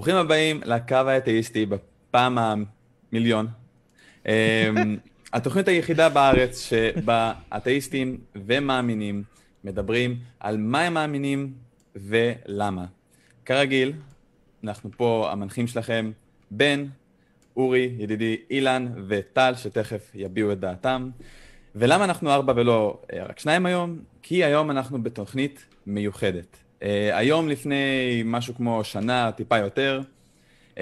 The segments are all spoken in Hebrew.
ברוכים הבאים לקו האתאיסטי בפעם המיליון. אמ, התוכנית היחידה בארץ שבה אתאיסטים ומאמינים מדברים על מה הם מאמינים ולמה. כרגיל, אנחנו פה המנחים שלכם, בן, אורי, ידידי אילן וטל, שתכף יביעו את דעתם. ולמה אנחנו ארבע ולא אה, רק שניים היום? כי היום אנחנו בתוכנית מיוחדת. Uh, היום לפני משהו כמו שנה, טיפה יותר, uh,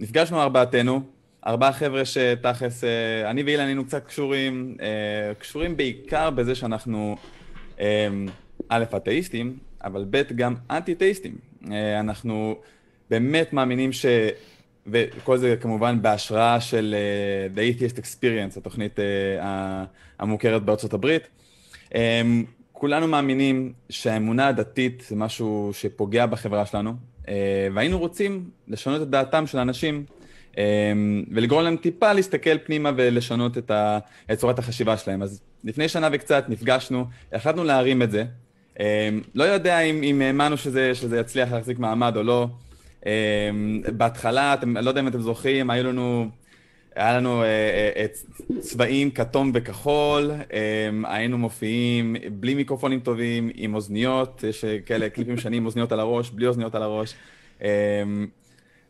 נפגשנו ארבעתנו, ארבעה חבר'ה שתכלס, uh, אני ואילן היינו קצת קשורים, uh, קשורים בעיקר בזה שאנחנו uh, א', אתאיסטים, אבל ב', גם אנטי-אתאיסטים. Uh, אנחנו באמת מאמינים ש... וכל זה כמובן בהשראה של uh, The Atheist Experience, התוכנית uh, המוכרת בארצות הברית. כולנו מאמינים שהאמונה הדתית זה משהו שפוגע בחברה שלנו, אה, והיינו רוצים לשנות את דעתם של האנשים אה, ולגרום להם טיפה להסתכל פנימה ולשנות את, צורת החשיבה שלהם. אז לפני שנה וקצת נפגשנו, החלטנו להרים את זה. אה, לא יודע אם האמנו שזה, שזה יצליח להחזיק מעמד או לא. בהתחלה, אתם, לא יודע אם אתם זוכרים, היו לנו היה לנו אה, אה, צבעים כתום וכחול, אה, היינו מופיעים בלי מיקרופונים טובים, עם אוזניות, יש כאלה קליפים שאני עם אוזניות על הראש, בלי אוזניות על הראש.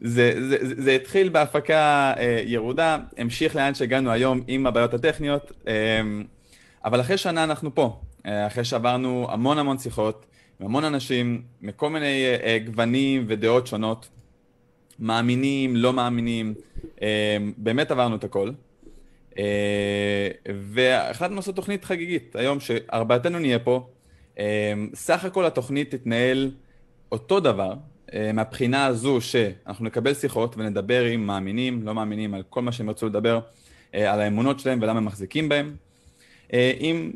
זה, זה, זה, זה התחיל בהפקה ירודה, המשיך לאן שהגענו היום עם הבעיות הטכניות, אבל אחרי שנה אנחנו פה, אחרי שעברנו המון המון שיחות, עם המון אנשים, מכל מיני גוונים ודעות שונות. מאמינים, לא מאמינים, אה, באמת עברנו את הכל. אה, והחלטנו לעשות תוכנית חגיגית היום, שארבעתנו נהיה פה. אה, סך הכל התוכנית תתנהל אותו דבר, מהבחינה הזו שאנחנו נקבל שיחות ונדבר עם מאמינים, לא מאמינים, על כל מה שהם ירצו לדבר, על האמונות שלהם ולמה הם מחזיקים בהם. עם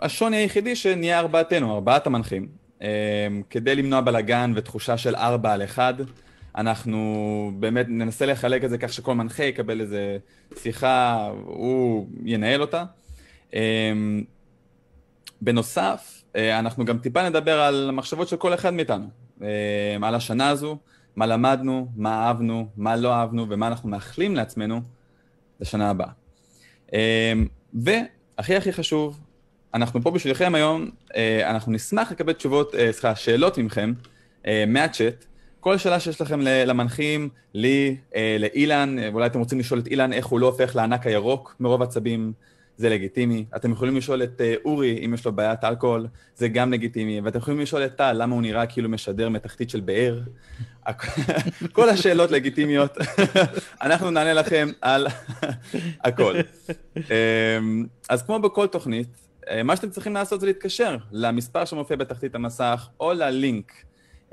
השוני היחידי שנהיה ארבעתנו, ארבעת המנחים, כדי למנוע בלאגן ותחושה של ארבע על אחד. אנחנו באמת ננסה לחלק את זה כך שכל מנחה יקבל איזה שיחה, הוא ינהל אותה. אמ, בנוסף, אה, אנחנו גם טיפה נדבר על המחשבות של כל אחד מאיתנו, אמ, על השנה הזו, מה למדנו, מה אהבנו, מה לא אהבנו ומה אנחנו מאחלים לעצמנו לשנה הבאה. אמ, והכי הכי חשוב, אנחנו פה בשבילכם היום, אה, אנחנו נשמח לקבל תשובות, אה, סליחה, שאלות מכם מהצ'אט. כל שאלה שיש לכם למנחים, לי, אה, לאילן, אה, ואולי אתם רוצים לשאול את אילן איך הוא לא הופך לענק הירוק מרוב עצבים, זה לגיטימי. אתם יכולים לשאול את אה, אורי אם יש לו בעיית אלכוהול, זה גם לגיטימי. ואתם יכולים לשאול את טל למה הוא נראה כאילו משדר מתחתית של באר. כל השאלות לגיטימיות, אנחנו נענה לכם על הכל. אמ, אז כמו בכל תוכנית, מה שאתם צריכים לעשות זה להתקשר למספר שמופיע בתחתית המסך או ללינק.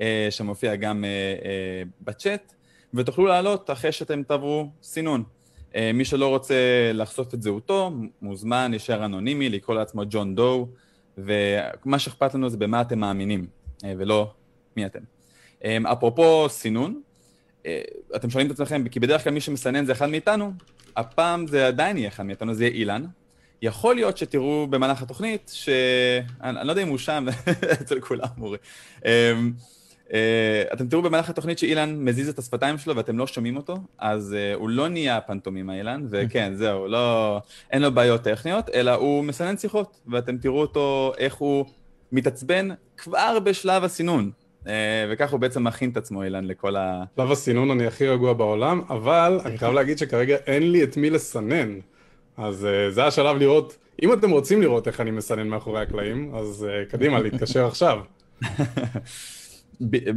אה, שמופיע גם אה, אה, בצ'אט, ותוכלו לעלות אחרי שאתם תעברו סינון. מי שלא רוצה לחשוף את זהותו, מוזמן, להישאר אנונימי, לקרוא לעצמו ג'ון דו, ומה שאכפת לנו זה במה אתם מאמינים, ולא מי אתם. אפרופו סינון, אתם שואלים את עצמכם, כי בדרך כלל מי שמסנן זה אחד מאיתנו, הפעם זה עדיין יהיה אחד מאיתנו, זה יהיה אילן. יכול להיות שתראו במהלך התוכנית, שאני לא יודע אם הוא שם, אצל כולם, אורי. Uh, אתם תראו במהלך התוכנית שאילן מזיז את השפתיים שלו ואתם לא שומעים אותו, אז uh, הוא לא נהיה פנטומימה אילן, וכן, זהו, לא, אין לו בעיות טכניות, אלא הוא מסנן שיחות, ואתם תראו אותו איך הוא מתעצבן כבר בשלב הסינון. Uh, וכך הוא בעצם מכין את עצמו, אילן, לכל ה... שלב הסינון אני הכי רגוע בעולם, אבל אני חייב להגיד שכרגע אין לי את מי לסנן. אז uh, זה השלב לראות, אם אתם רוצים לראות איך אני מסנן מאחורי הקלעים, אז uh, קדימה, להתקשר עכשיו.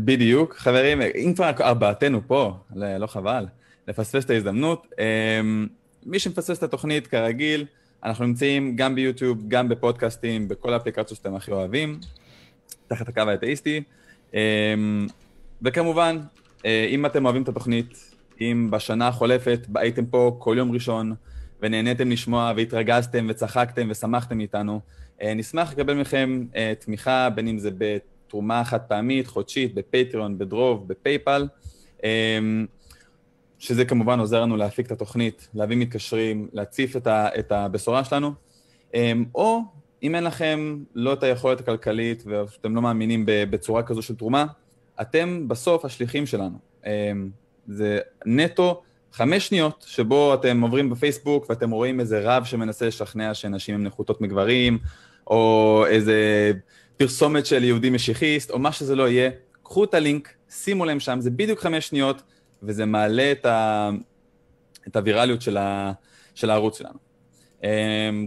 בדיוק, חברים, אם כבר ארבעתנו פה, לא חבל, לפספס את ההזדמנות. אמ, מי שמפספס את התוכנית, כרגיל, אנחנו נמצאים גם ביוטיוב, גם בפודקאסטים, בכל האפליקציות שאתם הכי אוהבים, תחת הקו האתאיסטי. אמ, וכמובן, אה, אם אתם אוהבים את התוכנית, אם בשנה החולפת הייתם פה כל יום ראשון, ונהניתם לשמוע והתרגזתם וצחקתם ושמחתם איתנו, אה, נשמח לקבל מכם אה, תמיכה, בין אם זה ב... תרומה חד פעמית, חודשית, בפטריון, בדרוב, בפייפל, אמ, שזה כמובן עוזר לנו להפיק את התוכנית, להביא מתקשרים, להציף את, ה, את הבשורה שלנו, אמ, או אם אין לכם לא את היכולת הכלכלית ואתם לא מאמינים בצורה כזו של תרומה, אתם בסוף השליחים שלנו. זה נטו חמש שניות שבו אתם עוברים בפייסבוק ואתם רואים איזה רב שמנסה לשכנע שנשים הן נחותות מגברים, או איזה פרסומת של יהודי משיחיסט, או מה שזה לא יהיה, קחו את הלינק, שימו להם שם, זה בדיוק חמש שניות, וזה מעלה את, ה... את הווירליות של, ה... של הערוץ שלנו. Um,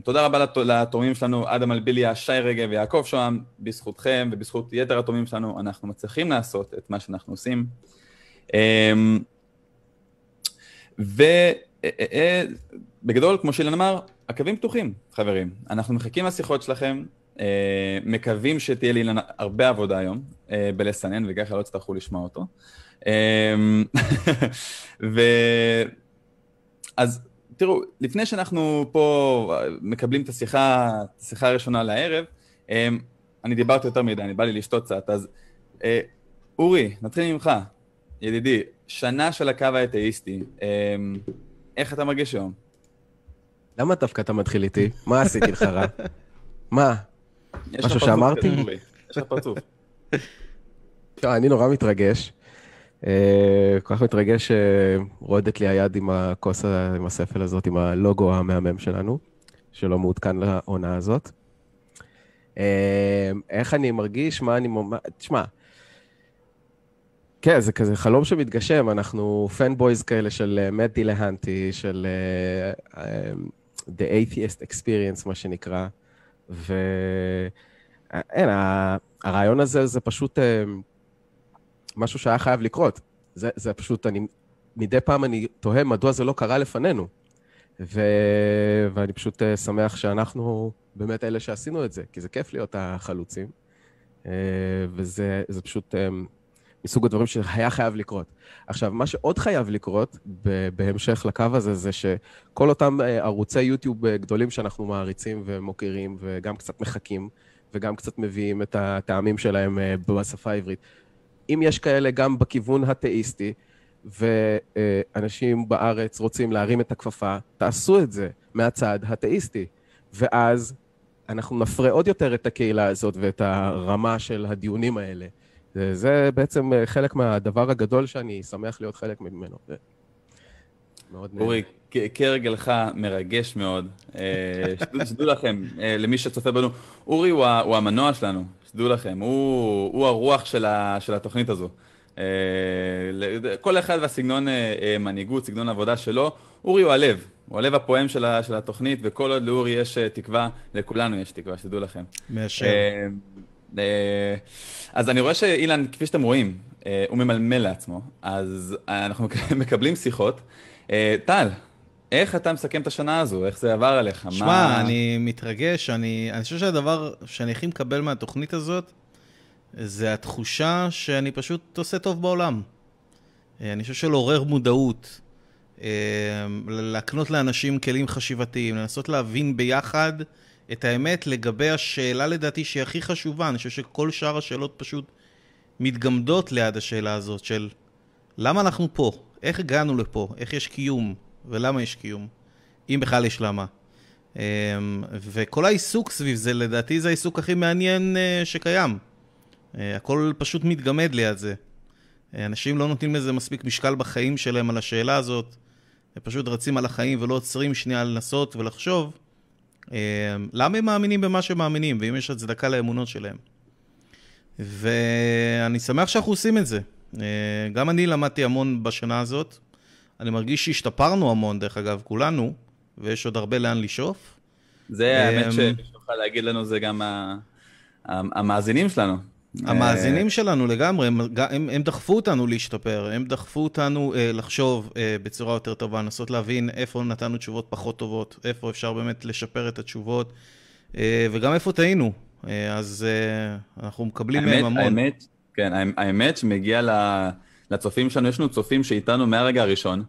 תודה רבה לת... לתורמים שלנו, אדם אלביליה, שי רגב ויעקב שוהם, בזכותכם ובזכות יתר התורמים שלנו, אנחנו מצליחים לעשות את מה שאנחנו עושים. Um, ובגדול, כמו שאילן אמר, הקווים פתוחים, חברים. אנחנו מחכים לשיחות שלכם, אה, מקווים שתהיה לי הרבה עבודה היום אה, בלסנן, וככה לא תצטרכו לשמוע אותו. אה, ו... אז תראו, לפני שאנחנו פה מקבלים את השיחה, את השיחה הראשונה לערב, אני דיברתי יותר מדי, אני בא לי לשתות קצת, אז אורי, נתחיל ממך, ידידי, שנה של הקו האתאיסטי, איך אתה מרגיש היום? למה דווקא אתה מתחיל איתי? מה עשיתי לך רע? מה? משהו שאמרתי? יש לך פרצוף. לא, אני נורא מתרגש. אה, כל כך מתרגש שרועדת לי היד עם הכוס, עם הספל הזאת, עם הלוגו המהמם שלנו, שלא מעודכן לעונה הזאת. אה, איך אני מרגיש, מה אני... תשמע, כן, זה כזה חלום שמתגשם, אנחנו fanboys כאלה של מאט דילהנטי, של אה, The Atheist Experience, מה שנקרא. ואין, הרעיון הזה זה פשוט uh, משהו שהיה חייב לקרות. זה, זה פשוט, אני, מדי פעם אני תוהה מדוע זה לא קרה לפנינו. ו... ואני פשוט uh, שמח שאנחנו באמת אלה שעשינו את זה, כי זה כיף להיות החלוצים. Uh, וזה פשוט... מסוג הדברים שהיה חייב לקרות. עכשיו, מה שעוד חייב לקרות, בהמשך לקו הזה, זה שכל אותם אה, ערוצי יוטיוב אה, גדולים שאנחנו מעריצים ומוקירים, וגם קצת מחכים, וגם קצת מביאים את הטעמים שלהם אה, בשפה העברית, אם יש כאלה גם בכיוון התאיסטי, ואנשים בארץ רוצים להרים את הכפפה, תעשו את זה מהצד התאיסטי. ואז אנחנו נפרה עוד יותר את הקהילה הזאת ואת הרמה של הדיונים האלה. זה בעצם אה, חלק מהדבר הגדול שאני שמח להיות חלק ממנו. אורי, כהרגלך מרגש מאוד. אה, שתדעו לכם, אה, למי שצופה בנו, אורי הוא המנוע שלנו, שתדעו לכם, הוא הרוח של התוכנית הזו. כל אחד והסגנון מנהיגות, סגנון עבודה שלו, אורי הוא הלב, הוא הלב הפועם של התוכנית, וכל עוד לאורי יש תקווה, לכולנו יש תקווה, שתדעו לכם. מאשר. אה, אז אני רואה שאילן, כפי שאתם רואים, אה, הוא ממלמל לעצמו, אז אנחנו מקבלים שיחות. אה, טל, איך אתה מסכם את השנה הזו? איך זה עבר עליך? שמע, מה... אני מתרגש, אני, אני חושב שהדבר שאני הכי מקבל מהתוכנית הזאת, זה התחושה שאני פשוט עושה טוב בעולם. אני חושב שלעורר מודעות, להקנות לאנשים כלים חשיבתיים, לנסות להבין ביחד את האמת לגבי השאלה לדעתי שהיא הכי חשובה. אני חושב שכל שאר השאלות פשוט מתגמדות ליד השאלה הזאת של למה אנחנו פה? איך הגענו לפה? איך יש קיום? ולמה יש קיום? אם בכלל יש למה. אמ, וכל העיסוק סביב זה, לדעתי זה העיסוק הכי מעניין אה, שקיים. אה, הכל פשוט מתגמד ליד זה. אה, אנשים לא נותנים לזה מספיק משקל בחיים שלהם על השאלה הזאת. הם פשוט רצים על החיים ולא עוצרים שנייה לנסות ולחשוב. אמ, למה הם מאמינים במה שהם מאמינים, ואם יש הצדקה לאמונות שלהם. ואני שמח שאנחנו עושים את זה. אה, גם אני למדתי המון בשנה הזאת. אני מרגיש שהשתפרנו המון, דרך אגב, כולנו, ויש עוד הרבה לאן לשאוף. זה האמת אמ, שמישהו יכול להגיד לנו, זה גם המאזינים שלנו. המאזינים שלנו לגמרי, הם, הם, הם דחפו אותנו להשתפר, הם דחפו אותנו אה, לחשוב אה, בצורה יותר טובה, לנסות להבין איפה נתנו תשובות פחות טובות, איפה אפשר באמת לשפר את התשובות, אה, וגם איפה טעינו. אה, אז אה, אנחנו מקבלים האמת, מהם המון. האמת, כן, האמת שמגיע לצופים שלנו, יש לנו צופים שאיתנו מהרגע הראשון.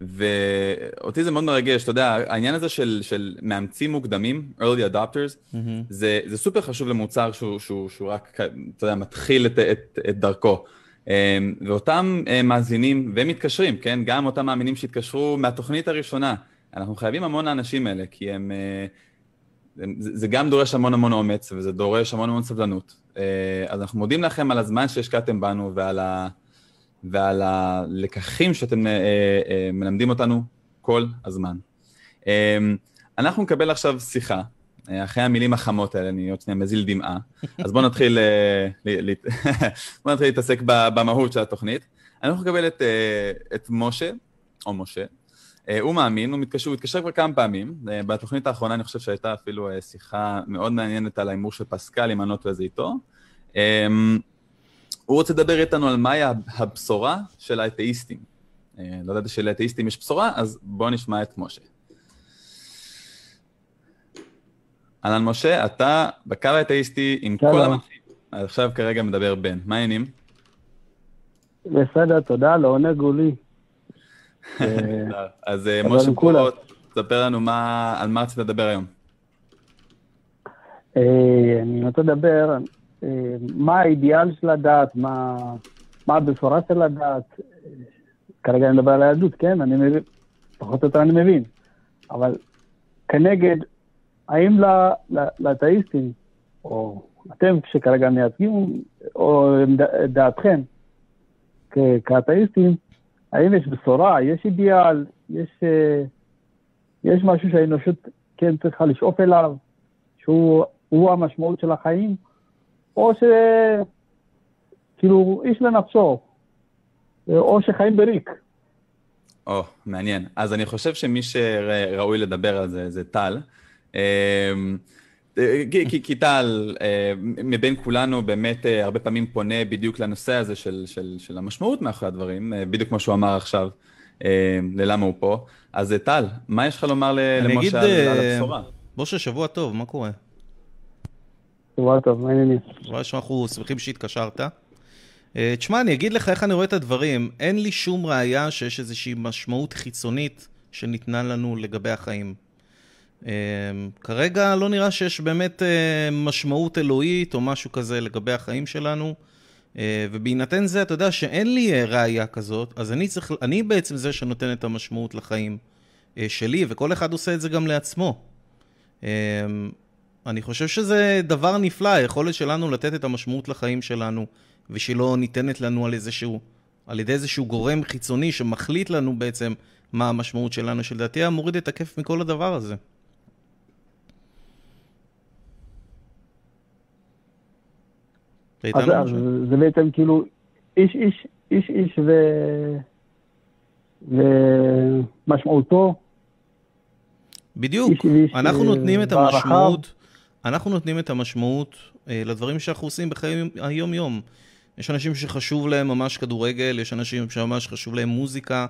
ואותי זה מאוד מרגש, אתה יודע, העניין הזה של, של מאמצים מוקדמים, early adopters, mm-hmm. זה, זה סופר חשוב למוצר שהוא, שהוא, שהוא רק, אתה יודע, מתחיל את, את, את דרכו. אמ, ואותם אה, מאזינים ומתקשרים, כן? גם אותם מאמינים שהתקשרו מהתוכנית הראשונה. אנחנו חייבים המון האנשים האלה, כי הם... אה, זה גם דורש המון המון אומץ, וזה דורש המון המון סבלנות. אה, אז אנחנו מודים לכם על הזמן שהשקעתם בנו ועל ה... ועל הלקחים שאתם אה, אה, מלמדים אותנו כל הזמן. אה, אנחנו נקבל עכשיו שיחה, אה, אחרי המילים החמות האלה, אני עוד שנייה מזיל דמעה, אז בואו נתחיל, אה, בוא נתחיל להתעסק במהות של התוכנית. אנחנו נקבל את, אה, את משה, או משה, אה, הוא מאמין, הוא מתקשר, הוא התקשר כבר כמה פעמים. אה, בתוכנית האחרונה אני חושב שהייתה אפילו אה, שיחה מאוד מעניינת על ההימור של פסקל, אם אני לא טועה זה איתו. הוא רוצה לדבר איתנו על מהי הבשורה של האתאיסטים. אה, לא ידעתי שלאתאיסטים יש בשורה, אז בואו נשמע את משה. אהלן משה, אתה בקו האתאיסטי עם כל. המחים. עכשיו כרגע מדבר בן. מה העניינים? בסדר, תודה, לעונג הוא לי. אה, אז אה, משה. בוא תספר לנו מה, על מה רצית לדבר היום. אני רוצה לדבר, מה האידיאל של הדת, מה מה הבשורה של הדת. כרגע אני מדבר על היהדות, כן, אני מבין, פחות או יותר אני מבין. אבל כנגד, האם לאתאיסטים, או אתם שכרגע מייצגים, או דעתכם כאתאיסטים, האם יש בשורה, יש אידיאל, יש, אה, יש משהו שהאנושות כן צריכה לשאוף אליו, שהוא הוא המשמעות של החיים, או ש... כאילו, איש לנפשו, או שחיים בריק. או, מעניין. אז אני חושב שמי שראוי לדבר על זה, זה טל. אמ, אה, כי- כי- טל, אה, מבין כולנו, באמת אה, הרבה פעמים פונה בדיוק לנושא הזה של, של, של המשמעות מאחורי הדברים, אה, בדיוק כמו שהוא אמר עכשיו, אה, ללמה הוא פה. אז אה, טל, מה יש לך לומר למשה על על אה, הבשורה? משה, שבוע טוב, מה קורה? שבוע טוב, מה העניינים? רואה שאנחנו שמחים שהתקשרת. אה, תשמע, אני אגיד לך איך אני רואה את הדברים. אין לי שום ראייה שיש איזושהי משמעות חיצונית שניתנה לנו לגבי החיים. אה, כרגע לא נראה שיש באמת אה, משמעות אלוהית או משהו כזה לגבי החיים שלנו. ובהינתן זה, אתה יודע שאין לי ראייה כזאת, אז אני צריך, אני בעצם זה שנותן את המשמעות לחיים שלי, וכל אחד עושה את זה גם לעצמו. אני חושב שזה דבר נפלא, היכולת שלנו לתת את המשמעות לחיים שלנו, ושהיא לא ניתנת לנו על איזשהו, על ידי איזשהו גורם חיצוני שמחליט לנו בעצם מה המשמעות שלנו, שלדעתי היה מוריד את הכיף מכל הדבר הזה. אז? זה בעצם כאילו איש איש, איש איש ו... ומשמעותו, בדיוק. איש ואיש, אנחנו אה, נותנים את. המשמעות, אנחנו נותנים את המשמעות אה, לדברים שאנחנו עושים בחיי היום-יום. יש אנשים שחשוב להם ממש כדורגל, יש אנשים שממש חשוב להם מוזיקה,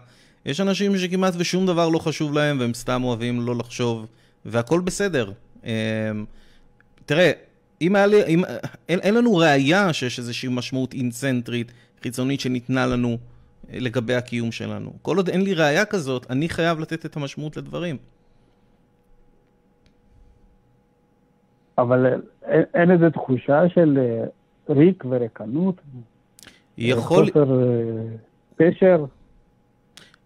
יש אנשים שכמעט ושום דבר לא חשוב להם והם סתם אוהבים לא לחשוב, והכל בסדר. אה, תראה, אם היה לי, אם, אין, אין לנו ראייה שיש איזושהי משמעות אינצנטרית, חיצונית שניתנה לנו אה, לגבי הקיום שלנו. כל עוד אין לי ראייה כזאת, אני חייב לתת את המשמעות לדברים. אבל אין, אין איזו תחושה של אה, ריק וריקנות, יכול, חוסר אה, פשר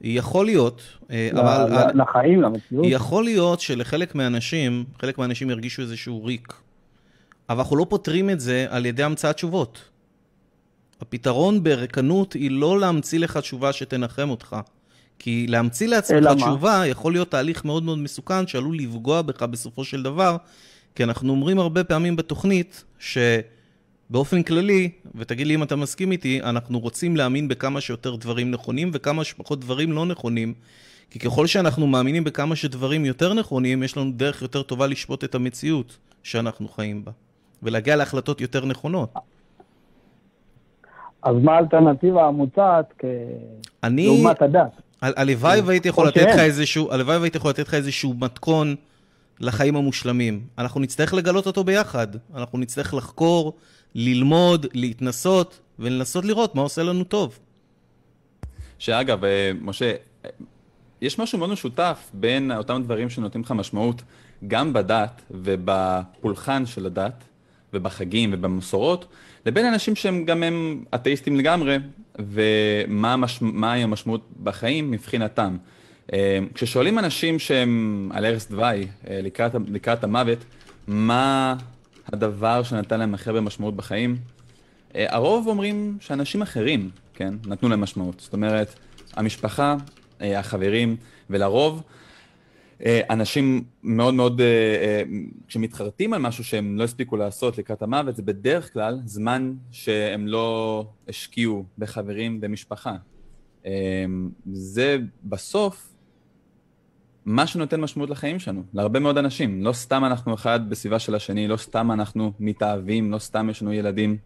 יכול להיות, אה, אבל לחיים, למציאות. יכול להיות שלחלק מהאנשים, חלק מהאנשים ירגישו איזשהו ריק. אבל אנחנו לא פותרים את זה על ידי המצאת תשובות. הפתרון בריקנות היא לא להמציא לך תשובה שתנחם אותך. כי להמציא לעצמך מה? תשובה יכול להיות תהליך מאוד מאוד מסוכן שעלול לפגוע בך בסופו של דבר, כי אנחנו אומרים הרבה פעמים בתוכנית שבאופן כללי, ותגיד לי אם אתה מסכים איתי, אנחנו רוצים להאמין בכמה שיותר דברים נכונים וכמה שפחות דברים לא נכונים, כי ככל שאנחנו מאמינים בכמה שדברים יותר נכונים, יש לנו דרך יותר טובה לשפוט את המציאות שאנחנו חיים בה, ולהגיע להחלטות יותר נכונות. אז מה האלטרנטיבה המוצעת כ- אני... לעומת הדת? ה- הלוואי והייתי יכול או לתת לך שאין. איזשהו, הלוואי והייתי יכול לתת לך איזשהו מתכון לחיים המושלמים. אנחנו נצטרך לגלות אותו ביחד. אנחנו נצטרך לחקור, ללמוד, להתנסות, ולנסות לראות מה עושה לנו טוב. שאגב, אה, משה, אה, יש משהו מאוד משותף בין אותם דברים שנותנים לך משמעות גם בדת ובפולחן של הדת ובחגים ובמסורות, לבין אנשים שהם גם הם אתאיסטים לגמרי, ומה המשמעות בחיים מבחינתם. אה, כששואלים אנשים שהם על ערש דווי, אה, לקראת, לקראת המוות, מה הדבר שנתן להם הכי הרבה משמעות בחיים, אה, הרוב אומרים שאנשים אחרים כן? נתנו להם משמעות. זאת אומרת, המשפחה, החברים, ולרוב, אנשים מאוד מאוד, כשמתחרטים על משהו שהם לא הספיקו לעשות לקראת המוות, זה בדרך כלל זמן שהם לא השקיעו בחברים במשפחה. אה, זה בסוף מה שנותן משמעות לחיים שלנו, להרבה מאוד אנשים. לא סתם אנחנו אחד בסביבה של השני, לא סתם אנחנו מתאהבים, לא סתם יש לנו ילדים.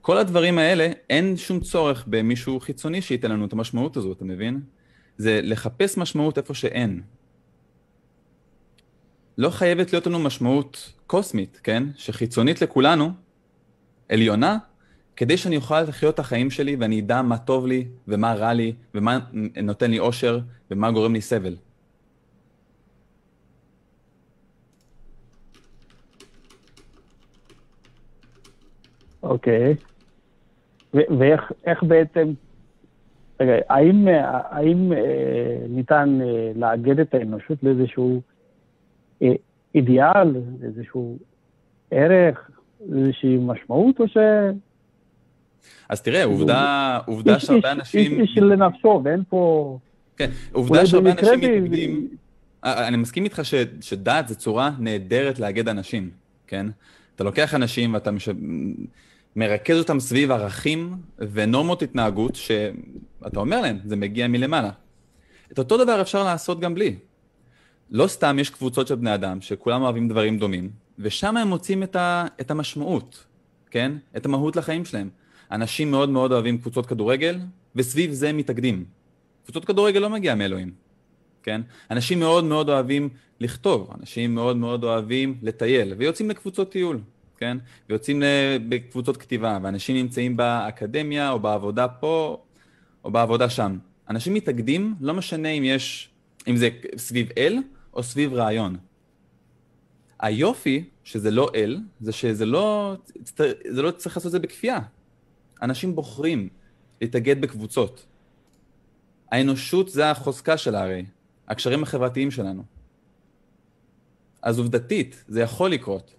כל הדברים האלה, אין שום צורך במישהו חיצוני שייתן לנו את המשמעות הזו, אתה מבין? זה לחפש משמעות איפה שאין. לא חייבת להיות לנו משמעות קוסמית, כן? שחיצונית לכולנו, עליונה, כדי שאני אוכל לחיות את החיים שלי ואני אדע מה טוב לי ומה רע לי ומה נותן לי אושר ומה גורם לי סבל. אוקיי. ו- ואיך איך בעצם, רגע, האם, אה, האם אה, ניתן אה, לאגד את האנושות לאיזשהו אה, אידיאל, איזשהו ערך, איזושהי משמעות, או ש... אז תראה, עובדה, עובדה איש- שהרבה אנשים... איש איש לנפשו, ואין פה... כן, עובדה שהרבה אנשים מתנגדים... אה, אני מסכים איתך ש, שדת זה צורה נהדרת לאגד אנשים, כן? אתה לוקח אנשים ואתה מש... מרכז אותם סביב ערכים ונורמות התנהגות שאתה אומר להם, זה מגיע מלמעלה. את אותו דבר אפשר לעשות גם בלי. לא סתם יש קבוצות של בני אדם שכולם אוהבים דברים דומים, ושם הם מוצאים את, ה... את המשמעות, כן? את המהות לחיים שלהם. אנשים מאוד מאוד אוהבים קבוצות כדורגל, וסביב זה הם מתאגדים. קבוצות כדורגל לא מגיעה מאלוהים, כן? אנשים מאוד מאוד אוהבים לכתוב, אנשים מאוד מאוד אוהבים לטייל, ויוצאים לקבוצות טיול, כן? ויוצאים ל- בקבוצות כתיבה, ואנשים נמצאים באקדמיה, או בעבודה פה, או בעבודה שם. אנשים מתאגדים, לא משנה אם יש, אם זה סביב אל, או סביב רעיון. היופי, שזה לא אל, זה שזה לא, זה לא צריך לעשות את זה בכפייה. אנשים בוחרים להתאגד בקבוצות. האנושות זה החוזקה שלה הרי, הקשרים החברתיים שלנו. אז עובדתית, זה יכול לקרות.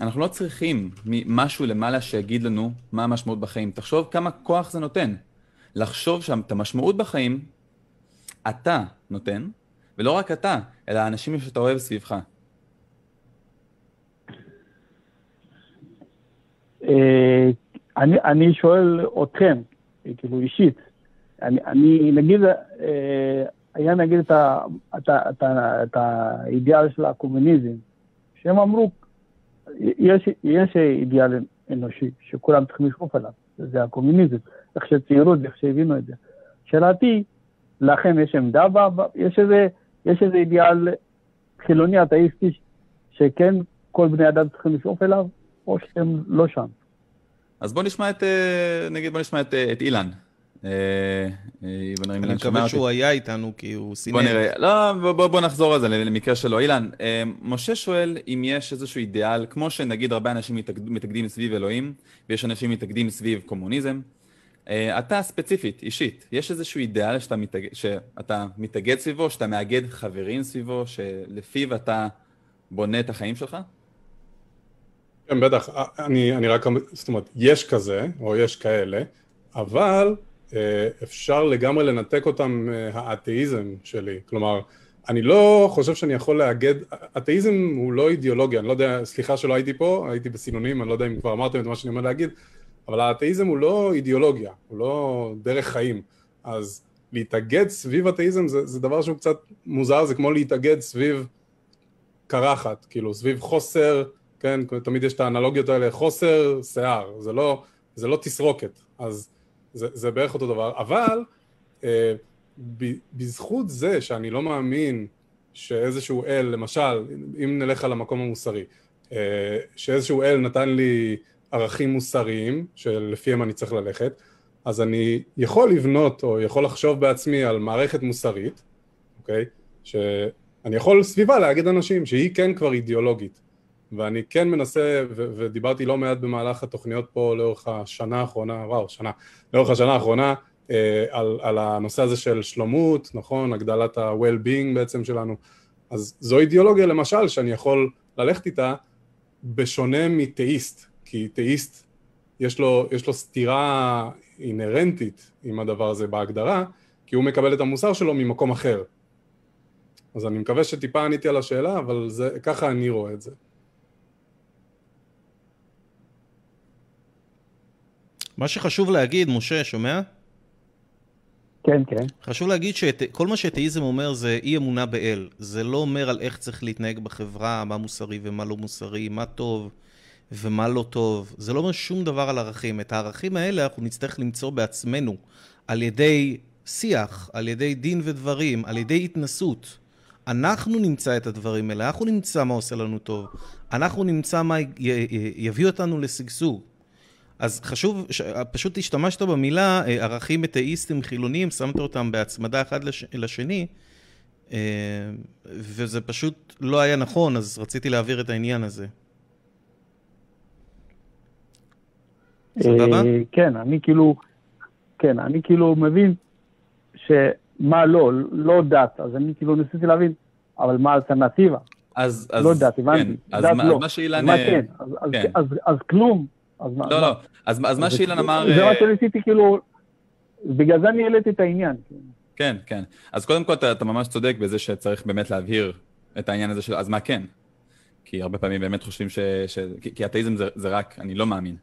אנחנו לא צריכים משהו למעלה שיגיד לנו מה המשמעות בחיים. תחשוב כמה כוח זה נותן. לחשוב שם את המשמעות בחיים, אתה נותן, ולא רק אתה, אלא האנשים שאתה אוהב סביבך. אה, אני, אני שואל אתכם, כאילו אישית, אני, אני נגיד, אה, היה נגיד את, ה, את, את, את האידיאל של הקומוניזם, שהם אמרו, יש, יש אידיאל אנושי שכולם צריכים לשאוף עליו, זה הקומוניזם, איך שציירו את זה, איך שהבינו את זה. שאלתי, לכם יש עמדה, ב- ב- יש איזה, יש איזה אידיאל חילוני אתאיסטי שכן כל בני אדם צריכים לשאוף אליו, או שהם לא שם? אז בוא נשמע את, אה, נגיד בוא נשמע את, אה, את אילן. אה, אה, אני מקווה אותי. שהוא היה איתנו, כי הוא סינן. בוא נראה, לא, בוא, בוא, בוא נחזור על זה למקרה שלו. אילן, אה, משה שואל אם יש איזשהו אידיאל, כמו שנגיד הרבה אנשים מתאגד, מתאגדים סביב אלוהים, ויש אנשים מתאגדים סביב קומוניזם. אה, אתה ספציפית, אישית, יש איזשהו אידיאל שאתה, מתאגד, שאתה מתאגד סביבו, שאתה מאגד חברים סביבו, שלפיו אתה בונה את החיים שלך? כן, בטח. אני, אני רק, זאת אומרת, יש כזה, או יש כאלה, אבל אפשר לגמרי לנתק אותם מהאתאיזם שלי. כלומר, אני לא חושב שאני יכול לאגד, אתאיזם הוא לא אידיאולוגיה, אני לא יודע, סליחה שלא הייתי פה, הייתי בסינונים, אני לא יודע אם כבר אמרתם את מה שאני אומר להגיד, אבל האתאיזם הוא לא אידיאולוגיה, הוא לא דרך חיים. אז להתאגד סביב אתאיזם זה, זה דבר שהוא קצת מוזר, זה כמו להתאגד סביב קרחת, כאילו סביב חוסר, כן, תמיד יש את האנלוגיות האלה, חוסר שיער, זה לא, זה לא תסרוקת, אז זה, זה בערך אותו דבר, אבל אה, ב, בזכות זה שאני לא מאמין שאיזשהו אל, למשל, אם נלך על המקום המוסרי, אה, שאיזשהו אל נתן לי ערכים מוסריים שלפיהם אני צריך ללכת, אז אני יכול לבנות או יכול לחשוב בעצמי על מערכת מוסרית, אוקיי? שאני יכול סביבה להגיד אנשים שהיא כן כבר אידיאולוגית. ואני כן מנסה, ו- ודיברתי לא מעט במהלך התוכניות פה לאורך השנה האחרונה, וואו, שנה, לאורך השנה האחרונה, אה, על, על הנושא הזה של שלומות, נכון, הגדלת ה-well-being בעצם שלנו, אז זו אידיאולוגיה למשל שאני יכול ללכת איתה בשונה מתאיסט, כי תאיסט יש לו, יש לו סתירה אינהרנטית עם הדבר הזה בהגדרה, כי הוא מקבל את המוסר שלו ממקום אחר. אז אני מקווה שטיפה עניתי על השאלה, אבל זה, ככה אני רואה את זה. מה שחשוב להגיד, משה, שומע? כן, כן. חשוב להגיד שכל מה שאתאיזם אומר זה אי אמונה באל. זה לא אומר על איך צריך להתנהג בחברה, מה מוסרי ומה לא מוסרי, מה טוב ומה לא טוב. זה לא אומר שום דבר על ערכים. את הערכים האלה אנחנו נצטרך למצוא בעצמנו, על ידי שיח, על ידי דין ודברים, על ידי התנסות. אנחנו נמצא את הדברים האלה, אנחנו נמצא מה עושה לנו טוב, אנחנו נמצא מה יביא אותנו לשגשוג. אז חשוב, פשוט השתמשת במילה אה, ערכים אתאיסטים חילוניים, שמת אותם בהצמדה אחד לש, לשני, אה, וזה פשוט לא היה נכון, אז רציתי להעביר את העניין הזה. סבבה? אה, כן, אני כאילו, כן, אני כאילו מבין שמה לא, לא דת, אז אני כאילו ניסיתי להבין, אבל מה האלטרנטיבה? אז, אז, לא דת, הבנתי. כן, דת מה, לא. אז מה שאילן... מה כן? אז, אז, כן. אז, אז, אז כלום. אז מה, לא? לא, אז, אז מה שאילן אמר... זה מה אה, שניסיתי כאילו, בגלל זה אני העליתי את העניין. כן, כן. אז קודם כל אתה, אתה ממש צודק בזה שצריך באמת להבהיר את העניין הזה של אז מה כן? כי הרבה פעמים באמת חושבים ש... ש... כי, כי אתאיזם זה, זה רק, אני לא מאמין.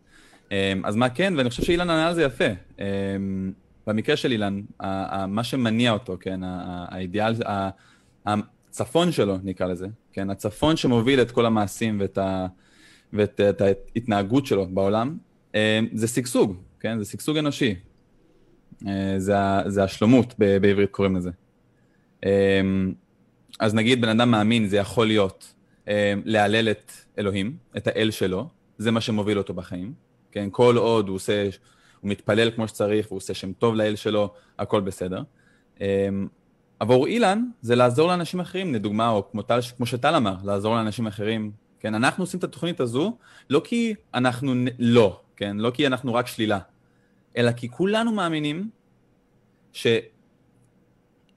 אמ, אז מה כן? ואני חושב שאילן ענה על זה יפה. אמ, במקרה של אילן, מה שמניע אותו, כן, האידיאל, הצפון שלו, נקרא לזה, כן, הצפון שמוביל את כל המעשים ואת, ה, ואת את ההתנהגות שלו בעולם, אמ, זה שגשוג, כן, זה שגשוג אנושי. אה, זה, זה השלומות, ב- בעברית קוראים לזה. אמ, אז נגיד בן אדם מאמין, זה יכול להיות להלל את אלוהים, את האל שלו, זה מה שמוביל אותו בחיים, כן, כל עוד הוא עושה, הוא מתפלל כמו שצריך, הוא עושה שם טוב לאל שלו, הכל בסדר. עבור אילן זה לעזור לאנשים אחרים, לדוגמה, או כמו, כמו שטל אמר, לעזור לאנשים אחרים. כן, אנחנו עושים את התוכנית הזו לא כי אנחנו נ- לא, כן, לא כי אנחנו רק שלילה, אלא כי כולנו מאמינים שעל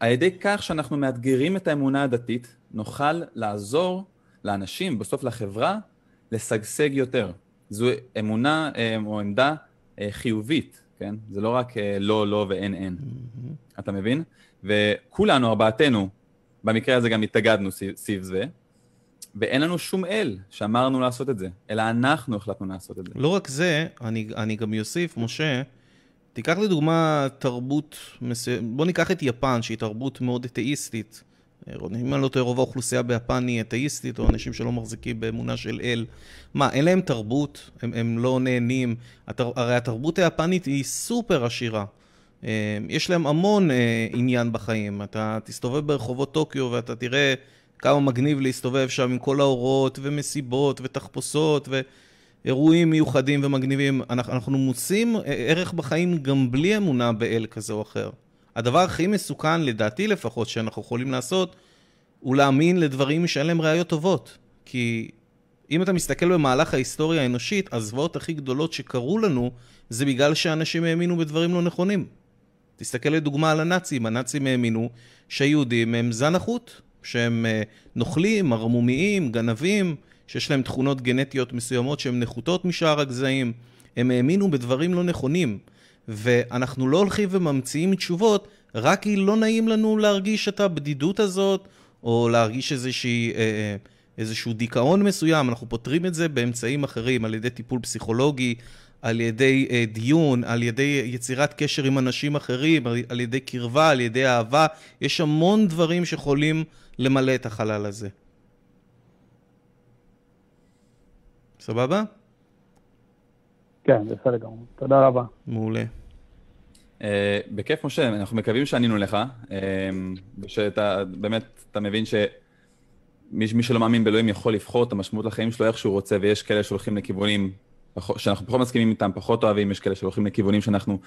ידי כך שאנחנו מאתגרים את האמונה הדתית, נוכל לעזור לאנשים, בסוף לחברה, לשגשג יותר. זו אמונה אה, או עמדה אה, חיובית, כן? זה לא רק אה, לא, לא ואין, אין. אתה מבין? וכולנו, ארבעתנו, במקרה הזה גם התאגדנו סביב זה, ואין לנו שום אל שאמרנו לעשות את זה, אלא אנחנו החלטנו לעשות את זה. לא רק זה, אני, אני גם אוסיף, משה, תיקח לדוגמה תרבות מסוימת, בוא ניקח את יפן, שהיא תרבות מאוד אתאיסטית. אם אני לא טועה, רוב האוכלוסייה ביפן היא אתאיסטית, או אנשים שלא מחזיקים באמונה של אל. מה, אין להם תרבות? הם, הם לא נהנים? התר, הרי התרבות היפנית היא סופר עשירה. אה, יש להם המון אה, עניין בחיים. אתה תסתובב ברחובות טוקיו ואתה תראה כמה מגניב להסתובב שם עם כל האורות ומסיבות ותחפושות ואירועים מיוחדים ומגניבים. אנחנו, מוצאים ערך בחיים גם בלי אמונה באל כזה או אחר. הדבר הכי מסוכן, לדעתי לפחות, שאנחנו יכולים לעשות, הוא להאמין לדברים שאין להם ראיות טובות. כי אם אתה מסתכל במהלך ההיסטוריה האנושית, הזוועות הכי גדולות שקרו לנו, זה בגלל שאנשים האמינו בדברים לא נכונים. תסתכל לדוגמה על הנאצים, הנאצים האמינו שהיהודים הם זן החוט, שהם אה, נוכלים, ערמומיים, גנבים, שיש להם תכונות גנטיות מסוימות שהן נחותות משאר הגזעים. הם האמינו בדברים לא נכונים. ואנחנו לא הולכים וממציאים תשובות, רק כי לא נעים לנו להרגיש את הבדידות הזאת, או להרגיש איזושהי, אה, איזשהו דיכאון מסוים, אנחנו פותרים את זה באמצעים אחרים, על ידי טיפול פסיכולוגי, על ידי אה, דיון, על ידי יצירת קשר עם אנשים אחרים, על ידי קרבה, על ידי אהבה, יש המון דברים שיכולים למלא את החלל הזה. סבבה? כן, בסדר גמור. תודה רבה. מעולה. Uh, בכיף, משה, אנחנו מקווים שענינו לך, uh, ושאתה באמת, אתה מבין שמי מי שלא מאמין באלוהים יכול לבחור את המשמעות לחיים שלו איך שהוא רוצה, ויש כאלה שהולכים לכיוונים שאנחנו פחות מסכימים איתם, פחות אוהבים, יש כאלה שהולכים לכיוונים שאנחנו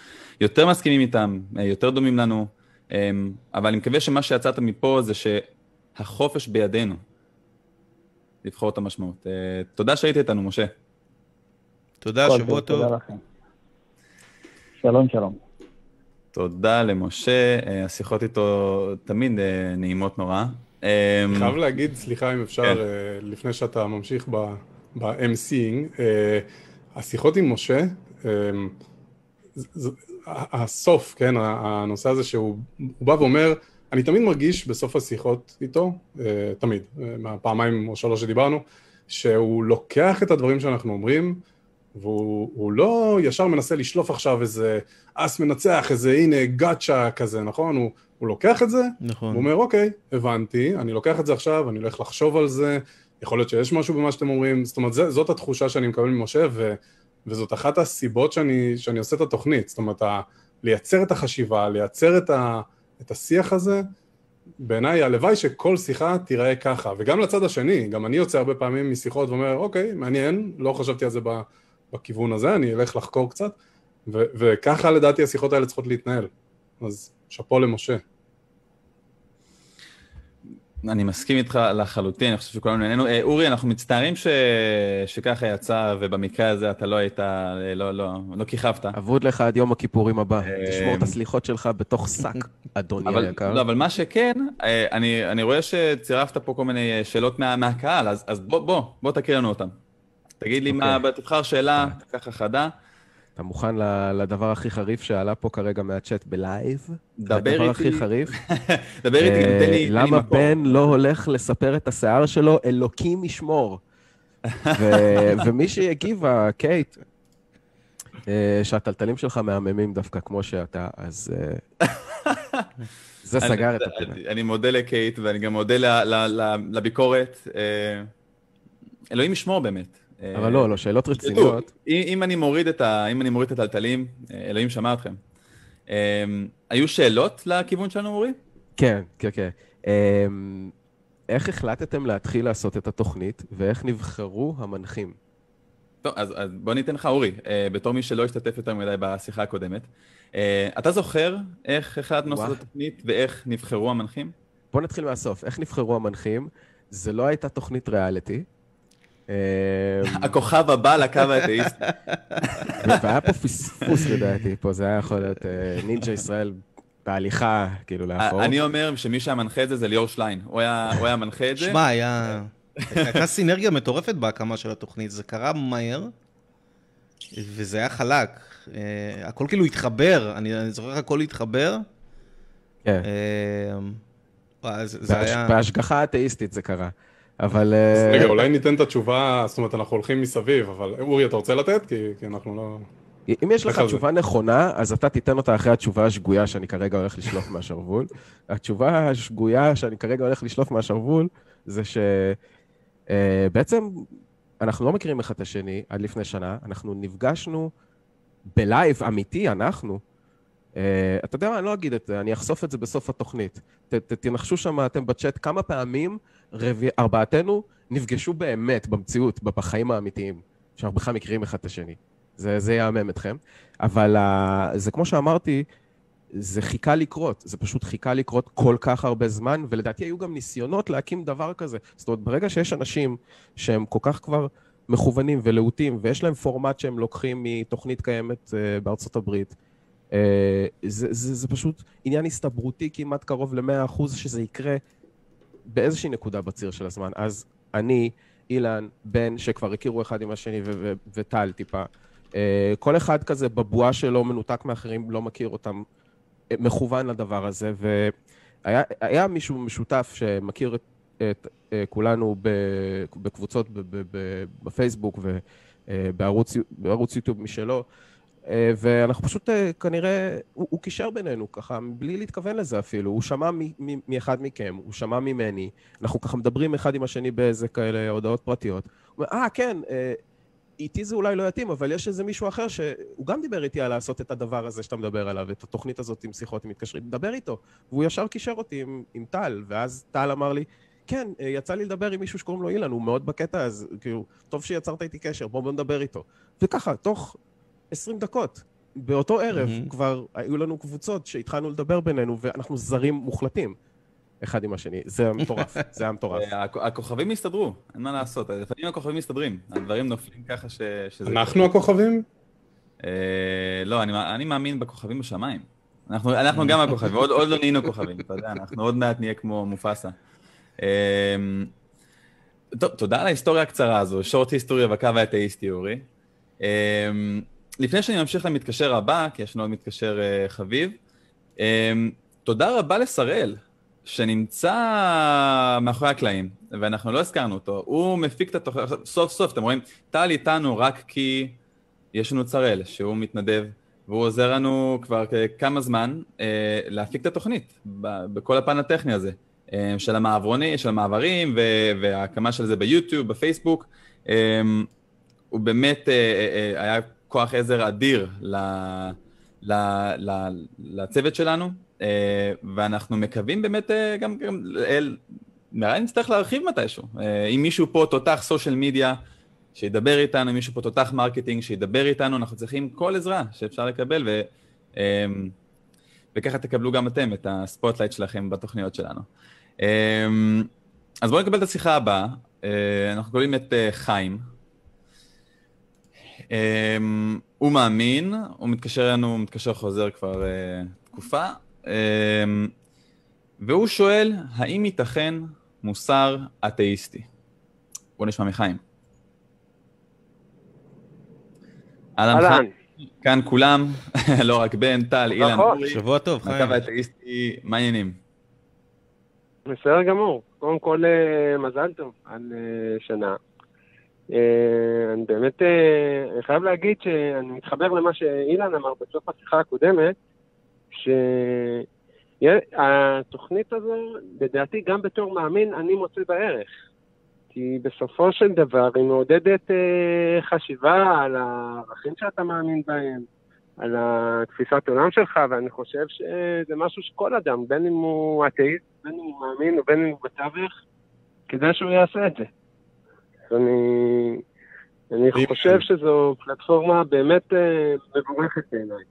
יותר מסכימים איתם, uh, יותר דומים לנו, um, אבל אני מקווה שמה שיצאת מפה זה שהחופש בידינו לבחור את המשמעות. Uh, תודה שהיית איתנו, משה. תודה, שבוע טוב. תודה לכם. שלום, שלום. תודה למשה, אה, השיחות איתו תמיד אה, נעימות נורא. אה, אני חייב להגיד, סליחה אם אפשר, כן. אה, לפני שאתה ממשיך ב-MCing, השיחות עם משה, אמ, הסוף, כן, הנושא הזה שהוא הוא בא ואומר, אני תמיד מרגיש בסוף השיחות איתו, אה, תמיד, אה, מהפעמיים או שלוש שדיברנו, שהוא לוקח את הדברים שאנחנו אומרים, והוא הוא לא ישר מנסה לשלוף עכשיו איזה אס מנצח, איזה הנה גאצ'ה כזה, נכון? הוא, הוא לוקח את זה, נכון. הוא אומר, אוקיי, הבנתי, אני לוקח את זה עכשיו, אני הולך לחשוב על זה, יכול להיות שיש משהו במה שאתם אומרים, זאת אומרת, זה, זאת התחושה שאני מקבל ממשה, ו, וזאת אחת הסיבות שאני, שאני עושה את התוכנית, זאת אומרת, ה, לייצר את החשיבה, לייצר את, ה, את השיח הזה, בעיניי הלוואי שכל שיחה תיראה ככה, וגם לצד השני, גם אני יוצא הרבה פעמים משיחות ואומר, אוקיי, מעניין, לא חשבתי על זה בכיוון הזה, אני אלך לחקור קצת, ו- וככה לדעתי השיחות האלה צריכות להתנהל. אז שאפו למשה. אני מסכים איתך לחלוטין, אני חושב שכולנו נהנינו. אה, אורי, אנחנו מצטערים ש... שככה יצא, ובמקרה הזה אתה לא היית, אה, לא, לא, לא כיכבת. אבוד לך עד יום הכיפורים הבא. אה, תשמור את הסליחות שלך בתוך שק, אדוני אבל, היקר. לא, אבל מה שכן, אה, אני, אני רואה שצירפת פה כל מיני אה, שאלות מה, מהקהל, אז, אז בוא, בוא, בוא תקריא לנו אותן. תגיד לי מה, אוקיי. תבחר שאלה ככה חדה, אתה מוכן לדבר הכי חריף שעלה פה כרגע מהצ'אט בלייב? דבר הדבר איתי. הכי חריף? דבר איתי, אה, תן לי, לי למה. בן לא הולך לספר את השיער שלו? אלוקים ישמור. ומי שהגיבה, קייט, אה, שהטלטלים שלך מהממים דווקא כמו שאתה, אז אה, זה סגר את הפינה. אני- מודה לקייט, ואני גם מודה לביקורת. אלוהים ישמור באמת. אבל לא, לא, שאלות רציניות. אם אני מוריד את הטלטלים, אלוהים שמע אתכם. אה, היו שאלות לכיוון שלנו, אורי? כן, כן, כן. אמ, איך החלטתם להתחיל לעשות את התוכנית, ואיך נבחרו המנחים? טוב, אז, אז בוא ניתן לך, אורי, אה, בתור מי שלא השתתף יותר מדי בשיחה הקודמת. אה, אתה זוכר איך החלטנו לעשות. את התוכנית ואיך נבחרו המנחים? בואו נתחיל מהסוף. איך נבחרו המנחים? זה לא הייתה תוכנית ריאליטי. אמ, הכוכב הבא לקו האתאיסטי. והיה פה פספוס לדעתי, פה זה היה יכול להיות אה, נינג'ה ישראל בהליכה, כאילו לאחור. אני אומר שמי שהיה מנחה את זה זה ליאור שליין. הוא היה מנחה את זה. שמע, היה... הייתה סינרגיה מטורפת בהקמה של התוכנית, זה קרה מהר, וזה היה חלק. אה, הכל כאילו התחבר, אני אני זוכר איך הכל התחבר. כן. אה, זה היה... בהשגחה אתאיסטית זה קרה. אבל... אז אה, רגע, אולי ניתן את התשובה, זאת אומרת, אנחנו הולכים מסביב, אבל אורי, אתה רוצה לתת? כי, כי אנחנו לא... אם יש לך. תשובה נכונה, אז אתה תיתן אותה אחרי התשובה השגויה שאני כרגע הולך לשלוף מהשרוול. התשובה השגויה שאני כרגע הולך לשלוף מהשרוול, זה שבעצם אנחנו לא מכירים אחד את השני עד לפני שנה, אנחנו נפגשנו בלייב אמיתי, אנחנו. Uh, אתה יודע מה, אני לא אגיד את זה, אני אחשוף את זה בסוף התוכנית. ת, ת, תנחשו שם אתם בצ'אט כמה פעמים רבי, ארבעתנו נפגשו באמת, במציאות, בחיים האמיתיים, שאנחנו בכלל מכירים אחד את השני. זה, זה יהמם אתכם. אבל uh, זה כמו שאמרתי, זה חיכה לקרות, זה פשוט חיכה לקרות כל כך הרבה זמן, ולדעתי היו גם ניסיונות להקים דבר כזה. זאת אומרת, ברגע שיש אנשים שהם כל כך כבר מכוונים ולהוטים, ויש להם פורמט שהם לוקחים מתוכנית קיימת uh, בארצות הברית, uh, זה, זה, זה פשוט עניין הסתברותי כמעט קרוב ל-100% שזה יקרה באיזושהי נקודה בציר של הזמן. אז אני, אילן, בן, שכבר הכירו אחד עם השני, וטל טיפה, uh, כל אחד כזה בבועה שלו, מנותק מאחרים, לא מכיר אותם, אה, מכוון לדבר הזה, והיה היה מישהו משותף שמכיר את, את uh, כולנו ב, בקבוצות בפייסבוק ובערוץ בערוץ יוטיוב משלו, אה, ואנחנו פשוט אה, כנראה, הוא, הוא קישר בינינו ככה, בלי להתכוון לזה אפילו. הוא שמע מאחד מכם, הוא שמע ממני, אנחנו ככה מדברים אחד עם השני באיזה כאלה הודעות פרטיות. הוא אומר, אה, כן, אה, איתי זה אולי לא יתאים, אבל יש איזה מישהו אחר שהוא גם דיבר איתי על לעשות את הדבר הזה שאתה מדבר עליו, את התוכנית הזאת עם שיחות, עם מתקשרים, דבר איתו. והוא ישר קישר אותי עם, עם טל, ואז טל אמר לי, כן, אה, יצא לי לדבר עם מישהו שקוראים לו אילן, הוא מאוד בקטע, אז כאילו, טוב שיצרת איתי קשר, בוא בוא נדבר איתו. וככה, תוך 20 דקות, באותו ערב, מהמם. כבר היו לנו קבוצות שהתחלנו לדבר בינינו, ואנחנו זרים מוחלטים, אחד עם השני. זה היה מטורף, זה היה מטורף. אה, הכ- הכוכבים הסתדרו, אין מה לעשות. לפעמים הכוכבים מסתדרים, הדברים נופלים ככה ש... שזה... אנחנו הכוכבים? אה, לא, אני, אני מאמין בכוכבים בשמיים. אנחנו, אנחנו גם הכוכבים, עוד, עוד לא נהיינו כוכבים, אתה יודע, אנחנו עוד מעט נהיה כמו מופסה. אה, טוב, תודה על ההיסטוריה הקצרה הזו, שורט היסטוריה בקו האתאיסטי, אורי. אה, לפני שאני ממשיך למתקשר הבא, כי יש לנו עוד מתקשר uh, חביב, um, תודה רבה לשראל, שנמצא מאחורי הקלעים, ואנחנו לא הזכרנו אותו. הוא מפיק את התוכנית, סוף סוף, אתם רואים, טל איתנו רק כי יש לנו צרל, שהוא מתנדב, והוא עוזר לנו כבר כמה זמן uh, להפיק את התוכנית, בכל הפן הטכני הזה. של המעברוני, של המעברים, וההקמה של זה ביוטיוב, בפייסבוק. הוא באמת היה כוח עזר אדיר ל, ל, ל, לצוות שלנו, אה, ואנחנו מקווים באמת אה, גם, גם נראה לי נצטרך להרחיב מתישהו. אה, אם מישהו פה תותח סושיאל מדיה, שידבר איתנו, אם מישהו פה תותח marketing, שידבר איתנו, אנחנו צריכים כל עזרה שאפשר לקבל, ו, וככה תקבלו גם אתם את ה spotlight שלכם בתוכניות שלנו. אז בואו נקבל את השיחה הבאה. אנחנו קוראים את חיים. אמ, הוא מאמין, הוא מתקשר אלינו, הוא מתקשר חוזר כבר אה, תקופה, אמ, והוא שואל, האם ייתכן מוסר אתאיסטי? בוא נשמע מחיים. אהלן. כאן כולם, לא רק בן, טל, אילן, נכון. שבוע טוב, חיים. הקו האתאיסטי, מה העניינים? בסדר גמור. קודם כל, אה, מזל טוב על שנה. אה, אני באמת, אה, אני חייב להגיד שאני מתחבר למה שאילן אמר בסוף השיחה הקודמת, שהתוכנית הזו, לדעתי, גם בתור מאמין, אני מוצא בערך. כי בסופו של דבר היא מעודדת אה, חשיבה על הערכים שאתה מאמין בהם, על התפיסת עולם שלך, ואני חושב שזה משהו שכל אדם, בין אם הוא אתאיסט, בין אם הוא מאמין ובין אם הוא בתווך, כדאי שהוא יעשה את זה. אני, אני חושב שזו פלטפורמה באמת אה, מבורכת בעיניי.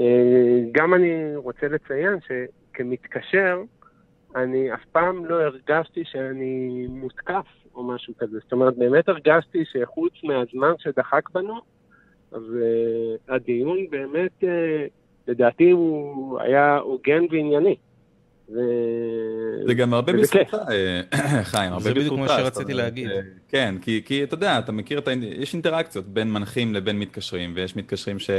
אה, גם אני רוצה לציין שכמתקשר, אני אף פעם לא הרגשתי שאני מותקף או משהו כזה. זאת אומרת, באמת הרגשתי שחוץ מהזמן שדחק בנו, אז uh, הדיון באמת, uh, לדעתי, הוא היה הוגן וענייני. זה גם הרבה בזכותך, אה, חיים, הרבה בזכותך. זה בדיוק מה שרציתי להגיד. אה, כן, כי אתה יודע, אתה מכיר את ה... יש אינטראקציות בין מנחים לבין מתקשרים, ויש מתקשרים ש...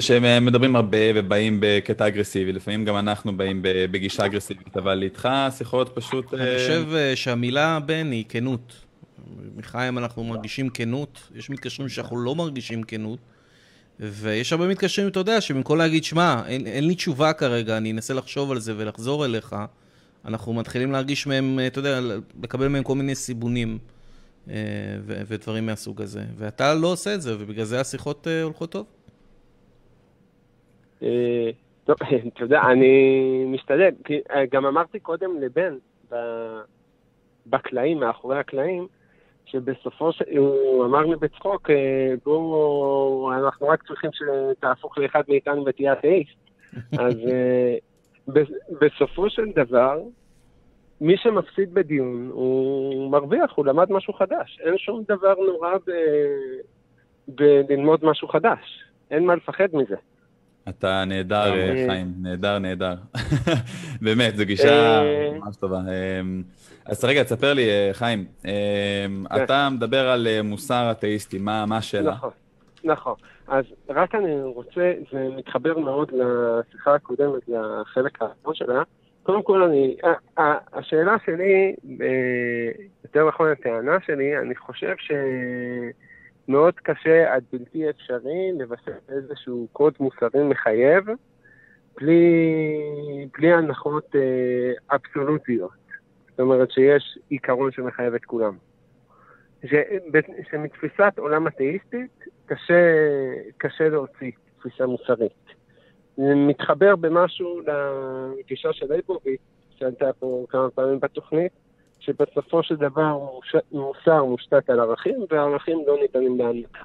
שמדברים הרבה ובאים בקטע אגרסיבי, לפעמים גם אנחנו באים בגישה אגרסיבית, אבל איתך שיחות פשוט... אני אה, חושב שהמילה בן היא כנות. מחיים אנחנו מרגישים כנות, יש מתקשרים שאנחנו לא מרגישים כנות. ויש הרבה מתקשרים, אתה יודע, שבמקום להגיד, שמע, אין, אין לי תשובה כרגע, אני אנסה לחשוב על זה ולחזור אליך, אנחנו מתחילים להרגיש מהם, אתה יודע, לקבל מהם כל מיני סיבונים אה, ו- ודברים מהסוג הזה. ואתה לא עושה את זה, ובגלל זה השיחות אה, הולכות טוב. אה, טוב, אתה יודע, אני משתדל, גם אמרתי קודם לבן, בקלעים, מאחורי הקלעים, שבסופו של... הוא אמר לי בצחוק, אה, בואו, אנחנו רק צריכים שתהפוך לאחד מאיתנו ותהיה אתאיסט. אז אה, בסופו של דבר, מי שמפסיד בדיון, הוא מרוויח, הוא למד משהו חדש. אין שום דבר נורא ב... בללמוד משהו חדש. אין מה לפחד מזה. אתה נהדר, אה, חיים, נהדר, נהדר. באמת, זו גישה ממש טובה. אז רגע, תספר לי, אה, חיים, אה, כן. אתה מדבר על אה, מוסר אתאיסטי, מה, השאלה? נכון, נכון. אז רק אני רוצה, זה מתחבר מאוד לשיחה הקודמת, לחלק האחרון שלה. קודם כל, אני, השאלה שלי, יותר נכון הטענה שלי, אני חושב שמאוד קשה עד בלתי אפשרי לבסס איזשהו קוד מוסרי מחייב, בלי, בלי הנחות אבסולוטיות. זאת אומרת שיש עיקרון שמחייב את כולם. שמתפיסת עולם אתאיסטית קשה, קשה להוציא תפיסה מוסרית. זה מתחבר במשהו לגישה של ליבוביץ, שעלתה פה כמה פעמים בתוכנית, שבסופו של דבר מוסר מושתת על ערכים, והערכים לא ניתנים להנמקה.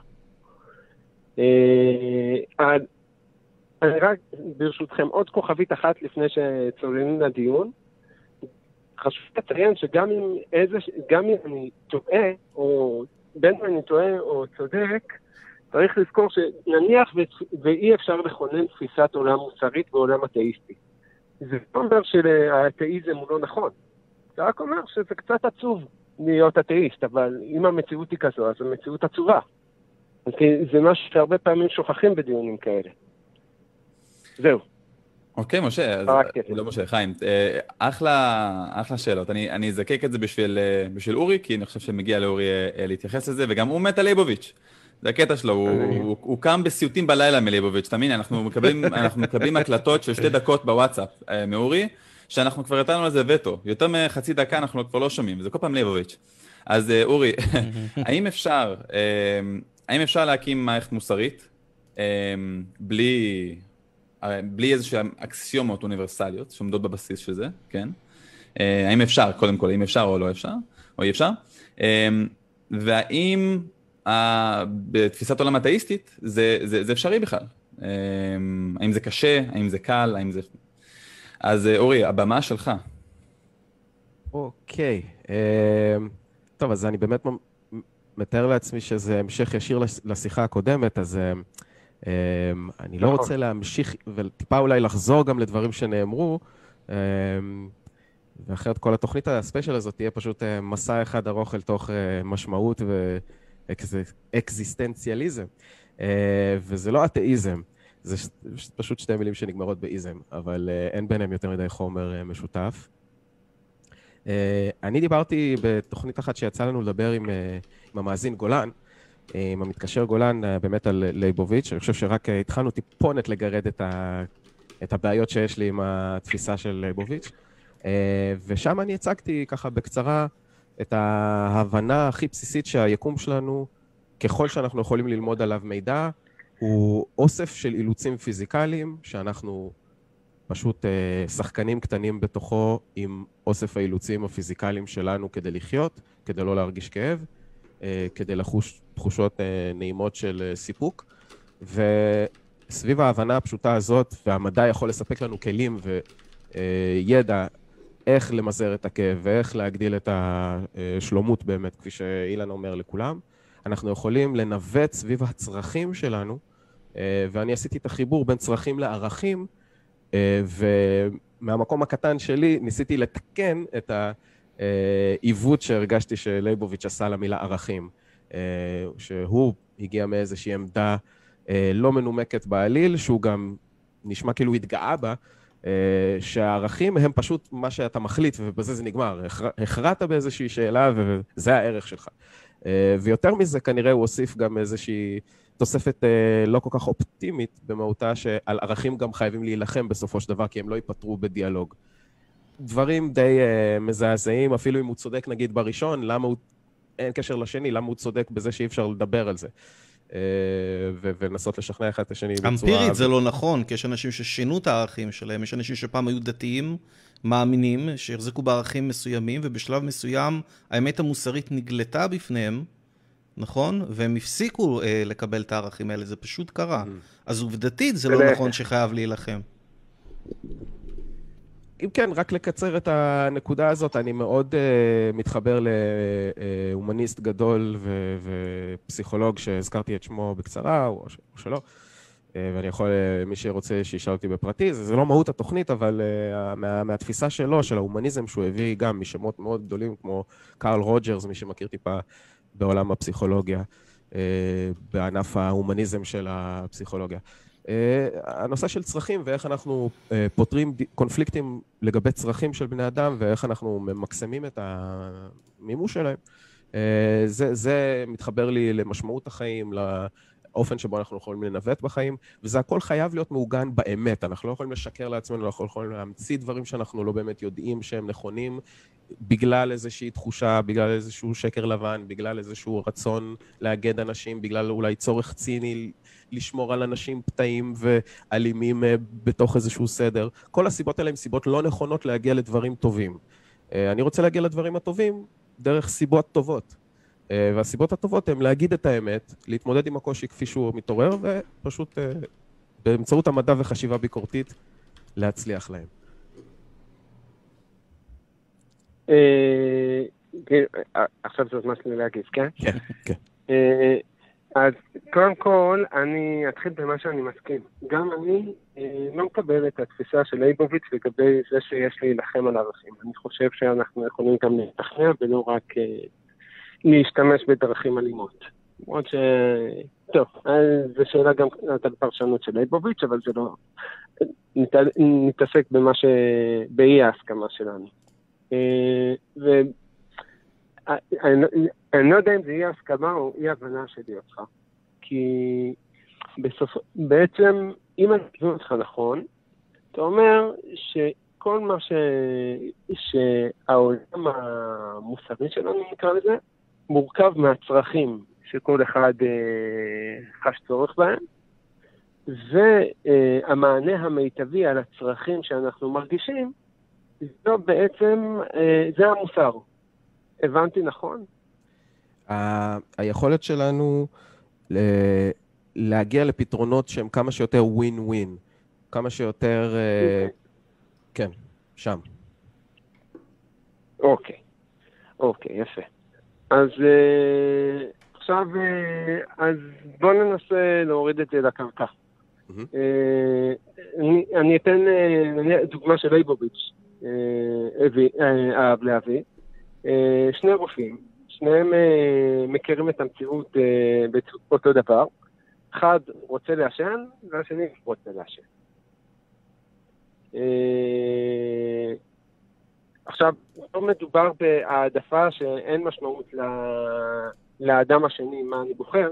אה, אני רק, ברשותכם, עוד כוכבית אחת לפני שצוללים לדיון. חשוב לציין שגם אם, איזה, גם אם אני טועה, או בין אם אני טועה או צודק, צריך לזכור שנניח ואי אפשר לכונן תפיסת עולם מוסרית בעולם אתאיסטי. זה לא אומר שהאתאיזם הוא לא נכון. זה רק אומר שזה קצת עצוב להיות אתאיסט, אבל אם המציאות היא כזו, אז המציאות עצובה. כי זה משהו שהרבה פעמים שוכחים בדיונים כאלה. זהו. אוקיי, משה, אז. לא משה, חיים, אה, אחלה, אחלה שאלות. אני, אני אזקק את זה בשביל, אה, בשביל אורי, כי אני חושב שמגיע לאורי אה, להתייחס לזה, וגם הוא מת על ליבוביץ'. זה הקטע שלו, הוא, הוא, הוא קם בסיוטים בלילה מליבוביץ', תאמין לי, אנחנו מקבלים, אנחנו מקבלים הקלטות של שתי דקות בוואטסאפ מאורי, שאנחנו כבר נתנו לזה וטו. יותר מחצי דקה אנחנו כבר לא שומעים, זה כל פעם ליבוביץ'. אז אה, אורי, האם אפשר, אה, האם אפשר להקים מערכת מוסרית אה, בלי, אה, בלי איזשהן אקסיומות אוניברסליות שעומדות בבסיס של זה, כן? אה, האם אפשר, קודם כל, האם אפשר או לא אפשר, או אי אפשר? אה, והאם בתפיסת עולם אתאיסטית זה, זה, זה אפשרי בכלל? האם זה קשה? האם זה קל? האם זה... אז אה, אורי, הבמה שלך. אוקיי. אמ, טוב, אז אני באמת מתאר לעצמי שזה המשך ישיר לש- לשיחה הקודמת, אז אמ, אמ, אני לא נכון. רוצה להמשיך וטיפה אולי לחזור גם לדברים שנאמרו, אמ, ואחרת כל התוכנית הספיישל הזאת תהיה פשוט אה, מסע אחד ארוך אל תוך אה, משמעות ואקזיסטנציאליזם. וזה לא אתאיזם, זה פשוט שתי מילים שנגמרות באיזם, אבל אה, אין ביניהם יותר מדי חומר אה, משותף. אה, אני דיברתי בתוכנית אחת שיצא לנו לדבר עם, עם המאזין גולן, עם המתקשר גולן, באמת על לייבוביץ', אני חושב שרק התחלנו טיפונת לגרד את, ה, את הבעיות שיש לי עם התפיסה של לייבוביץ', אה, ושם אני הצגתי ככה בקצרה את ההבנה הכי בסיסית שהיקום שלנו, ככל שאנחנו יכולים ללמוד עליו מידע, הוא אוסף של אילוצים פיזיקליים שאנחנו פשוט אה, שחקנים קטנים בתוכו עם אוסף האילוצים הפיזיקליים שלנו כדי לחיות, כדי לא להרגיש כאב, אה, כדי לחוש תחושות אה, נעימות של סיפוק. וסביב ההבנה הפשוטה הזאת, והמדע יכול לספק לנו כלים וידע איך למזער את הכאב ואיך להגדיל את השלומות באמת, כפי שאילן אומר לכולם, אנחנו יכולים לנווט סביב הצרכים שלנו, אה, ואני עשיתי את החיבור בין צרכים לערכים, אה, ומהמקום הקטן שלי ניסיתי לתקן את העיוות שהרגשתי שלייבוביץ' עשה למילה ערכים. אה, שהוא הגיע מאיזושהי עמדה לא מנומקת בעליל, שהוא גם נשמע כאילו התגאה בה, שהערכים הם פשוט מה שאתה מחליט ובזה זה נגמר. הכר- הכרעת באיזושהי שאלה וזה הערך שלך. אה, ויותר מזה, כנראה הוא הוסיף גם איזושהי תוספת אה, לא כל כך אופטימית במהותה, שעל ערכים גם חייבים להילחם בסופו של דבר, כי הם לא ייפתרו בדיאלוג. דברים די אה, מזעזעים, אפילו אם הוא צודק נגיד בראשון, למה הוא... אין קשר לשני, למה הוא צודק בזה שאי אפשר לדבר על זה. ולנסות לשכנע אחד את השני בצורה... אמפירית זה לא נכון, כי יש אנשים ששינו את הערכים שלהם, יש אנשים שפעם היו דתיים, מאמינים, שהחזיקו בערכים מסוימים, ובשלב מסוים האמת המוסרית נגלתה בפניהם, נכון? והם הפסיקו אה, לקבל את הערכים האלה, זה פשוט קרה. אז עובדתית זה לא. נכון שחייב להילחם. אם כן, רק לקצר את הנקודה הזאת, אני מאוד uh, מתחבר להומניסט גדול ו- ופסיכולוג שהזכרתי את שמו בקצרה, או, ש- או שלא, uh, ואני יכול, uh, מי שרוצה שישאל אותי בפרטי, זה, זה לא מהות התוכנית, אבל uh, מה, מהתפיסה שלו, של ההומניזם שהוא הביא גם משמות מאוד גדולים, כמו קארל רוג'רס, מי שמכיר טיפה בעולם הפסיכולוגיה, uh, בענף ההומניזם של הפסיכולוגיה. Uh, הנושא של צרכים ואיך אנחנו uh, פותרים קונפליקטים לגבי צרכים של בני אדם ואיך אנחנו ממקסמים את המימוש שלהם. Uh, זה, זה מתחבר לי למשמעות החיים, לאופן שבו אנחנו יכולים לנווט בחיים, וזה הכל חייב להיות מעוגן באמת. אנחנו לא יכולים לשקר לעצמנו, אנחנו לא יכולים להמציא דברים שאנחנו לא באמת יודעים שהם נכונים, בגלל איזושהי תחושה, בגלל איזשהו שקר לבן, בגלל איזשהו רצון לאגד אנשים, בגלל אולי צורך ציני לשמור על אנשים פתאים ואלימים אה, בתוך איזשהו סדר. כל הסיבות האלה הן סיבות לא נכונות להגיע לדברים טובים. אה, אני רוצה להגיע לדברים הטובים דרך סיבות טובות. אה, והסיבות הטובות הן להגיד את האמת, להתמודד עם הקושי כפי שהוא מתעורר, ופשוט אה, באמצעות המדע וחשיבה ביקורתית להצליח להם. אה, כן, עכשיו זה הזמן שלי להגיב, כן? כן, כן. אז קודם כל, אני אתחיל במה שאני מסכים. גם אני לא מקבל את התפיסה של לייבוביץ' לגבי זה שיש להילחם על ערכים. אני חושב שאנחנו יכולים גם להשתכנע ולא רק להשתמש בדרכים אלימות. למרות טוב, אז זו שאלה גם על פרשנות של ליבוביץ', אבל זה לא... נת, נתעסק במה ש... באי ההסכמה שלנו. אה, ואני אני לא יודע אם זה אי ההסכמה או אי הבנה שלי אותך. כי בסוף... בעצם, אם אני מבין אותך נכון, אתה אומר שכל מה ש... שהעולם המוסרי שלנו, נקרא לזה, מורכב מהצרכים שכל אחד אה, חש צורך בהם, והמענה המיטבי על הצרכים שאנחנו מרגישים, זו בעצם, אה, זה המוסר. הבנתי נכון? ה- היכולת שלנו ל- להגיע לפתרונות שהם כמה שיותר ווין ווין, כמה שיותר... אה, כן, שם. אוקיי, אוקיי, יפה. אז אה, עכשיו, אה, אז בואו ננסה להוריד את זה לקרקע. אה, אני, אני אתן דוגמה של אה, אהב להביא. שני רופאים, שניהם מכירים את המציאות באותו דבר. אחד רוצה לעשן, והשני רוצה לעשן. עכשיו, לא מדובר בהעדפה שאין משמעות ל- לאדם השני מה אני בוחר,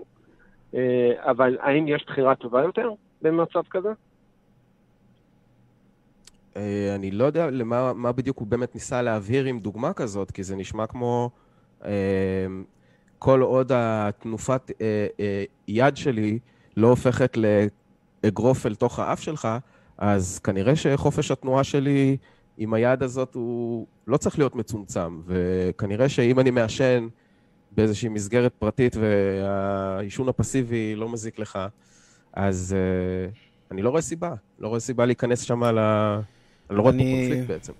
אה, אבל האם יש בחירה טובה יותר במצב כזה? אה, אני לא יודע למה מה בדיוק הוא באמת ניסה להבהיר עם דוגמה כזאת, כי זה נשמע כמו אה, כל עוד התנופת יד שלי לא הופכת לאגרוף אל תוך האף שלך, אז כנראה שחופש התנועה שלי עם היד הזאת הוא לא צריך להיות מצומצם, וכנראה שאם אני מעשן באיזושהי מסגרת פרטית והעישון הפסיבי לא מזיק לך, אז אה, אני לא רואה סיבה, לא רואה סיבה להיכנס שם ל... אני לא רואה פה אני- קונפליקט בעצם.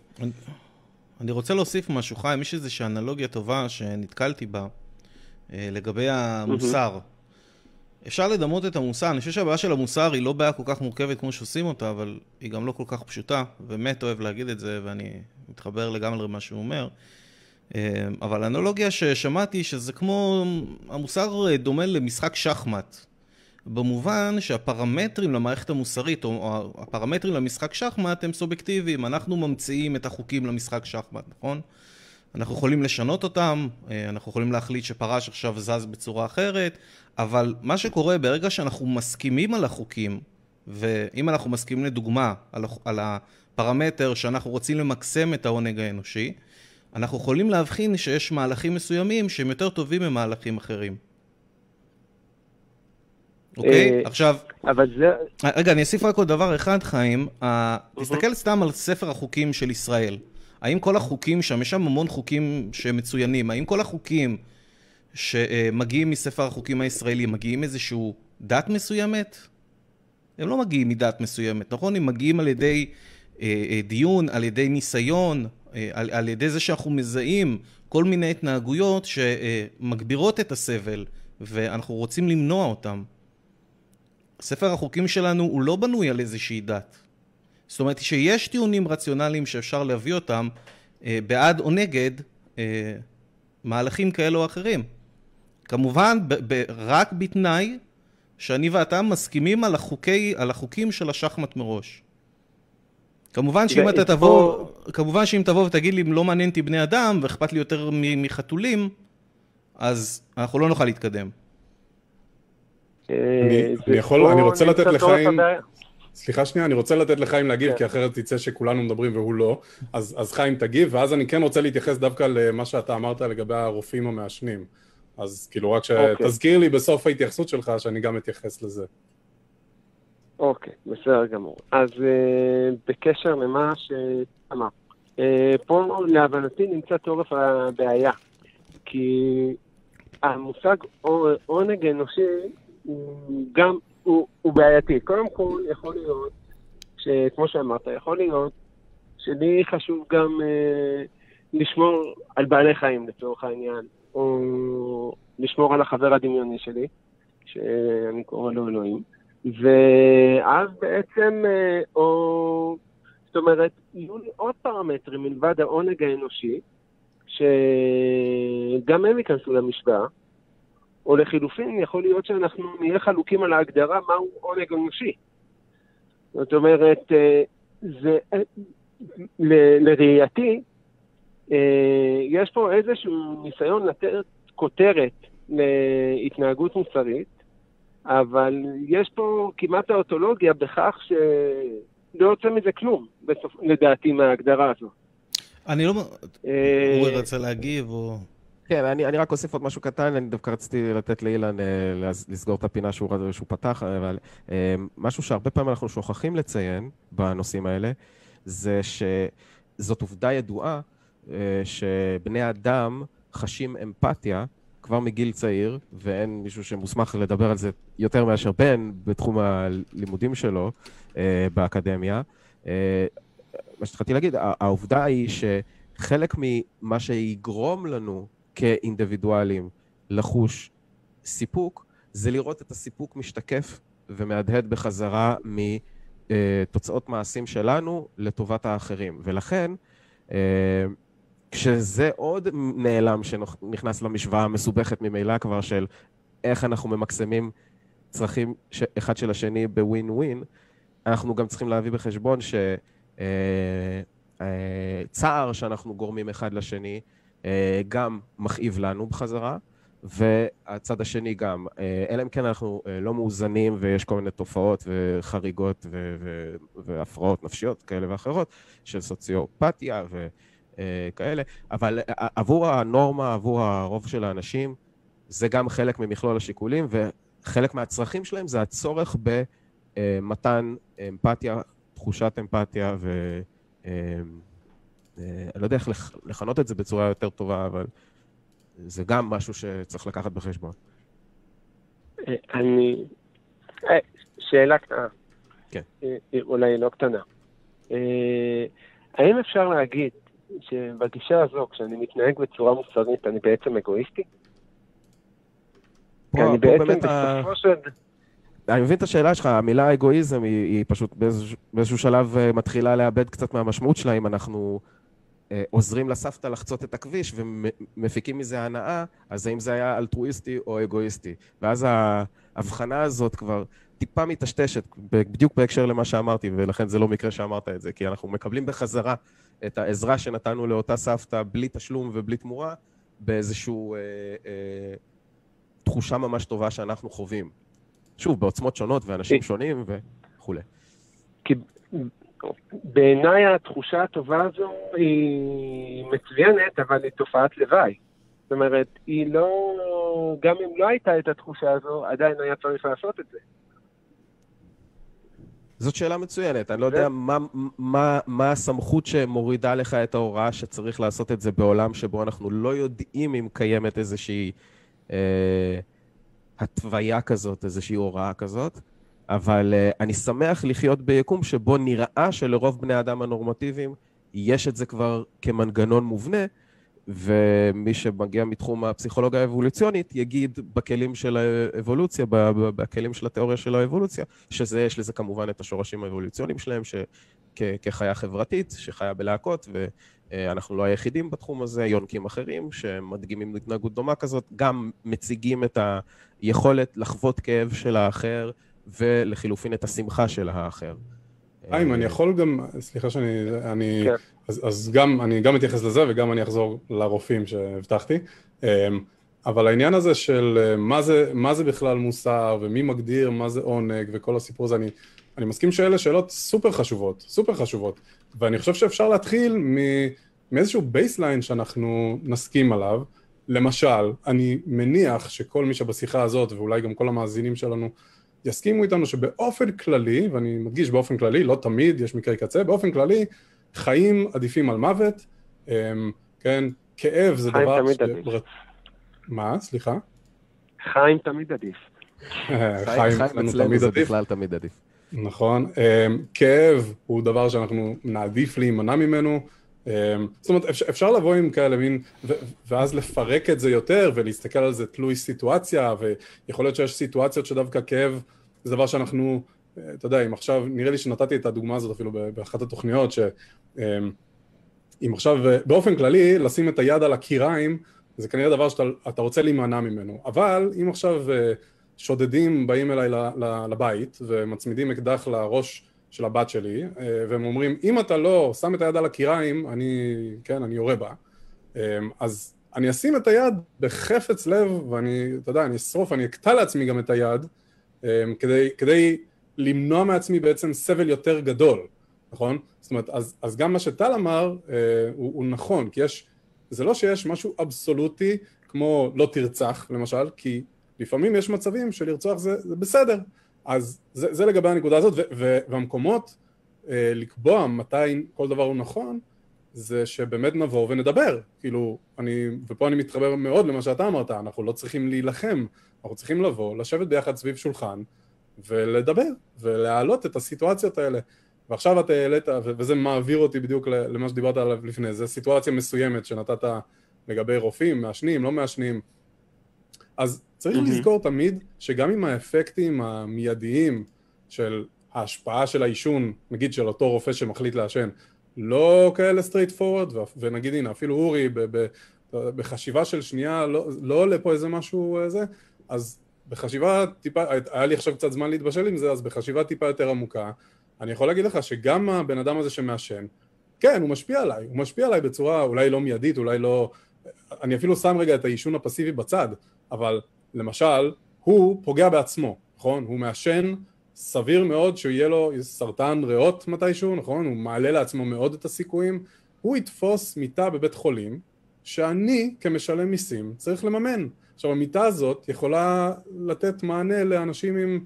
אני רוצה להוסיף משהו, חיים, יש איזושהי אנלוגיה טובה שנתקלתי בה אה, לגבי המוסר. אפשר לדמות את המוסר, אני חושב שהבעיה של המוסר היא לא בעיה כל כך מורכבת כמו שעושים אותה, אבל היא גם לא כל כך פשוטה, באמת אוהב להגיד את זה, ואני מתחבר לגמרי למה שהוא אומר. אה, אבל האנלוגיה ששמעתי, שזה כמו, המוסר דומה למשחק שחמט. במובן שהפרמטרים למערכת המוסרית, או הפרמטרים למשחק שחמט הם סובייקטיביים. אנחנו ממציאים את החוקים למשחק שחמט, נכון? אנחנו יכולים לשנות אותם, אה, אנחנו יכולים להחליט שפרש עכשיו זז בצורה אחרת, אבל מה שקורה ברגע שאנחנו מסכימים על החוקים, ואם אנחנו מסכימים לדוגמה על, על הפרמטר שאנחנו רוצים למקסם את העונג האנושי, אנחנו יכולים להבחין שיש מהלכים מסוימים שהם יותר טובים ממהלכים אחרים. אוקיי? אה, עכשיו, אבל זה... רגע, אני אוסיף רק עוד דבר אחד, חיים. אה, תסתכל סתם על ספר החוקים של ישראל. האם כל החוקים שם, יש שם המון חוקים שמצוינים, האם כל החוקים שמגיעים מספר החוקים הישראלי מגיעים איזשהו דת מסוימת? הם לא מגיעים מדת מסוימת, נכון? הם מגיעים על ידי אה, אה, דיון, על ידי ניסיון, אה, על, על ידי זה שאנחנו מזהים כל מיני התנהגויות שמגבירות את הסבל, ואנחנו רוצים למנוע אותם. ספר החוקים שלנו הוא לא בנוי על איזושהי דת. זאת אומרת שיש טיעונים רציונליים שאפשר להביא אותם אה, בעד או נגד אה, מהלכים כאלו או אחרים. כמובן, ב- ב- רק בתנאי שאני ואתה מסכימים על, החוקי, על החוקים של השחמט מראש. כמובן שאם אתה תבוא, כמובן שאם תבוא ותגיד לי לא מעניין אותי בני אדם ואכפת לי יותר מ- מחתולים, אז אנחנו לא נוכל להתקדם. אה, אני- אני יכול- פה אני רוצה לתת לחיים-. סליחה שנייה, אני רוצה לתת לחיים להגיב, כן. כי אחרת תצא שכולנו מדברים והוא לא. אז, אז חיים תגיב, ואז אני כן רוצה להתייחס דווקא למה שאתה אמרת לגבי הרופאים המעשנים. אז כאילו רק אוקיי. שתזכיר לי בסוף ההתייחסות שלך שאני גם אתייחס לזה. אוקיי, בסדר גמור. אז אה, בקשר למה שאמרת, אה, פה להבנתי נמצא תורף הבעיה, כי המושג עו- עונג אנושי הוא גם, הוא, הוא בעייתי. קודם כל, יכול להיות, שכמו שאמרת, יכול להיות שלי חשוב גם אה, לשמור על בעלי חיים לצורך העניין, או לשמור על החבר הדמיוני שלי, שאני קורא לו אלוהים. ואז בעצם, אה, או, זאת אומרת, יהיו לי עוד פרמטרים מלבד העונג האנושי, שגם הם ייכנסו למשוואה, או לחילופין, יכול להיות שאנחנו נהיה חלוקים על ההגדרה מהו עונג אנושי. זאת אומרת, אה, זה, אה, ל- לראייתי, אה, יש פה איזשהו ניסיון לתת כותרת להתנהגות מוסרית, אבל יש פה כמעט האוטולוגיה בכך שלא יוצא מזה כלום, בסופ... לדעתי, מההגדרה הזו. אני לא... אורי רצה להגיב, או... כן, אני, אני רק אוסיף עוד משהו קטן, אני דווקא רציתי לתת לאילן אה, לס- לסגור את הפינה שהוא, שהוא פתח, אבל אה, משהו שהרבה פעמים אנחנו שוכחים לציין בנושאים האלה, זה שזאת עובדה ידועה אה, שבני אדם חשים אמפתיה כבר מגיל צעיר, ואין מישהו שמוסמך לדבר על זה יותר מאשר בן בתחום הלימודים שלו אה, באקדמיה. אה, מה שהתחלתי להגיד, העובדה היא שחלק ממה שיגרום לנו כאינדיבידואלים לחוש סיפוק, זה לראות את הסיפוק משתקף ומהדהד בחזרה מתוצאות מעשים שלנו לטובת האחרים. ולכן, אה, כשזה עוד נעלם שנכנס למשוואה המסובכת ממילא כבר של איך אנחנו ממקסמים צרכים אחד של השני בווין ווין, אנחנו גם צריכים להביא בחשבון ש... אה, אה, שאנחנו גורמים אחד לשני, גם מכאיב לנו בחזרה, והצד השני גם. אה, אלא אם כן אנחנו אה, לא מאוזנים ויש כל מיני תופעות וחריגות ו- ו- והפרעות נפשיות כאלה ואחרות של סוציופתיה וכאלה, אבל אה, עבור הנורמה, עבור הרוב של האנשים, זה גם חלק ממכלול השיקולים, וחלק מהצרכים שלהם זה הצורך במתן אמפתיה, תחושת אמפתיה ו... אה, אני לא יודע איך לכ- לכנות את זה בצורה יותר טובה, אבל זה גם משהו שצריך לקחת בחשבון. אה, אני... אה, שאלה קטנה. כן. אולי לא קטנה. האם אפשר להגיד שבגישה הזו, כשאני מתנהג בצורה מוסרית, אני בעצם אגואיסטי? פה- אני פה בעצם באמת ה- בסופו של... אני מבין את השאלה שלך, המילה אגואיזם היא, היא פשוט באיזשהו, באיזשהו שלב מתחילה לאבד קצת מהמשמעות שלה אם אנחנו עוזרים לסבתא לחצות את הכביש ומפיקים מזה הנאה, אז האם זה היה אלטרואיסטי או אגואיסטי? ואז ההבחנה הזאת כבר טיפה מטשטשת, בדיוק בהקשר למה שאמרתי, ולכן זה לא מקרה שאמרת את זה, כי אנחנו מקבלים בחזרה את העזרה שנתנו לאותה סבתא בלי תשלום ובלי תמורה, באיזושהי אה, אה, תחושה ממש טובה שאנחנו חווים. שוב, בעוצמות שונות ואנשים שונים וכולי. כי בעיניי התחושה הטובה הזו היא מצוינת, אבל היא תופעת לוואי. זאת אומרת, היא לא... גם אם לא הייתה את התחושה הזו, עדיין היה צריך לעשות את זה. זאת שאלה מצוינת, אני לא יודע מה, מה, מה הסמכות שמורידה לך את ההוראה שצריך לעשות את זה בעולם שבו אנחנו לא יודעים אם קיימת איזושהי אה, התוויה כזאת, איזושהי הוראה כזאת, אבל אה, אני שמח לחיות ביקום שבו נראה שלרוב בני האדם הנורמטיביים יש את זה כבר כמנגנון מובנה, ומי שמגיע מתחום הפסיכולוגיה האבולוציונית יגיד בכלים של האבולוציה, בכלים של התיאוריה של האבולוציה, שזה, יש לזה כמובן את השורשים האבולוציוניים שלהם, שכחיה חברתית, שחיה בלהקות, ואנחנו לא היחידים בתחום הזה, יונקים אחרים שמדגימים התנהגות דומה כזאת, גם מציגים את היכולת לחוות כאב של האחר, ולחילופין את השמחה של האחר. חיים, אני יכול גם, סליחה שאני, אני, כן. אז, אז גם, אני גם אתייחס לזה וגם אני אחזור לרופאים שהבטחתי, אמ, אבל העניין הזה של אה, מה זה, מה זה בכלל מוסר ומי מגדיר מה זה עונג וכל הסיפור הזה, אני, אני מסכים שאלה שאלות סופר חשובות, סופר חשובות, ואני חושב שאפשר להתחיל מ, מאיזשהו baseline שאנחנו נסכים עליו, למשל, אני מניח שכל מי שבשיחה הזאת ואולי גם כל המאזינים שלנו יסכימו איתנו שבאופן כללי, ואני מדגיש באופן כללי, לא תמיד, יש מקרי קצה, באופן כללי, חיים עדיפים על מוות, אמ, כן, כאב זה חיים דבר... תמיד ש- עדיף. מה? סליחה? חיים תמיד עדיף. חיים חיים אצלנו תמיד זה עדיף. בכלל תמיד עדיף. נכון. Um, כאב הוא דבר שאנחנו נעדיף להימנע ממנו. Um, זאת אומרת, אפשר, לבוא עם כאלה מין, ואז לפרק את זה יותר ולהסתכל על זה תלוי סיטואציה, ויכול להיות שיש סיטואציות שדווקא כאב זה דבר שאנחנו, אה, אתה יודע, אם עכשיו, נראה לי שנתתי את הדוגמה הזאת אפילו באחת התוכניות, שאם עכשיו, אה, באופן כללי, לשים את היד על הקיריים, זה כנראה דבר שאתה רוצה להימנע ממנו. אבל אם עכשיו אה, שודדים באים אליי לבית ומצמידים אקדח לראש של הבת שלי, אה, והם אומרים, אם אתה לא שם את היד על הקיריים, אני, כן, אני יורה בה. אה, אז אני אשים את היד בחפץ לב, ואני, אתה יודע, אני אשרוף, אני אקטע לעצמי גם את היד, כדי, כדי למנוע מעצמי בעצם סבל יותר גדול, נכון? זאת אומרת, אז, אז גם מה שטל אמר הוא, הוא נכון, כי יש... זה לא שיש משהו אבסולוטי כמו לא תרצח למשל, כי לפעמים יש מצבים שלרצוח זה, זה בסדר. אז זה, זה לגבי הנקודה הזאת, ו, ו, והמקומות אה, לקבוע מתי כל דבר הוא נכון, זה שבאמת נבוא ונדבר. כאילו, אני, ופה אני מתחבר מאוד למה שאתה אמרת, אנחנו לא צריכים להילחם, אנחנו צריכים לבוא, לשבת ביחד סביב שולחן ולדבר, ולהעלות את הסיטואציות האלה. ועכשיו אתה העלית, וזה מעביר אותי בדיוק למה שדיברת עליו לפני, זה סיטואציה מסוימת שנתת לגבי רופאים, מעשנים, לא מעשנים. אז צריך mm-hmm. לזכור תמיד שגם עם האפקטים המיידיים של ההשפעה של העישון, נגיד של אותו רופא שמחליט לעשן, לא כאלה straightforward, ונגיד הנה אפילו אורי ב- ב- בחשיבה של שנייה לא, לא עולה פה איזה משהו אה, אז בחשיבה טיפה, היה לי עכשיו קצת זמן להתבשל עם זה, אז בחשיבה טיפה יותר עמוקה, אני יכול להגיד לך שגם הבן אדם הזה שמעשן, כן, הוא משפיע עליי, הוא משפיע עליי בצורה אולי לא מיידית, אולי לא... אני אפילו שם רגע את העישון הפסיבי בצד, אבל למשל, הוא פוגע בעצמו, נכון? הוא מעשן, סביר מאוד שיהיה לו סרטן ריאות מתישהו, נכון? הוא מעלה לעצמו מאוד את הסיכויים, הוא יתפוס מיטה בבית חולים, שאני כמשלם מיסים צריך לממן. עכשיו המיטה הזאת יכולה לתת מענה לאנשים עם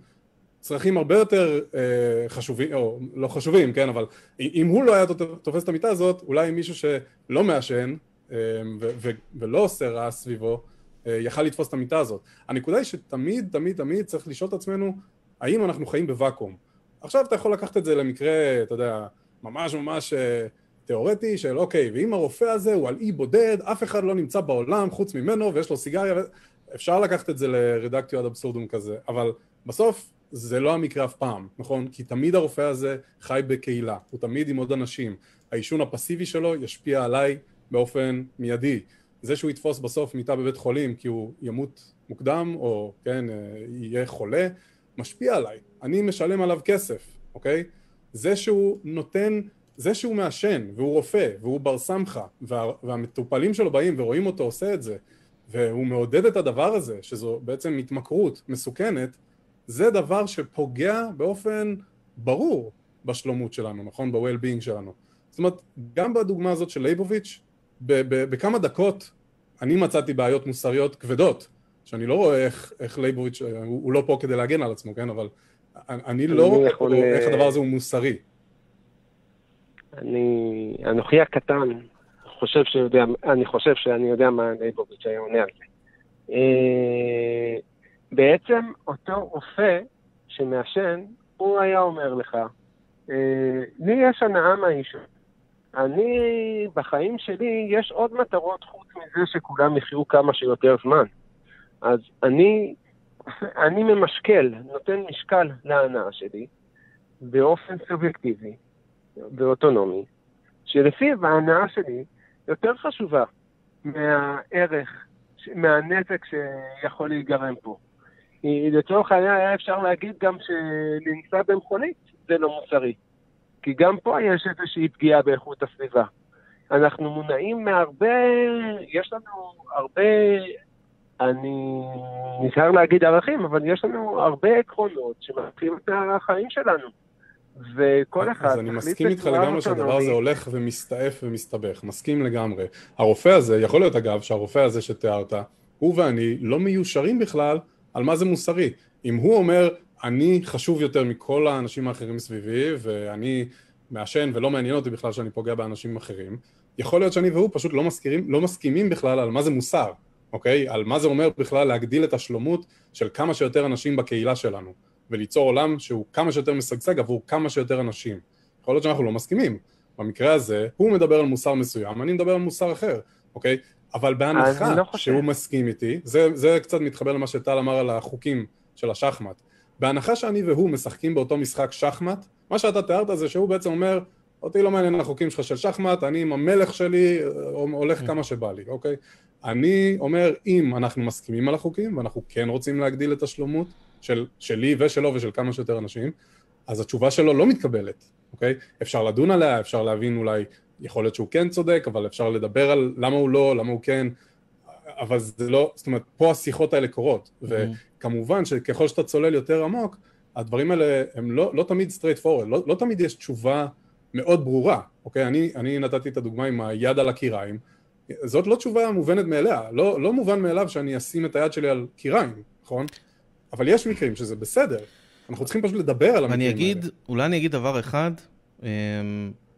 צרכים הרבה יותר אה, חשובים, או לא חשובים, כן, אבל אם הוא לא היה תופס את המיטה הזאת, אולי מישהו שלא מעשן אה, ו- ו- ולא עושה רעש סביבו, יכל לתפוס את המיטה הזאת. הנקודה היא שתמיד, תמיד, תמיד צריך לשאול את עצמנו, האם אנחנו חיים בוואקום. עכשיו אתה יכול לקחת את זה למקרה, אתה יודע, ממש ממש אה, תיאורטי, של אוקיי, ואם הרופא הזה הוא על אי בודד, אף אחד לא נמצא בעולם חוץ ממנו ויש לו סיגריה. אפשר לקחת את זה לרדקטio עד אבסורדום כזה, אבל בסוף זה לא המקרה אף פעם, נכון? כי תמיד הרופא הזה חי בקהילה, הוא תמיד עם עוד אנשים. העישון הפסיבי שלו ישפיע עליי באופן מיידי. זה שהוא יתפוס בסוף מיטה בבית חולים כי הוא ימות מוקדם, או כן, אה, יהיה חולה, משפיע עליי. אני משלם עליו כסף, אוקיי? זה שהוא נותן, זה שהוא מעשן, והוא רופא, והוא בר סמכה, וה, והמטופלים שלו באים ורואים אותו עושה את זה, והוא מעודד את הדבר הזה, שזו בעצם התמכרות מסוכנת, זה דבר שפוגע באופן ברור בשלומות שלנו, נכון? ב-well-being שלנו. זאת אומרת, גם בדוגמה הזאת של לייבוביץ', בכמה דקות אני מצאתי בעיות מוסריות כבדות, שאני לא רואה איך, איך לייבוביץ', הוא, הוא לא פה כדי להגן על עצמו, כן? אבל אני לא רואה יכול... איך הדבר הזה הוא מוסרי. אני, אנוכי הקטן, חושב שיודע, אני חושב שאני יודע מה לייבוביץ' היה עונה על זה. אה, בעצם אותו רופא שמעשן, הוא היה אומר לך, אה, לי יש הנאה מהעישון. אני, בחיים שלי, יש עוד מטרות חוץ מזה שכולם יחיו כמה שיותר זמן. אז אני, אני ממשקל, נותן משקל להנאה שלי, באופן סובייקטיבי ואוטונומי, שלפיו ההנאה שלי יותר חשובה מהערך, מהנזק שיכול להיגרם פה. לצורך העניין היה אפשר להגיד גם שלנסוע במכונית זה לא מוסרי. כי גם פה יש איזושהי פגיעה באיכות הסביבה. אנחנו מונעים מהרבה, יש לנו הרבה, אני נזהר להגיד ערכים, אבל יש לנו הרבה עקרונות שמתחילים את החיים שלנו. וכל אחד... אז אני מסכים איתך לגמרי שהדבר הזה הולך ומסתעף ומסתבך, מסכים לגמרי. הרופא הזה, יכול להיות אגב שהרופא הזה שתיארת, הוא ואני לא מיושרים בכלל על מה זה מוסרי. אם הוא אומר, אני חשוב יותר מכל האנשים האחרים סביבי, ואני מעשן ולא מעניין אותי בכלל שאני פוגע באנשים אחרים, יכול להיות שאני והוא פשוט לא, מזכירים, לא מסכימים בכלל על מה זה מוסר, אוקיי? על מה זה אומר בכלל להגדיל את השלומות של כמה שיותר אנשים בקהילה שלנו, וליצור עולם שהוא כמה שיותר משגשג עבור כמה שיותר אנשים. יכול להיות שאנחנו לא מסכימים. במקרה הזה, הוא מדבר על מוסר מסוים, אני מדבר על מוסר אחר, אוקיי? אבל בהנחה לא שהוא מסכים איתי, זה, זה קצת מתחבר למה שטל אמר על החוקים של השחמט. בהנחה שאני והוא משחקים באותו משחק שחמט, מה שאתה תיארת זה שהוא בעצם אומר, אותי לא מעניין החוקים שלך של שחמט, אני עם המלך שלי הולך כן. כמה שבא לי, אוקיי? אני אומר, אם אנחנו מסכימים על החוקים, ואנחנו כן רוצים להגדיל את השלומות של, שלי ושלו ושל כמה שיותר אנשים, אז התשובה שלו לא מתקבלת, אוקיי? אפשר לדון עליה, אפשר להבין אולי, יכול להיות שהוא כן צודק, אבל אפשר לדבר על למה הוא לא, למה הוא כן, אבל זה לא, זאת אומרת, פה השיחות האלה קורות, וכמובן שככל שאתה צולל יותר עמוק, הדברים האלה הם לא, לא תמיד straight forward, לא, לא תמיד יש תשובה מאוד ברורה, אוקיי? אני, אני נתתי את הדוגמה עם היד על הקיריים, זאת לא תשובה מובנת מאליה, לא, לא מובן מאליו שאני אשים את היד שלי על קיריים, נכון? אבל יש מקרים שזה בסדר, אנחנו צריכים פשוט לדבר על המקרים אני האלה. אגיד, אולי אני אגיד דבר אחד. אמ,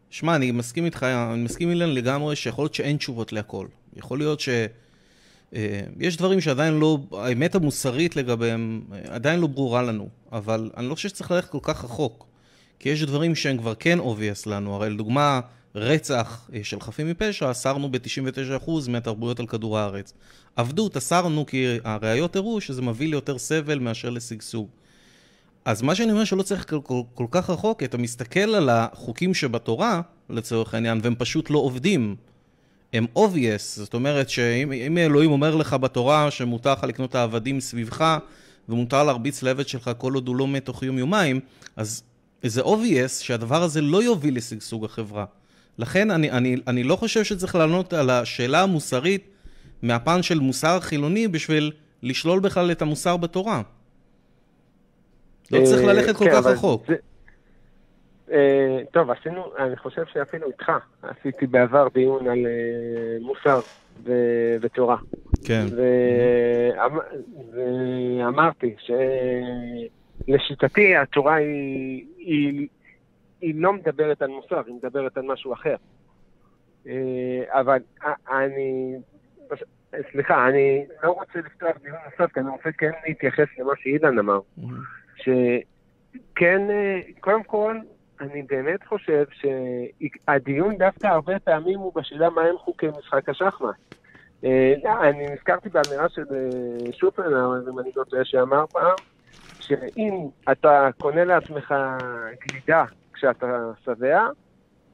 שמע, אני מסכים איתך, אני מסכים אילן לגמרי שיכול להיות שאין תשובות להכל. יכול להיות ש... אה, יש דברים שעדיין לא, האמת המוסרית לגביהם אה, עדיין לא ברורה לנו, אבל אני לא חושב שצריך ללכת כל כך רחוק. כי יש דברים שהם כבר כן obvious לנו, הרי לדוגמה, רצח אה, של חפים מפשע, אסרנו ב-99% מהתרבויות על כדור הארץ. עבדות אסרנו כי הראיות הראו שזה מביא ליותר סבל מאשר לשגשוג. אז מה שאני אומר שלא צריך כל, כל, כל כך רחוק, אתה מסתכל על החוקים שבתורה, לצורך העניין, והם פשוט לא עובדים. הם obvious, זאת אומרת שאם אם אלוהים אומר לך בתורה שמותר לך לקנות את העבדים סביבך, ומותר להרביץ לעבד שלך כל עוד הוא לא מת תוך יום-יומיים, אז זה obvious שהדבר הזה לא יוביל לשגשוג החברה. לכן אני, אני, אני לא חושב שצריך לענות על השאלה המוסרית מהפן של מוסר חילוני בשביל לשלול בכלל את המוסר בתורה. לא צריך אה, ללכת כל כן, כך רחוק. זה- טוב, עשינו, אני חושב שאפילו איתך עשיתי בעבר דיון על אה, מוסר ו- ותורה. כן. ואמ- ואמרתי שלשיטתי התורה היא, היא, היא לא מדברת על מוסר, היא מדברת על משהו אחר. אה, אבל אני, סליחה, אני לא רוצה לפתוח דיון נוסף, כי אני רוצה כן להתייחס למה שאילן אמר. שכן, אה, קודם כל, אני באמת חושב שהדיון דווקא הרבה פעמים הוא בשאלה מהם חוקי משחק השחמט. אה, אני נזכרתי באמירה של אה, שופנהאואר, אם אני לא טועה, שאמר פעם, שאם אתה קונה לעצמך גלידה כשאתה שבע,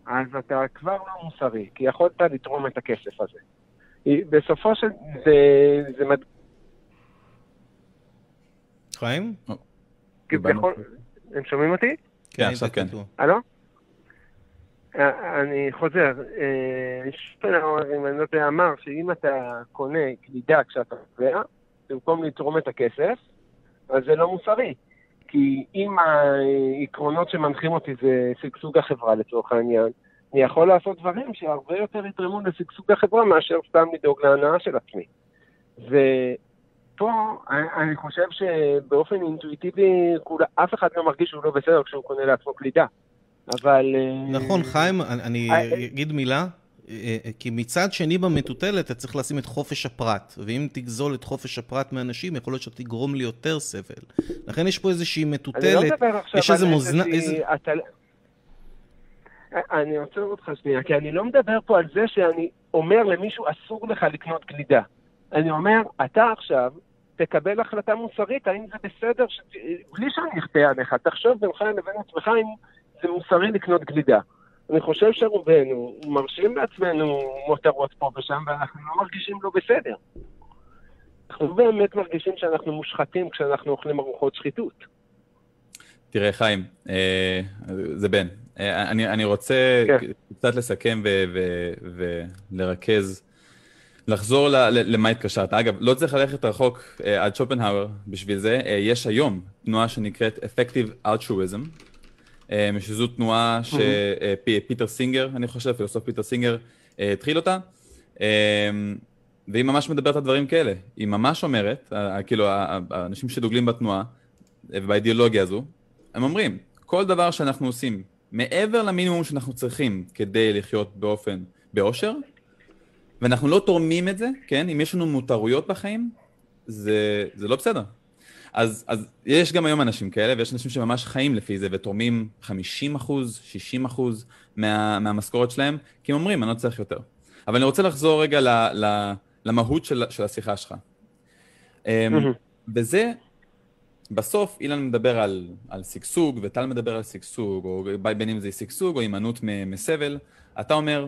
אז אתה כבר לא מוסרי, כי יכולת לתרום את הכסף הזה. בסופו של... זה, זה מד... חיים? הם שומעים אותי? כן, עכשיו כן. הלו? אה, אני חוזר, אה, שופנהאואר, אם אני לא טועה, אמר שאם אתה קונה גלידה כשאתה שבע, במקום לתרום את הכסף, אז זה לא מוסרי. כי אם העקרונות שמנחים אותי זה שגשוג החברה לצורך העניין, אני יכול לעשות דברים שהרבה יותר יתרמו לשגשוג החברה מאשר סתם לדאוג להנאה של עצמי. אני, אני חושב שבאופן אינטואיטיבי כולה, אף אחד לא מרגיש שהוא לא בסדר כשהוא קונה לעצמו גלידה. אבל... אה, נכון, חיים, אני אני אה, אגיד מילה. אה, אה, כי מצד שני במטוטלת אתה צריך לשים את חופש הפרט, ואם תגזול את חופש הפרט מאנשים, יכול להיות שתגרום לי יותר סבל. לכן יש פה איזושהי אני לא מטוטלת, מדבר עכשיו יש איזה מאזניים, איזושהי הטל- אני עוצר אותך שנייה, כי אני לא מדבר פה על זה שאני אומר למישהו אסור לך לקנות גלידה. אני אומר, אתה עכשיו תקבל החלטה מוסרית, האם זה בסדר, ש... בלי שאני אכפה עליך, תחשוב בינך לבין עצמך אם זה מוסרי לקנות גלידה. אני חושב שרובנו מרשים לעצמנו מותרות פה ושם, ואנחנו לא מרגישים לא בסדר. אנחנו באמת מרגישים שאנחנו מושחתים כשאנחנו אוכלים ארוחות שחיתות. תראה, חיים, אה, זה בן. אה, אני, אני רוצה כן. קצת לסכם ולרכז, לחזור ל- ל- למה התקשרת. אגב, לא צריך ללכת רחוק אה, עד שופנהאואר בשביל זה. אה, יש היום תנועה שנקראת Effective Altruism, אה, שזו תנועה שפיטר סינגר, אני חושב, פילוסוף פיטר סינגר, אה, התחיל אותה. אה, והיא ממש מדברת על דברים כאלה. היא ממש אומרת, כאילו, האנשים שדוגלים בתנועה ובאידיאולוגיה הזו, הם אומרים, כל דבר שאנחנו עושים מעבר למינימום שאנחנו צריכים כדי לחיות באופן, באושר, ואנחנו לא תורמים את זה, כן? אם יש לנו מותרויות בחיים, זה, זה לא בסדר. אז, אז יש גם היום אנשים כאלה, ויש אנשים שממש חיים לפי זה ותורמים 50 אחוז, 60 אחוז מה, מהמשכורת שלהם, כי הם אומרים, אני לא צריך יותר. אבל אני רוצה לחזור רגע ל, ל, למהות של, של השיחה שלך. אמ, וזה, בסוף אילן מדבר על, על שגשוג, וטל מדבר על שגשוג, או בין אם זה שגשוג או הימנעות מסבל. אתה אומר,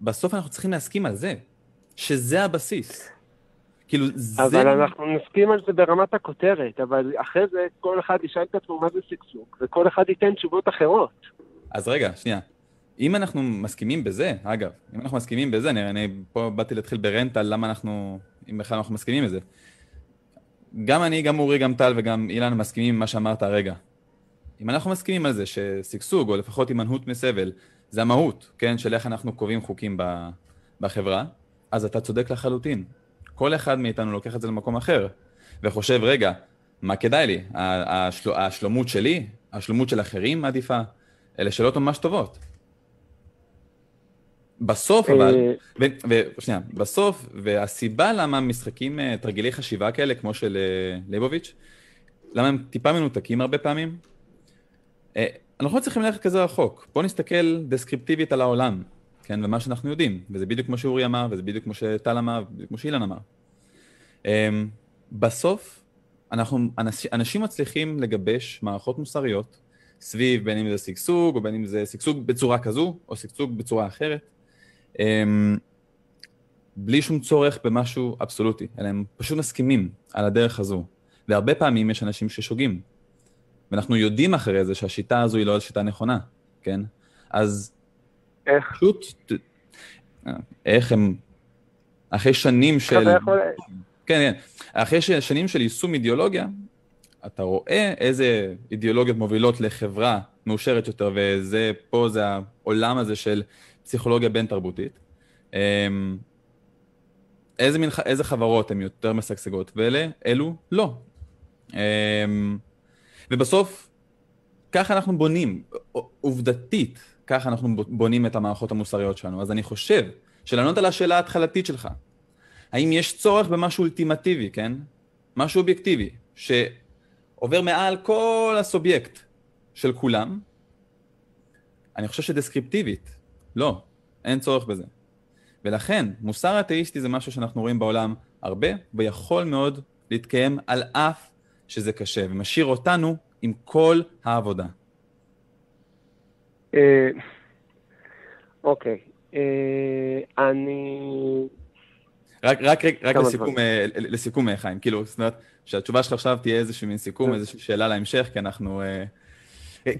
בסוף אנחנו צריכים להסכים על זה, שזה הבסיס. כאילו, זה... אבל אנחנו נסכים על זה ברמת הכותרת, אבל אחרי זה כל אחד ישאל את עצמו מה זה שגשוג, וכל אחד ייתן תשובות אחרות. אז רגע, שנייה. אם אנחנו מסכימים בזה, אגב, אם אנחנו מסכימים בזה, אני, אני פה באתי להתחיל ברנט על למה אנחנו, אם בכלל אנחנו מסכימים בזה. גם אני, גם אורי, גם טל וגם אילן מסכימים עם מה שאמרת הרגע. אם אנחנו מסכימים על זה ששגשוג, או לפחות הימנעות מסבל, זה המהות, כן, של איך אנחנו קובעים חוקים בחברה, אז אתה צודק לחלוטין. כל אחד מאיתנו לוקח את זה למקום אחר, וחושב, רגע, מה כדאי לי? השל... השלומות שלי? השלומות של אחרים עדיפה? אלה שאלות ממש טובות. בסוף אבל, אה, ושנייה, בסוף, והסיבה למה משחקים אה, תרגילי חשיבה כאלה, כמו של אה, ליבוביץ', למה הם טיפה מנותקים הרבה פעמים? אנחנו לא צריכים ללכת כזה רחוק. בואו נסתכל דסקריפטיבית על העולם, כן, ומה שאנחנו יודעים, וזה בדיוק כמו שאורי אמר, וזה בדיוק כמו שטל אמר, ובדיוק כמו שאילן אמר. בסוף, אנחנו, אנשים מצליחים לגבש מערכות מוסריות סביב בין אם זה שגשוג, או בין אם זה שגשוג בצורה כזו, או שגשוג בצורה אחרת, הם, בלי שום צורך במשהו אבסולוטי, אלא הם פשוט מסכימים על הדרך הזו. והרבה פעמים יש אנשים ששוגים. ואנחנו יודעים אחרי זה שהשיטה הזו היא לא שיטה נכונה, כן? אז... איך? פשוט... איך הם... אחרי שנים של... כן, כן. אחרי שנים של יישום אידיאולוגיה, אתה רואה איזה אידיאולוגיות מובילות לחברה מאושרת יותר, וזה, פה זה העולם הזה של פסיכולוגיה בין-תרבותית. אמ, איזה, מין, איזה חברות הן יותר משגשגות, ואלה, אלו לא. ובסוף, ככה אנחנו בונים, עובדתית, ככה אנחנו בונים את המערכות המוסריות שלנו. אז אני חושב שלענות על השאלה ההתחלתית שלך, האם יש צורך במשהו אולטימטיבי, כן? משהו אובייקטיבי, שעובר מעל כל הסובייקט של כולם, אני חושב שדסקריפטיבית, לא, אין צורך בזה. ולכן, מוסר אתאיסטי זה משהו שאנחנו רואים בעולם הרבה, ויכול מאוד להתקיים על אף שזה קשה, ומשאיר אותנו עם כל העבודה. אה, אוקיי, אה, אני... רק, רק, רק לסיכום, אה, לסיכום, חיים, כאילו, זאת אומרת, שהתשובה שלך עכשיו תהיה איזושהי מין סיכום, איזושהי שאלה להמשך, כי אנחנו...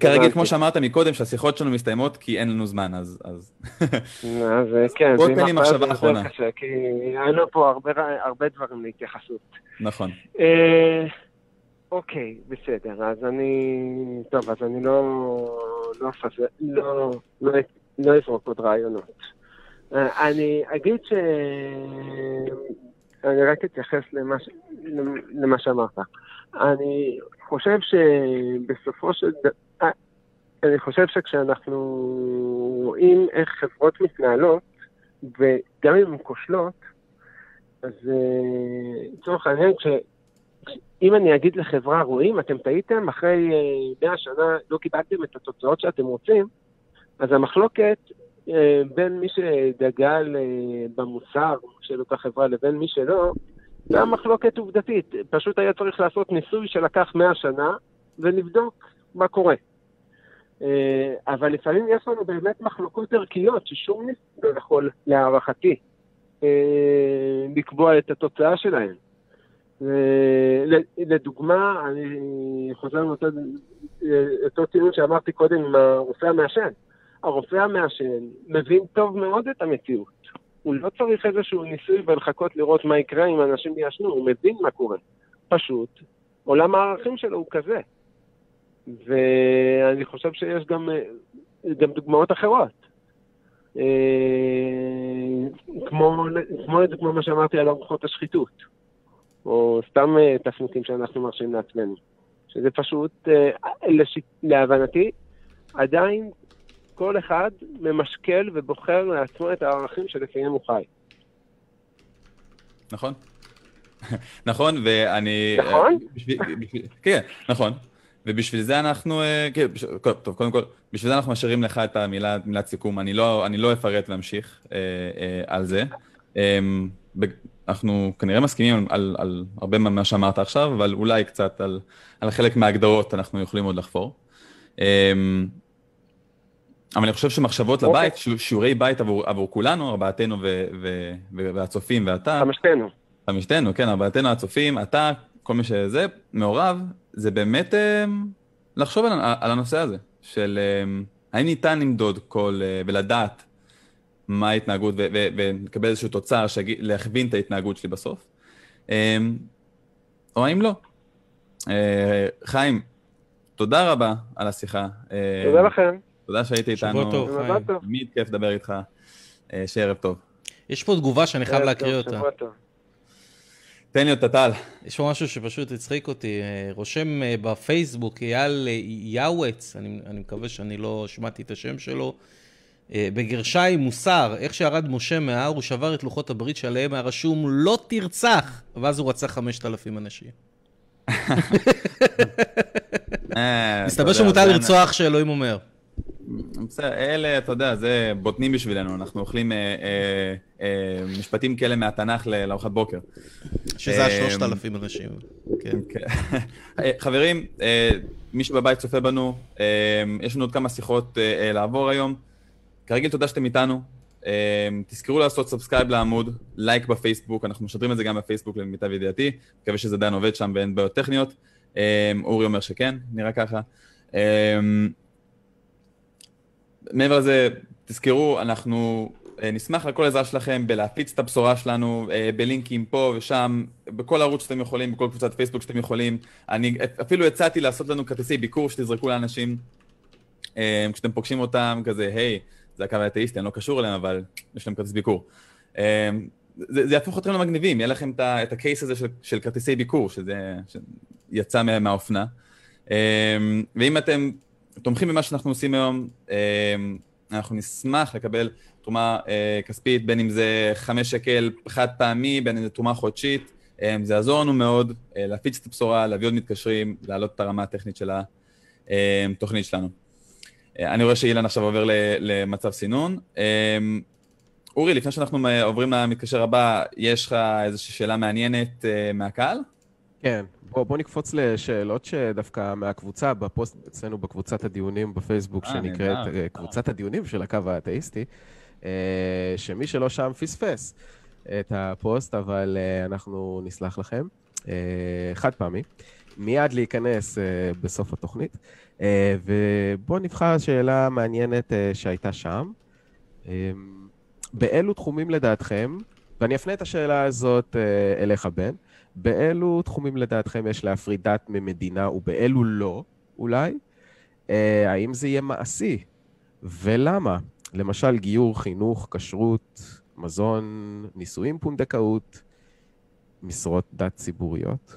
כרגיל, כמו שאמרת מקודם, שהשיחות שלנו מסתיימות כי אין לנו זמן, אז... אז כן, בוא תן לי מחשבה אחרונה. כי היה פה הרבה דברים להתייחסות. נכון. אה, אוקיי, בסדר, אז אני... טוב, אז אני לא... לא לא, לא, לא אזרוק עוד רעיונות. אה, אני אגיד ש... אני רק אתייחס למה שאמרת. אני חושב שבסופו של דבר... אני חושב שכשאנחנו רואים איך חברות מתנהלות, וגם אם הן כושלות, אז אה, לצורך העניין, אם אני אגיד לחברה, רואים, אתם טעיתם, אחרי 100 אה, שנה לא קיבלתם את התוצאות שאתם רוצים, אז המחלוקת אה, בין מי שדגל במוסר של אותה חברה לבין מי שלא, זה היה מחלוקת עובדתית. פשוט היה צריך לעשות ניסוי שלקח 100 שנה ולבדוק מה קורה. אה, אבל לפעמים יש לנו באמת מחלוקות ערכיות ששום ניסוי לא יכול, להערכתי, אה, לקבוע את התוצאה שלהן. לדוגמה, אני חוזר לאותו אה, טיעון שאמרתי קודם עם הרופא המעשן. הרופא המעשן מבין טוב מאוד את המציאות. הוא לא צריך איזשהו ניסוי ולחכות לראות מה יקרה אם אנשים יעשנו, הוא מבין מה קורה. פשוט, עולם הערכים שלו הוא כזה. ואני חושב שיש גם, גם דוגמאות אחרות. אה, כמו, כמו כמו מה שאמרתי על ארוחות השחיתות, או סתם אה, תפניקים שאנחנו מרשים לעצמנו. שזה פשוט, אה. להבנתי, עדיין כל אחד ממשקל ובוחר לעצמו את הערכים שלפיהם הוא חי. נכון. נכון, ואני... נכון? כן, נכון. ובשביל זה אנחנו, אה, כן, טוב, קודם כל, בשביל זה אנחנו משאירים לך את המילה, מילת סיכום, אני לא, אני לא אפרט ואמשיך אה, אה, על זה. אה, אנחנו כנראה מסכימים על, על, על הרבה ממה שאמרת עכשיו, אבל אולי קצת על, על חלק מההגדרות אנחנו יכולים עוד לחפור. אה, אבל אני חושב שמחשבות אוקיי. לבית, שיעור- שיעורי בית עבור, עבור כולנו, ארבעתנו ו- ו- ו- והצופים ואתה, חמשתנו. חמישתנו, כן, ארבעתנו הצופים, אתה, כל מי שזה, מעורב, זה באמת אה, לחשוב על, על הנושא הזה, של אה, האם ניתן למדוד כל, אה, ולדעת מה ההתנהגות, ו- ו- ולקבל איזשהו תוצר להכווין את ההתנהגות שלי בסוף, אה, או האם לא. אה, חיים, תודה רבה על השיחה. אה, תודה לכם. תודה שהיית איתנו. שבוע טוב. חיים. תמיד כיף לדבר איתך. אה, שערב טוב. יש פה תגובה שאני חייב להקריא אותה. תן לי אותה, טל. יש פה משהו שפשוט הצחיק אותי. רושם בפייסבוק אייל יאווץ, אני, אני מקווה שאני לא שמעתי את השם שלו, בגרשיים מוסר, איך שירד משה מההר, הוא שבר את לוחות הברית שעליהם היה רשום לא תרצח, ואז הוא רצח 5,000 אנשים. אה, מסתבר שמותר לרצוח שאלוהים אומר. בסדר, אלה, אתה יודע, זה בוטנים בשבילנו, אנחנו אוכלים אה, אה, אה, משפטים כאלה מהתנ"ך לארוחת בוקר. שזה אה, ה-3,000 אנשים. כן. כן. אה, חברים, אה, מי שבבית צופה בנו, אה, יש לנו עוד כמה שיחות אה, אה, לעבור היום. כרגיל, תודה שאתם איתנו. אה, תזכרו לעשות subscribe לעמוד, לייק בפייסבוק, אנחנו משדרים את זה גם בפייסבוק למיטב ידיעתי, מקווה שזה עדיין עובד שם ואין בעיות טכניות. אה, אורי אומר שכן, נראה ככה. אה, מעבר לזה, תזכרו, אנחנו נשמח לכל עזרה שלכם בלהפיץ את הבשורה שלנו, בלינקים פה ושם, בכל ערוץ שאתם יכולים, בכל קבוצת פייסבוק שאתם יכולים. אני אפילו הצעתי לעשות לנו כרטיסי ביקור שתזרקו לאנשים, כשאתם פוגשים אותם, כזה, היי, זה הקו האתאיסטי, אני לא קשור אליהם, אבל יש להם כרטיס ביקור. אה, זה, זה יהפוך אתכם למגניבים, יהיה לכם את, הקייס הזה של, של כרטיסי ביקור, שזה שיצא מה- מהאופנה. אה, ואם אתם תומכים במה שאנחנו עושים היום, אה, אנחנו נשמח לקבל תרומה אה, כספית, בין אם זה חמש שקל חד פעמי, בין אם זה תרומה חודשית. זה יעזור לנו מאוד אה, להפיץ את הבשורה, להביא עוד מתקשרים, להעלות את הרמה הטכנית של התוכנית שלנו. אה, אני רואה שאילן עכשיו עובר למצב סינון. אה, אורי, לפני שאנחנו אה, עוברים למתקשר הבא, יש לך איזושהי שאלה מעניינת אה, מהקהל? כן, בוא, בוא נקפוץ לשאלות שדווקא מהקבוצה, בפוסט אצלנו בקבוצת הדיונים בפייסבוק, אה, שנקראת. אה, קבוצת הדיונים של הקו האתאיסטי, אה, שמי שלא שם פספס את הפוסט, אבל אה, אנחנו נסלח לכם. אה, חד פעמי. מיד להיכנס אה, בסוף התוכנית. אה, ובואו נבחר שאלה מעניינת אה, שהייתה שם. אה, באילו תחומים לדעתכם, ואני אפנה את השאלה הזאת אה, אליך, בן, באילו תחומים לדעתכם יש להפריד דת ממדינה ובאילו לא, אולי? האם זה יהיה מעשי? ולמה? למשל, גיור, חינוך, כשרות, מזון, נישואים, פונדקאות, משרות דת ציבוריות.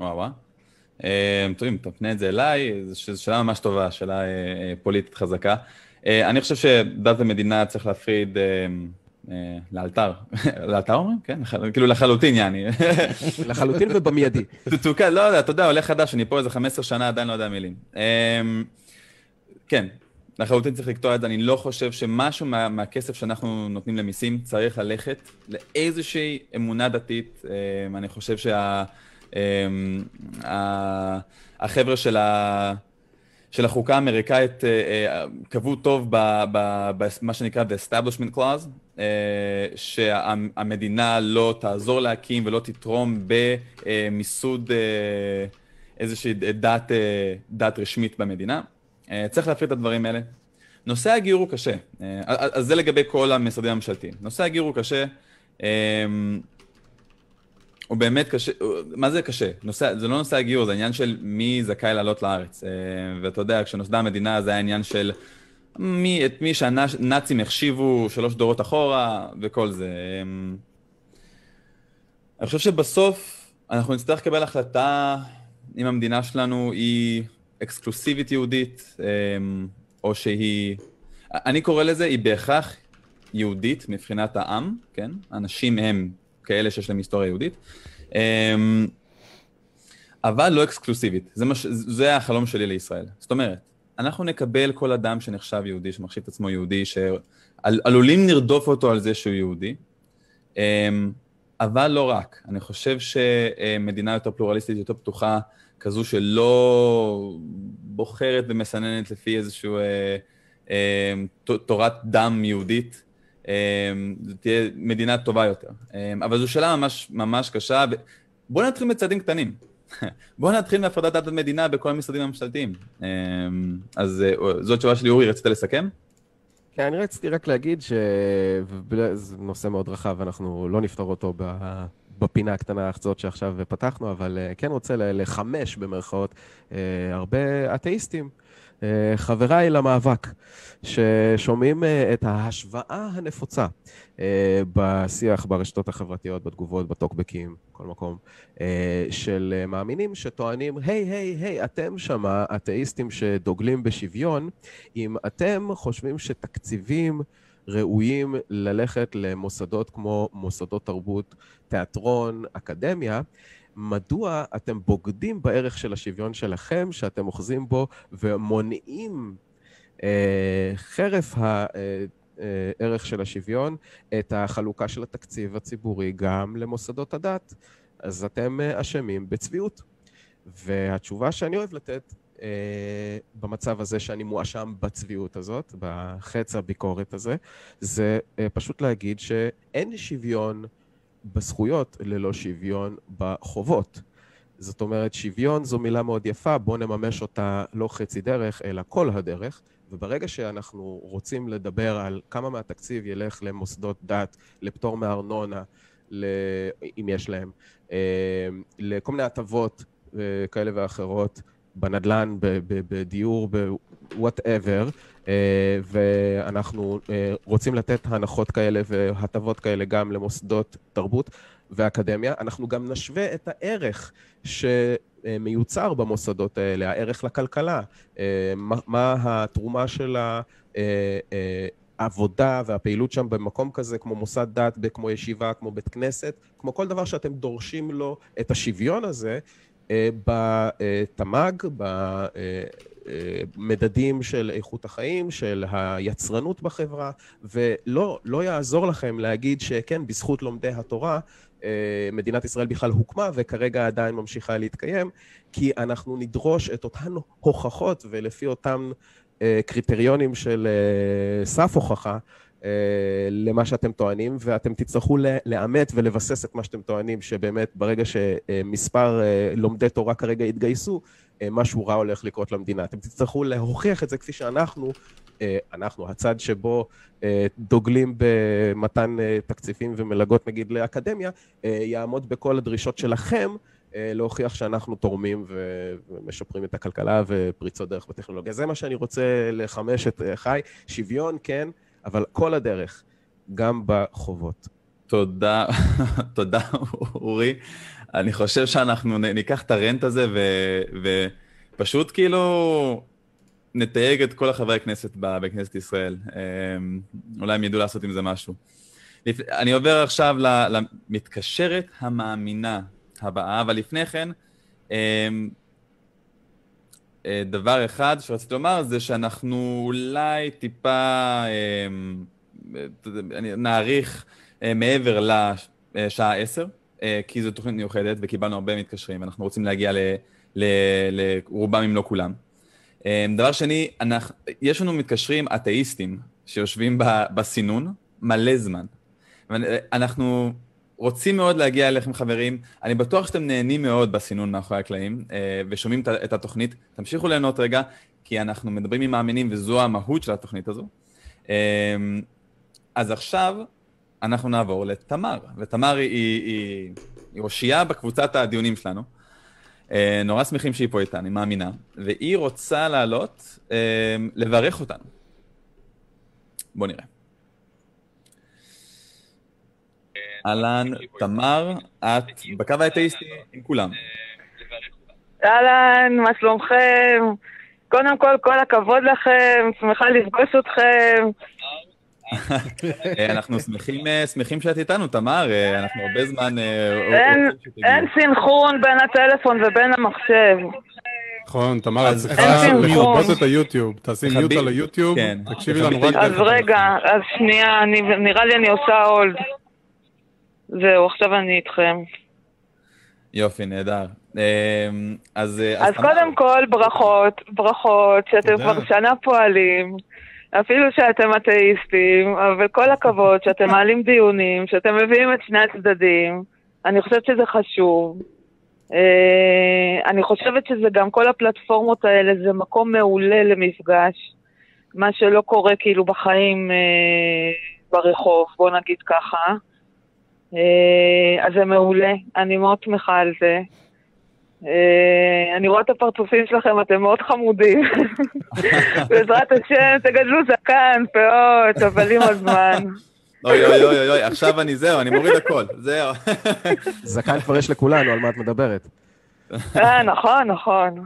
וואו וואו. אה, טוב, אם תפנה את זה אליי, זו שאלה ממש טובה, שאלה אה, אה, פוליטית חזקה. אה, אני חושב שדת ומדינה צריך להפריד לאלתר. לאלתר אומרים? כן, כאילו לחלוטין, יעני. לחלוטין ובמיידי. תוקה, לא יודע, אתה יודע, עולה חדש, אני פה איזה 15 שנה, עדיין לא יודע מילים. אמ, כן, לחלוטין צריך לקטוע את זה, אני לא חושב שמשהו מה, מהכסף שאנחנו נותנים למיסים צריך ללכת לאיזושהי אמונה דתית. אמ, אני חושב שה... אמ, החבר'ה של ה... של החוקה האמריקאית אה, אה, קבעו טוב במה שנקרא The Establishment Clause, אה, שהמדינה לא תעזור להקים ולא תתרום במיסוד איזושהי דת, דת רשמית במדינה. צריך להפריד את הדברים האלה. נושא הגיור הוא קשה, אז זה לגבי כל המשרדים הממשלתיים. נושא הגיור הוא קשה, אה, הוא באמת קשה, מה זה קשה? נושא, זה לא נושא הגיור, זה עניין של מי זכאי לעלות לארץ. אה, ואתה יודע, כשנוסדה המדינה זה היה עניין של מי, את מי שהנאצים החשיבו שלוש דורות אחורה וכל זה. אה, אני חושב שבסוף אנחנו נצטרך לקבל החלטה אם המדינה שלנו היא אקסקלוסיבית יהודית, אה, או שהיא... אני קורא לזה, היא בהכרח יהודית מבחינת העם, כן? אנשים הם כאלה שיש להם היסטוריה יהודית, אמ, אבל לא אקסקלוסיבית. זה, מש... זה החלום שלי לישראל. זאת אומרת, אנחנו נקבל כל אדם שנחשב יהודי, שמחשיב את עצמו יהודי, שעלולים לרדוף אותו על זה שהוא יהודי, אמ, אבל לא רק. אני חושב שמדינה יותר פלורליסטית, יותר פתוחה, כזו שלא בוחרת ומסננת לפי איזשהו... אה, אה, תורת דם יהודית, תהיה מדינה טובה יותר. אה, אבל זו שאלה ממש ממש קשה. בואו נתחיל בצעדים קטנים. בואו נתחיל מהפרדת דת ומדינה בכל המשרדים הממשלתיים. אה, אז אה, זו התשובה שלי, אורי, רצית לסכם? כן, אני רציתי רק להגיד שזה נושא מאוד רחב, ואנחנו לא נפתור אותו ב- בפינה הקטנה הזאת שעכשיו פתחנו, אבל אה, כן רוצה לחמש במרכאות אה, הרבה אתאיסטים, חבריי למאבק, ששומעים אה, את ההשוואה הנפוצה אה, בשיח, ברשתות החברתיות, בתגובות, בטוקבקים, כל מקום, אה, של אה, מאמינים שטוענים, היי, היי, היי, אתם שמה, אתאיסטים שדוגלים בשוויון, אם אתם חושבים שתקציבים ראויים ללכת למוסדות כמו מוסדות תרבות, תיאטרון, אקדמיה, מדוע אתם בוגדים בערך של השוויון שלכם, שאתם אוחזים בו, ומונעים אה, חרף הערך של השוויון, את החלוקה של התקציב הציבורי גם למוסדות הדת? אז אתם אה, אשמים בצביעות. והתשובה שאני אוהב לתת אה, במצב הזה שאני מואשם בצביעות הזאת, בחץ הביקורת הזה, זה אה, פשוט להגיד שאין שוויון בזכויות ללא שוויון בחובות. זאת אומרת, שוויון זו מילה מאוד יפה, בואו נממש אותה לא חצי דרך, אלא כל הדרך. וברגע שאנחנו רוצים לדבר על כמה מהתקציב ילך למוסדות דת, לפטור מארנונה. אם יש להם, אה, לכל מיני הטבות אה, כאלה ואחרות, בנדל"ן, בדיור, ב-whatever, ואנחנו אה, רוצים לתת הנחות כאלה והטבות כאלה גם למוסדות תרבות ואקדמיה. אנחנו גם נשווה את הערך שמיוצר במוסדות האלה, הערך לכלכלה, אה, מה, מה התרומה של העבודה והפעילות שם במקום כזה, כמו מוסד דת, כמו ישיבה, כמו בית כנסת, כמו כל דבר שאתם דורשים לו את השוויון הזה, אה, בתמ"ג, במדדים של איכות החיים, של היצרנות בחברה, ולא לא יעזור לכם להגיד שכן, בזכות לומדי התורה, אה, מדינת ישראל בכלל הוקמה וכרגע עדיין ממשיכה להתקיים, כי אנחנו נדרוש את אותן הוכחות ולפי אותם אה, קריטריונים של אה, סף הוכחה, למה שאתם טוענים, ואתם תצטרכו לאמת ולבסס את מה שאתם טוענים, שבאמת ברגע שמספר אה, לומדי תורה כרגע יתגייסו, אה, משהו רע הולך לקרות למדינה. אתם תצטרכו להוכיח את זה כפי שאנחנו, אה, אנחנו, הצד שבו אה, דוגלים במתן אה, תקציבים ומלגות נגיד לאקדמיה, אה, יעמוד בכל הדרישות שלכם. אה, להוכיח שאנחנו תורמים ומשפרים את הכלכלה ופריצות דרך בטכנולוגיה. זה מה שאני רוצה לחמש את אה, חי. שוויון, כן, אבל כל הדרך, גם בחובות. תודה, תודה אורי. אני חושב שאנחנו ניקח את הרנט הזה ו- ופשוט כאילו נתייג את כל החברי הכנסת בכנסת ישראל. אמ, אולי הם ידעו לעשות עם זה משהו. אני עובר עכשיו למתקשרת המאמינה הבאה, אבל לפני כן, אמ, דבר אחד שרציתי לומר זה שאנחנו אולי טיפה אה, אני- נאריך אה, מעבר לשעה עשר, אה, כי זו תוכנית מיוחדת וקיבלנו הרבה מתקשרים, ואנחנו רוצים להגיע לרובם אם לא כולם. אה, דבר שני, אנחנו, יש לנו מתקשרים אתאיסטים שיושבים בסינון מלא זמן. אנחנו רוצים מאוד להגיע אליכם חברים, אני בטוח שאתם נהנים מאוד בסינון מאחורי הקלעים אה, ושומעים את התוכנית, תמשיכו ליהנות רגע, כי אנחנו מדברים עם מאמינים וזו המהות של התוכנית הזו. אה, אז עכשיו אנחנו נעבור לתמר, ותמר היא, היא, היא, היא אושייה בקבוצת הדיונים שלנו. אה, נורא שמחים שהיא פה איתנו, היא מאמינה, והיא רוצה לעלות, לברך אותנו. בואו נראה. אהלן, תמר, את בקו האתאיסטי עם כולם. אהלן, מה שלומכם? קודם כל, כל הכבוד לכם, שמחה לפגוש אתכם. אה, אנחנו שמחים, אה, שמחים שאת איתנו, תמר, אה, אנחנו הרבה זמן... אה, אין- סנכרון בין הטלפון ובין המחשב. נכון, תמר, את אז צריכה. לכבות את היוטיוב. תעשי מיוט על היוטיוב, כן. תקשיבי לנו רק... אז רגע, אז שנייה, אני, נראה לי אני עושה הולד. זהו, עכשיו אני איתכם. יופי, נהדר. אז... אה, אז תמר, קודם כל, ברכות, ברכות, שאתם. כבר שנה פועלים. אפילו שאתם אתאיסטים, אבל כל הכבוד שאתם מעלים דיונים, שאתם מביאים את שני הצדדים, אני חושבת שזה חשוב. אה, אני חושבת שזה גם כל הפלטפורמות האלה, זה מקום מעולה למפגש, מה שלא קורה כאילו בחיים אה, ברחוב, בוא נגיד ככה. אה, אז זה מעולה, אני מאוד שמחה על זה. אה, אני רואה את הפרצופים שלכם, אתם מאוד חמודים. בעזרת השם, תגדלו זקן, פאות, אבל עם הזמן. אוי אוי אוי אוי, עכשיו אני זהו, אני מוריד הכל, זהו. זקן כבר יש לכולנו, על מה את מדברת? אה, נכון, נכון.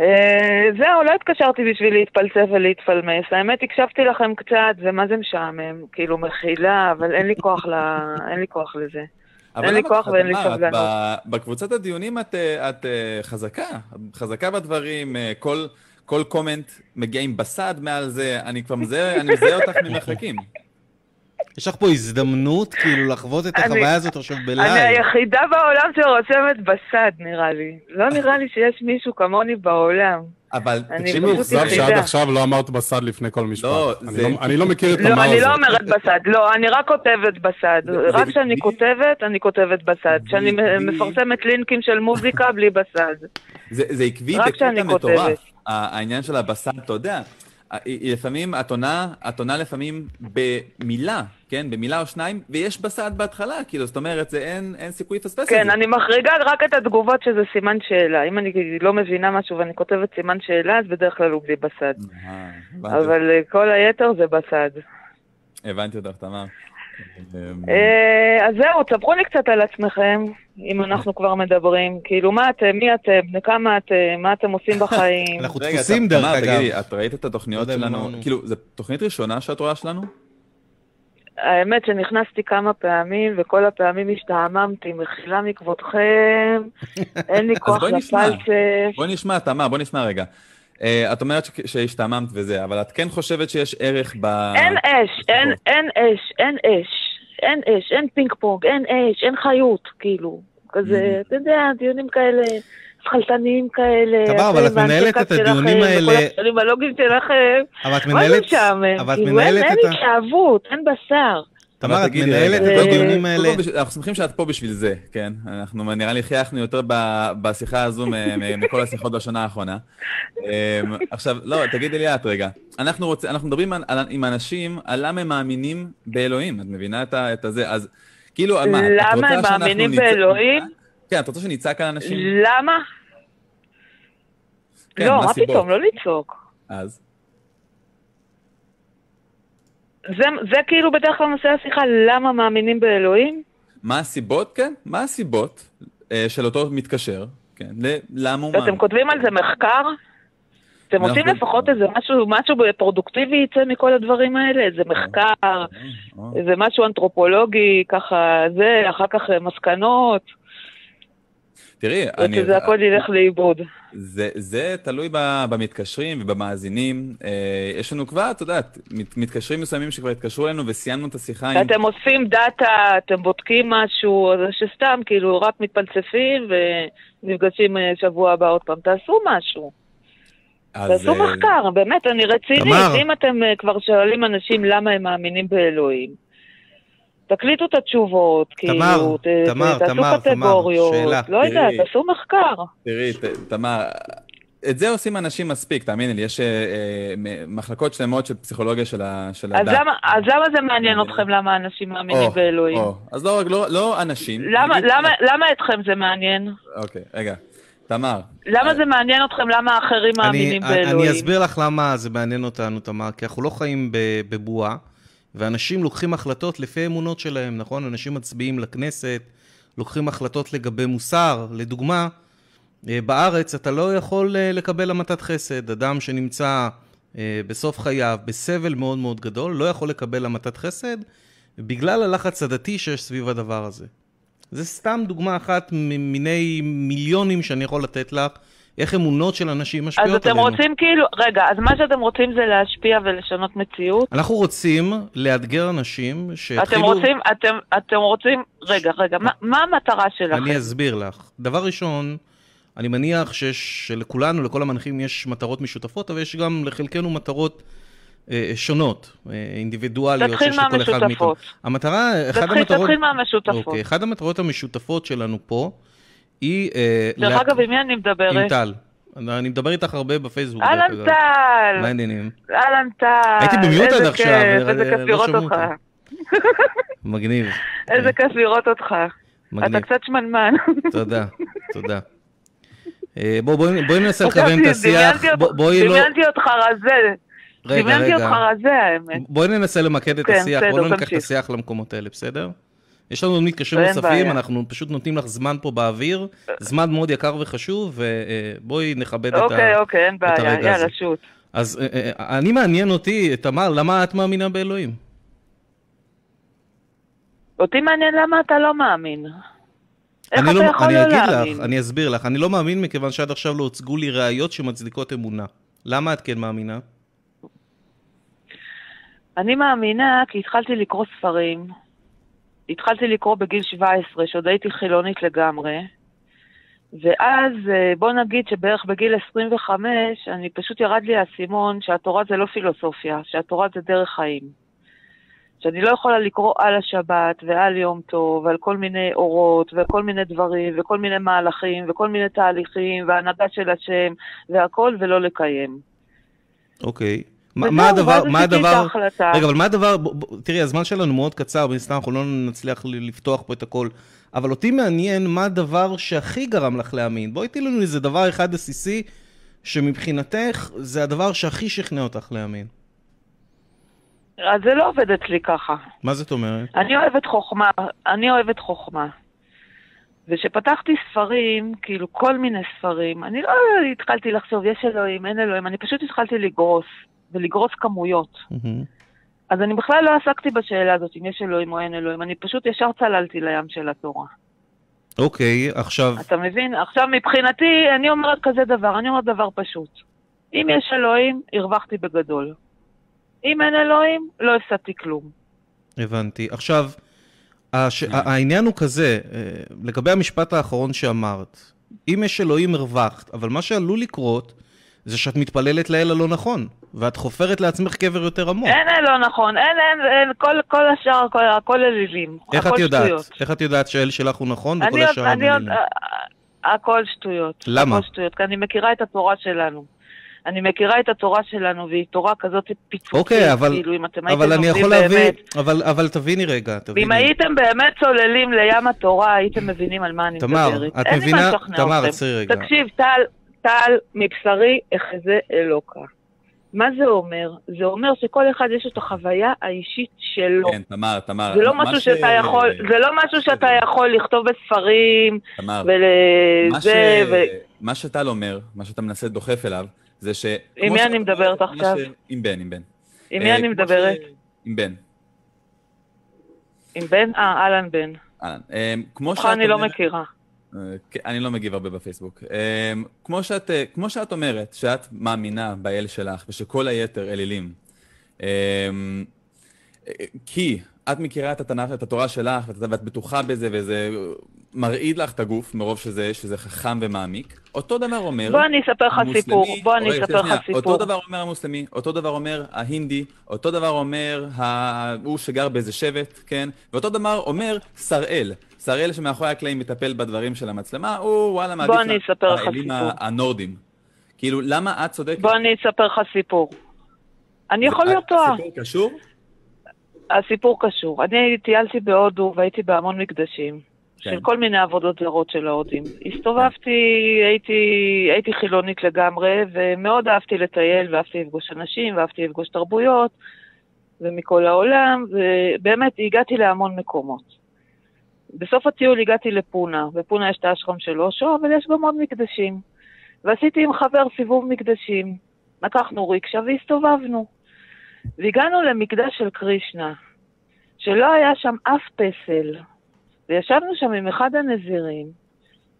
אה, זהו, לא התקשרתי בשביל להתפלצף ולהתפלמס. האמת, הקשבתי לכם קצת, ומה זה משעמם. כאילו, מחילה, אבל אין לי כוח, ל... אין לי כוח לזה. אין לי כוח ואין לי סבלנות. בקבוצת הדיונים את, אה, את אה, חזקה, חזקה בדברים, כל, כל comment מגיע עם בסד מעל זה, אני כבר מזהה, אני מזהה אותך ממרחקים. יש לך פה הזדמנות כאילו לחוות את אני- החוויה הזאת עכשיו אני בלייב. היחידה בעולם שרושמת בסד, נראה לי. לא נראה לי שיש מישהו כמוני בעולם. אבל אני מוזר יחידה. שעד עכשיו לא אמרת בסד לפני כל משפט. לא, אני זה- לא- אני לא מכיר את לא, תמר אני לא הזאת. אומרת בסד. לא, אני רק כותבת בסד. זה- רק זה כשאני כותבת, אני כותבת בסד. כשאני מפרסמת לינקים של מוזיקה, בלי בסד. זה, זה עקבי רק בקטע כשאני מטורף. העניין של הבסד, אתה יודע, לפעמים, את עונה, את עונה לפעמים במילה, כן? במילה או שניים, ויש בסד בהתחלה, כאילו, זאת אומרת, זה אין, אין סיכוי לפספס את כן, זה. אני מחריגה רק את התגובות שזה סימן שאלה. אם אני לא מבינה משהו ואני כותבת סימן שאלה, אז בדרך כלל הוא בלי בסד. אה, אבל אה, כל היתר זה בסד. הבנתי אותך, תמר. אה, אז זהו, תספרו לי קצת על עצמכם, אם אנחנו כבר מדברים. כאילו, מה אתם, מי אתם, בני כמה אתם, מה אתם עושים בחיים. אנחנו דפוסים דרך אגב. תגידי, את ראית את התוכניות לא שלנו? כאילו, זו תוכנית ראשונה שאת רואה שלנו? האמת שנכנסתי כמה פעמים, וכל הפעמים השתעממתי, מחילה מכבודכם, אין לי כוח בואי נשמע. לפלצף. בואי נשמע, תמר, בואי נשמע רגע. אה, את אומרת שהשתעממת וזה, אבל את כן חושבת שיש ערך ב... אין אש, אין אש, אין אש, אין אש, אין פינג פונג, אין אש, אין חיות, כאילו. כזה, אתה יודע, דיונים כאלה, שכלתניים כאלה. תמר, אבל את מנהלת את הדיונים שלכם, האלה- וכל הקשרים הלוגיים שלכם. אבל את מה זה מנהלת... משעמם? אבל את כאילו, אין מנהלת אין את ה... התלהבות, אין בשר. תמר, את מנהלת את הדיונים קודם האלה. אנחנו שמחים שאת פה בשביל זה, כן? אנחנו נראה לי חייכנו יותר ב- בשיחה הזו מכל השיחות בשנה האחרונה. אמ, עכשיו, לא, תגידי לי את רגע. אנחנו רוצים, אנחנו מדברים על- על- עם אנשים על למה הם מאמינים באלוהים, את מבינה את ה- את הזה? אז כאילו, מה, את למה הם מאמינים באלוהים? כן, את רוצה שנצעק על אנשים? למה? כן, לא, מה מה? פתאום, לא לצעוק. אז? זה, זה כאילו בדרך כלל נושא השיחה, למה מאמינים באלוהים? מה הסיבות, כן? מה הסיבות אה, של אותו מתקשר, כן? למה הוא מאמין? כותבים על זה מחקר? אתם אנחנו- עושים לפחות איזה משהו, משהו פרודוקטיבי יצא מכל הדברים האלה? איזה מחקר, אה, אה. איזה משהו אנתרופולוגי, ככה זה, אחר כך אה, מסקנות, תראי, אני... ושזה הכל ילך לאיבוד. זה, זה תלוי במתקשרים ובמאזינים. אה, יש לנו כבר, את יודעת, מת, מתקשרים מסוימים שכבר התקשרו אלינו וסיימנו את השיחה עם... אתם אוספים דאטה, אתם בודקים משהו, שסתם כאילו רק מתפלצפים ונפגשים אה, שבוע הבא עוד פעם. תעשו משהו, אז, תעשו אה, מחקר, באמת, אני רצינית. אם אתם כבר שואלים אנשים למה הם מאמינים באלוהים, תקליטו את התשובות, תמר, כאילו, ת- תמר, תעשו תמר, קטגוריות, תמר, שאלה. לא יודעת. תעשו מחקר. תראי, ת, תמר, את זה עושים אנשים מספיק, תאמיני לי, יש אה, אה, מחלקות שלמות של פסיכולוגיה של, ה, של אז הדת. למה, אז למה זה מעניין אתכם למה אנשים מאמינים או, באלוהים? או, אז לא, רק- לא, לא אנשים. למה, נגיד- למה, למה אתכם זה מעניין? אוקיי, רגע. תמר, למה זה מעניין אתכם למה האחרים מאמינים אני, באלוהים? אני אסביר לך למה זה מעניין אותנו, תמר, כי אנחנו לא חיים ב- בבועה, ואנשים לוקחים החלטות לפי האמונות שלהם, נכון? אנשים מצביעים לכנסת, לוקחים החלטות לגבי מוסר. לדוגמה, אה, בארץ אתה לא יכול אה, לקבל המתת חסד. אדם שנמצא אה, בסוף חייו בסבל מאוד מאוד גדול, לא יכול לקבל המתת חסד, בגלל הלחץ הדתי שיש סביב הדבר הזה. זה סתם דוגמה אחת ממיני מיליונים שאני יכול לתת לך, איך אמונות של אנשים אז משפיעות אתם עלינו. רוצים כאילו, רגע, אז מה שאתם רוצים זה להשפיע ולשנות מציאות? אנחנו רוצים לאתגר אנשים אתם שיתחילו... רוצים, אתם, אתם רוצים, רגע, רגע, מה, מה המטרה שלכם? אני אסביר לך. דבר ראשון, אני מניח שיש, שלכולנו, לכל המנחים יש מטרות משותפות, אבל יש גם לחלקנו מטרות אה, שונות, אה, אינדיבידואליות, תתחיל שיש לכל אחד מאיתנו. מהמשותפות. המטרה, תתחיל המטרות... תתחיל מהמשותפות. אוקיי, אחת המטרות המשותפות שלנו פה היא... אה, דרך לה- אגב, עם מי אני עם מדברת? טל. אני מדבר איתך הרבה בפייסבוק. אהלן. טל! מה העניינים? אהלן טל! הייתי במיוט עד עכשיו, איזה כיף לא לראות אותך. מגניב. איזה כיף לראות אותך. מגניב. אתה קצת שמנמן. תודה, תודה. אה, בוא, בואי ננסה לכוון את השיח. דמיינתי אותך- לא... דמיינתי אותך רזה. רגע, דמיינתי אותך רגע. רזה, האמת. בואי ננסה למקד את כן, השיח, בואי לא ניקח את. השיח למקומות האלה, בסדר? יש לנו עוד מתקשרים נוספים. אנחנו פשוט נותנים לך זמן פה באוויר, זמן מאוד יקר וחשוב, ובואי נכבד את אוקיי, ה... אוקיי, אין בעיה, הרגע הזה. יאללה, שוט. אז אה, אה, אני מעניין אותי, תמר, למה את מאמינה באלוהים? אותי מעניין למה אתה לא מאמין. איך אני אתה לא- יכול אני לא אגיד להאמין? לך, אני אסביר לך, אני לא מאמין מכיוון שעד עכשיו לא הוצגו לי ראיות שמצדיקות אמונה. למה את כן מאמינה? אני מאמינה כי התחלתי לקרוא ספרים. התחלתי לקרוא בגיל 17, שעוד הייתי חילונית לגמרי. ואז, אה, בוא נגיד שבערך בגיל 25, אני פשוט ירד לי האסימון שהתורה זה לא פילוסופיה, שהתורה זה דרך חיים. שאני לא יכולה לקרוא על השבת ועל יום טוב ועל כל מיני אורות וכל מיני דברים וכל מיני מהלכים וכל מיני תהליכים והנהגה של השם והכל ולא לקיים. אוקיי. מה- וזהו, מה הדבר, מה הדבר. רגע, אבל מה הדבר, תראי, הזמן שלנו מאוד קצר, מן הסתם אנחנו לא נצליח לפתוח פה את הכל, אבל אותי מעניין מה הדבר שהכי גרם לך להאמין. בואי תני לנו איזה דבר אחד עסיסי, שמבחינתך זה הדבר שהכי שכנע אותך להאמין. אז זה לא עובד אצלי ככה. מה זאת אומרת? אני אוהבת חוכמה, אני אוהבת חוכמה. וכשפתחתי ספרים, כאילו כל מיני ספרים, אני לא התחלתי לחשוב, יש אלוהים, אין אלוהים, אני פשוט התחלתי לגרוס, ולגרוס כמויות. אז אני בכלל לא עסקתי בשאלה הזאת, אם יש אלוהים או אין אלוהים, אני פשוט ישר צללתי לים של התורה. אוקיי, עכשיו, אתה מבין? עכשיו מבחינתי, אני אומרת כזה דבר, אני אומרת דבר פשוט. אם יש אלוהים, הרווחתי בגדול. אם אין אלוהים, לא הפסדתי כלום. הבנתי. עכשיו, הש... העניין הוא כזה, אה, לגבי המשפט האחרון שאמרת, אם יש אלוהים הרווחת, אבל מה שעלול לקרות, זה שאת מתפללת לאל הלא נכון, ואת חופרת לעצמך קבר יותר עמוק. אין, אין, לא נכון, אין, אין, אין, כל, כל השאר, הכל, הכל אלילים. איך הכל את יודעת? שטויות. איך את יודעת שהאל שלך הוא נכון וכל השאר אני אלילים? אה, הכל שטויות. למה? הכל שטויות, כי אני מכירה את התורה שלנו. אני מכירה את התורה שלנו, והיא תורה כזאת פיצוצית, אוקיי, אבל, כאילו, אם אתם הייתם אבל אני לומדים יכול להבין, באמת. אבל, אבל תביני רגע, תביני. הייתם באמת צוללים לים התורה, הייתם מבינים על מה אני תמר, מדברת. את אין לי מבינה- תמר. עצרי רגע. תקשיב, טל, טל, מבשרי אחזה אלוקה. מה זה אומר? זה אומר שכל אחד יש לו את החוויה האישית שלו. כן, תמר, תמר. זה לא משהו ש- שאתה יכול, זה לא משהו שאתה יכול לכתוב בספרים, תמר, מה, ולזה, ש... ו... מה שטל אומר, מה שאתה מנסה לדוחף אליו, זה ש... עם מי אני מדברת עכשיו? עם בן, עם בן. עם מי אה, אני כמו מדברת? ש- עם בן. עם בן? אה, אהלן בן. אהלן. אה, כמו אותך שאת אני לא אומרת- מכירה. אה, אני לא מגיב הרבה בפייסבוק. אה, כמו שאת, אה, כמו שאת אומרת, שאת מאמינה באל שלך ושכל היתר אלילים. אה, אה, כי את מכירה את התנ"ך, את התורה שלך, ואת, ואת בטוחה בזה, וזה מרעיד לך את הגוף מרוב שזה, שזה חכם ומעמיק. אותו דבר אומר... בוא אני אספר לך סיפור, בוא אני רגע, אספר לך סיפור. אותו דבר אומר המוסלמי, אותו דבר אומר ההינדי, אותו דבר אומר ה- הוא שגר באיזה שבט, כן? ואותו דבר אומר שראל. שראל שמאחורי הקלעים מטפל בדברים של המצלמה, הוא וואלה מעדיף בוא אני אספר לך סיפור. הנורדים. כאילו, למה את צודקת? בוא אני אספר לך סיפור. אני יכול להיות טועה. הסיפור קשור? הסיפור קשור. אני טיילתי בהודו והייתי בהמון מקדשים. כן. של כל מיני עבודות זרות של ההודים. הסתובבתי, הייתי, הייתי חילונית לגמרי, ומאוד אהבתי לטייל, ואהבתי לפגוש אנשים, ואהבתי לפגוש תרבויות, ומכל העולם, ובאמת הגעתי להמון מקומות. בסוף הטיול הגעתי לפונה, בפונה יש את האשרם של אושו, אבל יש גם עוד מקדשים. ועשיתי עם חבר סיבוב מקדשים. לקחנו ריקשה והסתובבנו. והגענו למקדש של קרישנה, שלא היה שם אף פסל, וישבנו שם עם אחד הנזירים,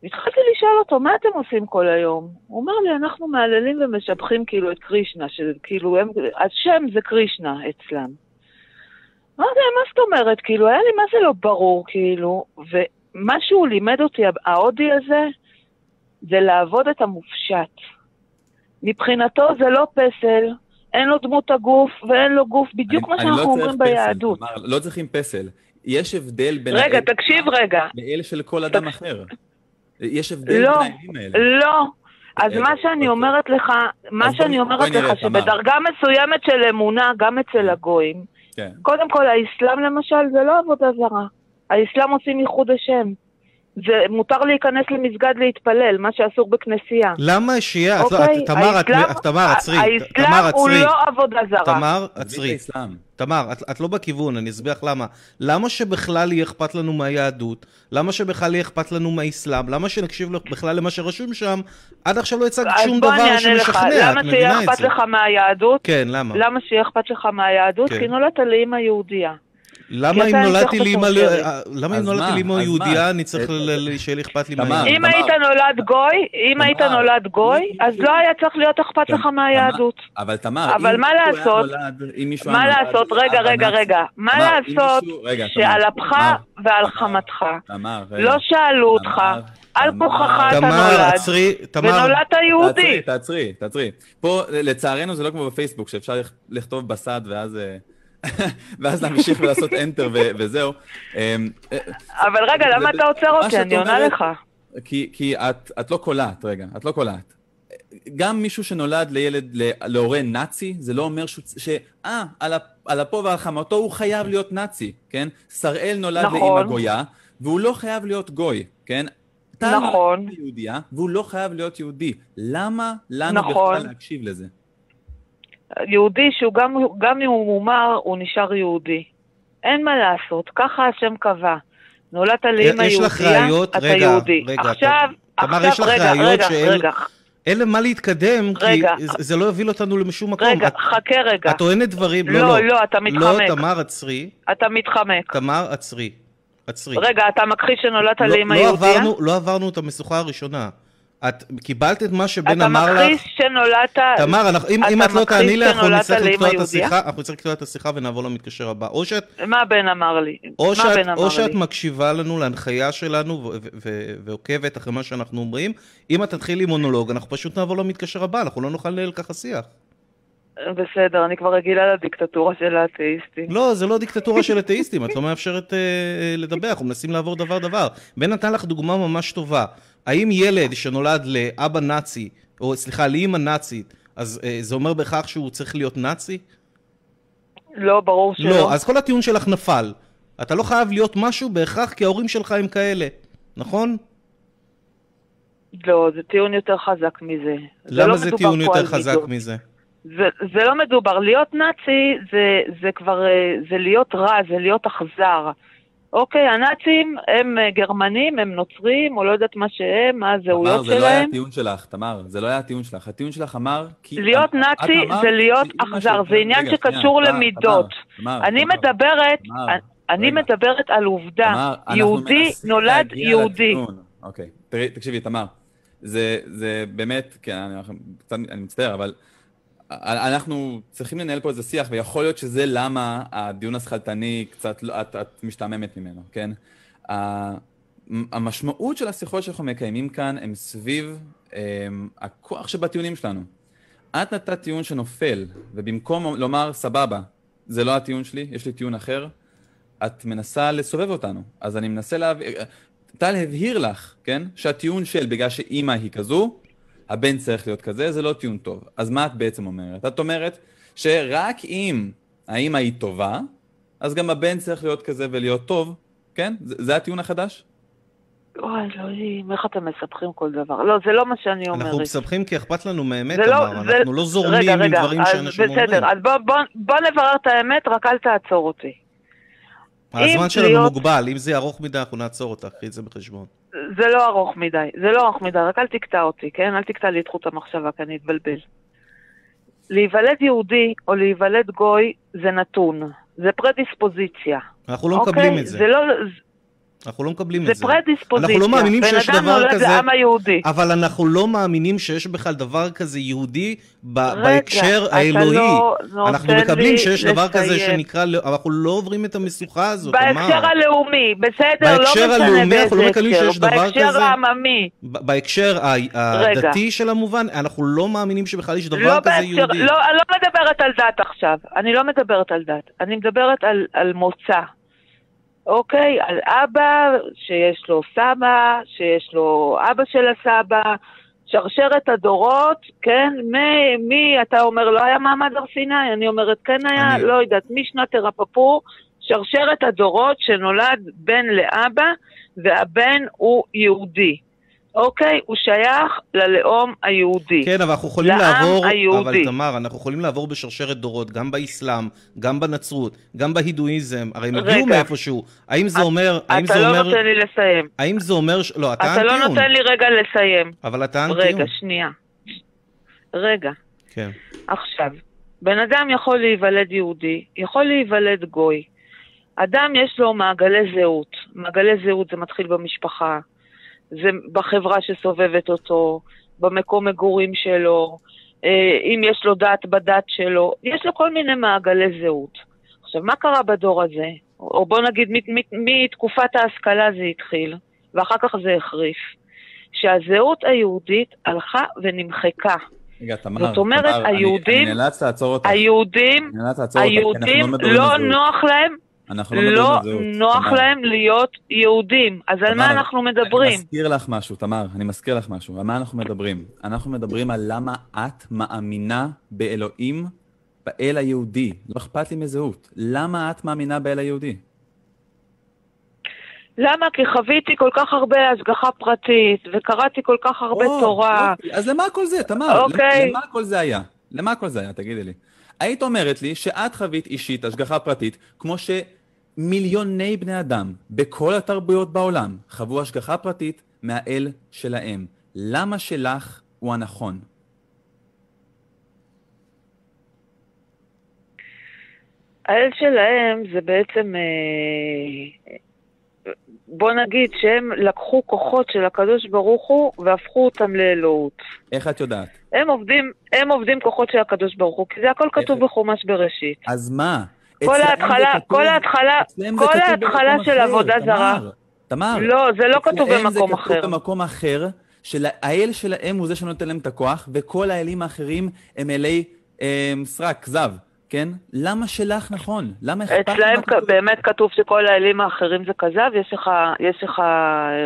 והתחלתי לשאול אותו, מה אתם עושים כל היום? הוא אמר לי, אנחנו מהללים ומשבחים כאילו את קרישנה, שכאילו הם, השם זה קרישנה אצלם. אמרתי להם, מה זאת אומרת? כאילו, היה לי מה זה לא ברור, כאילו, ומה שהוא לימד אותי, ההודי הזה, זה לעבוד את המופשט. מבחינתו זה לא פסל, אין לו דמות הגוף ואין לו גוף, בדיוק אני- מה אני שאנחנו לא אומרים פסל, ביהדות. כלומר, לא צריכים פסל. יש הבדל בין רגע, האל תקשיב רגע. לאל של כל אדם תקש- אחר. יש הבדל לא, בין האלים האלה. לא. אז רגע, מה שאני אוקיי. אומרת לך, מה שאני אומרת לך. שבדרגה מסוימת של אמונה, גם אצל הגויים, כן. קודם כל, האסלאם למשל זה לא עבודה זרה. האסלאם עושים ייחוד השם. זה מותר להיכנס למסגד להתפלל, מה שאסור בכנסייה. למה שיהיה? את לא- אוקיי? את- תמר, את- תמר, עצרי. האסלאם הוא. לא עבודה זרה. תמר, את עצרי. תמר, את, את לא בכיוון, אני אסביר לך למה. למה שבכלל יהיה אכפת לנו מהיהדות? למה שבכלל יהיה אכפת לנו מהאסלאם? למה שנקשיב לו- בכלל למה שרשום שם? עד עכשיו לא הצגת אז שום בוא אני דבר אענה לך, שמשכנע, את למה שיהיה מבינה את אכפת זה? לך מהיהדות? כן, למה? למה שיהיה אכפת לך מהיהדות? כן. כי נולדת לאימא יהודייה. למה כי אם אתה נולדתי המשכת לאמא שרשרת. אה, למה אם נולדתי מה? לאמא יהודייה, מה? אני צריך אה, ל- ל- שיהיה לי אכפת לי מהיהדות? אם. היית נולד גוי, אם היית נולד גוי, אז לא היה צריך להיות אכפת לך מהיהדות. אבל תמר, אבל אם מה מישהו היה לעשות? נולד- אם מישהו מה היה נולד לעשות? רגע, רגע, רגע. מה לעשות שעל אפך ועל חמתך. לא שאלו אותך, על כוחך אתה נולד, ונולדת תעצרי, יהודי. תעצרי, תעצרי. פה, לצערנו, זה לא כמו בפייסבוק, שאפשר לכ- לכתוב בסד ואז... ואז להמשיך ולעשות enter וזהו. אמ, אה, אבל רגע, למה אתה עוצר אותי? אני עונה לך. כי, כי את, את לא קולעת, רגע, את לא קולעת. גם מישהו שנולד לילד, להורה נאצי, זה לא אומר שהוא, ש... אה, על, על אפו ועל חמתו הוא חייב להיות נאצי, כן? שראל נולד נכון. לאמא גויה, והוא לא חייב להיות גוי, כן? נכון. יהודייה, והוא לא חייב להיות יהודי. למה לנו נכון. בכלל להקשיב לזה? יהודי שהוא גם, גם אם הוא מומר, הוא נשאר יהודי. אין מה לעשות, ככה השם קבע. נולדת לאמא יהודייה? אתה רגע, יהודי. רגע, עכשיו, תמר, עכשיו, יש לך רגע, ראיות רגע, שאין- רגע, אין למה להתקדם, כי רגע. זה- זה לא יוביל אותנו לשום מקום. רגע, את- חכה רגע. את טוענת דברים, לא, לא, לא. לא, אתה לא, מתחמק. תמר, עצרי. אתה מתחמק. תמר, עצרי. עצרי. רגע, אתה מכחיש שנולדת לא- לאמא לא יהודייה? לא עברנו את המשוכה הראשונה. את קיבלת את מה שבן אתה אמר לך. מכחיש שנולדת... תמר, אנחנו- אם אתה אם את לא תעני לי, אנחנו נצטרך לקטוע את? השיחה, אנחנו נצטרך לקטוע את השיחה ונעבור למתקשר הבא. או שאת מה בן אמר לי? או שאת, בן אמר או שאת לי? מקשיבה לנו להנחיה שלנו ו- ו- ו- ועוקבת אחרי מה שאנחנו אומרים. אם את תתחילי מונולוג, אנחנו פשוט נעבור למתקשר הבא, אנחנו לא נוכל לנהל ככה שיח. בסדר, אני כבר רגילה לדיקטטורה של האתאיסטים. לא, זה לא דיקטטורה של אתאיסטים, את לא מאפשרת אה, אה, לדבר, אנחנו מנסים לעבור דבר-דבר. בן נתן לך דוגמה ממש טובה. האם ילד שנולד לאבא נאצי, או סליחה, לאמא נאצית, אז אה, זה אומר בהכרח שהוא צריך להיות נאצי? לא, ברור שלא. לא, אז כל הטיעון שלך נפל. אתה לא חייב להיות משהו בהכרח כי ההורים שלך הם כאלה, נכון? לא, זה טיעון יותר חזק מזה. למה לא זה טיעון יותר חזק מידות. מזה? זה, זה לא מדובר. להיות נאצי זה, זה כבר, אה, זה להיות רע, זה להיות אכזר. אוקיי, הנאצים הם אה, גרמנים, הם נוצרים, או לא יודעת מה שהם, מה תמר, הזהויות זה לא היה שלהם. הטיעון שלך, תמר, זה לא היה הטיעון שלך. הטיעון שלך אמר... כי... להיות נאצי זה להיות אכזר, זה עניין שקשור תמר, למידות. תמר, אני תמר, מדברת, תמר, אני. מדברת על עובדה. תמר, יהודי נולד יהודי. אוקיי, תקשיבי, תמר, זה, באמת, כן, אני מצטער, אבל אנחנו צריכים לנהל פה איזה שיח, ויכול להיות שזה למה הדיון השכלתני קצת, לא- את, את משתעממת ממנו, כן? המשמעות של השיחות שאנחנו מקיימים כאן הם סביב הם, הכוח שבטיעונים שלנו. את נתת טיעון שנופל, ובמקום לומר, סבבה, זה לא הטיעון שלי, יש לי טיעון אחר, את מנסה לסובב אותנו. אז אני מנסה להבהיר... טל הבהיר לך, כן, שהטיעון של בגלל שאימא היא כזו, הבן צריך להיות כזה, זה לא טיעון טוב. אז מה את בעצם אומרת? את אומרת שרק אם האימא היא טובה, אז גם הבן צריך להיות כזה ולהיות טוב, כן? זה, זה הטיעון החדש? אוי, אלוהים, איך אתם מספחים כל דבר? לא, זה לא מה שאני אומרת. אנחנו מסבכים כי אכפת לנו מהאמת, זה לא- תמר, זה- אנחנו לא זורמים רגע, עם רגע, דברים שאנשים אומרים. בסדר, אז בוא, בוא, בוא נברר את האמת, רק אל תעצור אותי. הזמן שלנו להיות- מוגבל, אם זה ארוך מדי אנחנו נעצור אותך, קחי את זה בחשבון. זה לא ארוך מדי, זה לא ארוך מדי, רק אל תקטע אותי, כן? אל תקטע לי את חוט המחשבה, כי אני אתבלבל. להיוולד יהודי או להיוולד גוי זה נתון, זה פרדיספוזיציה. אנחנו לא אוקיי? מקבלים את זה. זה לא... אנחנו לא מקבלים זה את זה. פרדיספוזיציה. אנחנו לא מאמינים שיש בן אדם דבר נולד כזה- לעם היהודי. אבל אנחנו לא מאמינים שיש בכלל דבר כזה יהודי ב- רגע, בהקשר האלוהי. לא אנחנו מקבלים לי שיש דבר כזה לסיים. שנקרא, לא- אנחנו לא עוברים את המשוכה הזאת, בהקשר תמר. הלאומי, בסדר, לא בהקשר משנה הלאומי באיזה אנחנו לא מקבלים הקשר. שיש דבר בהקשר כזה? העממי. ב- בהקשר הדתי של המובן, אנחנו לא מאמינים שבכלל יש דבר לא כזה בהקשר, יהודי. לא, אני לא מדברת על דת עכשיו. אני לא מדברת על דת. אני מדברת על, על מוצא. אוקיי? על אבא שיש לו סבא, שיש לו אבא של הסבא, שרשרת הדורות, כן? מי, מי אתה אומר, לא היה מעמד הר סיני? אני אומרת, כן היה, אני- לא יודעת, משנת תרפפור, שרשרת הדורות שנולד בן לאבא, והבן הוא יהודי. אוקיי? הוא שייך ללאום היהודי. כן, אבל אנחנו יכולים לעם לעבור, היהודי. אבל תמר, אנחנו יכולים לעבור בשרשרת דורות, גם באסלאם, גם בנצרות, גם בהידואיזם, הרי הם הגיעו. מאיפשהו. האם זה אומר, האם אתה זה לא אומר, נותן לי לסיים. האם זה אומר, לא, אתה אתה לא נותן לי רגע לסיים. אבל אתה טיעון. רגע, שנייה. רגע, כן. עכשיו, בן אדם יכול להיוולד יהודי, יכול להיוולד גוי. אדם יש לו מעגלי זהות. מעגלי זהות זה מתחיל במשפחה, זה בחברה שסובבת אותו, במקום מגורים שלו, אה, אם יש לו דת בדת שלו, יש לו כל מיני מעגלי זהות. עכשיו, מה קרה בדור הזה? או בוא נגיד, מתקופת ההשכלה זה התחיל, ואחר כך זה החריף. שהזהות היהודית הלכה ונמחקה. רגע, תמר, זאת אומרת, תמר, אני- היהודים- אני נאלץ לעצור אותך. היהודים, אני נאלץ לעצור היהודים לא זהות. נוח להם, אנחנו לא לא. נוח תמר. להם להיות יהודים. אז על מה תמר, אנחנו אני מדברים? מזכיר לך משהו, תמר, אני מזכיר לך משהו. על מה אנחנו מדברים? אנחנו מדברים על למה את מאמינה באלוהים, באל היהודי. לא אכפת לי מזהות. למה את מאמינה באל היהודי? למה? כי חוויתי כל כך הרבה השגחה פרטית, וקראתי כל כך הרבה או, תורה. יופי. אז למה כל זה, תמר? אוקיי. למה כל זה היה? למה כל זה היה? תגידי לי. היית אומרת לי שאת חווית אישית השגחה פרטית, כמו שמיליוני בני אדם בכל התרבויות בעולם חוו השגחה פרטית מהאל שלהם. למה שלך הוא הנכון? האל שלהם זה בעצם, אה, בוא נגיד שהם לקחו כוחות של הקדוש ברוך הוא והפכו אותם לאלוהות. איך את יודעת? הם עובדים, הם עובדים כוחות של הקדוש ברוך הוא, כי זה הכל כתוב איך? בחומש בראשית. אז מה? כל זה ההתחלה, כל ההתחלה, זה כל ההתחלה של עבודה. זרה. תמר. לא, זה לא כתוב במקום זה אחר. כתוב במקום אחר, שהאל שלהם הוא זה שנותן להם את הכוח, וכל האלים האחרים הם אלי אה, סרק, זב, כן? למה שלך נכון? למה אכפת לך אצלהם כתוב? באמת כתוב שכל האלים האחרים זה כזב? יש לך, יש לך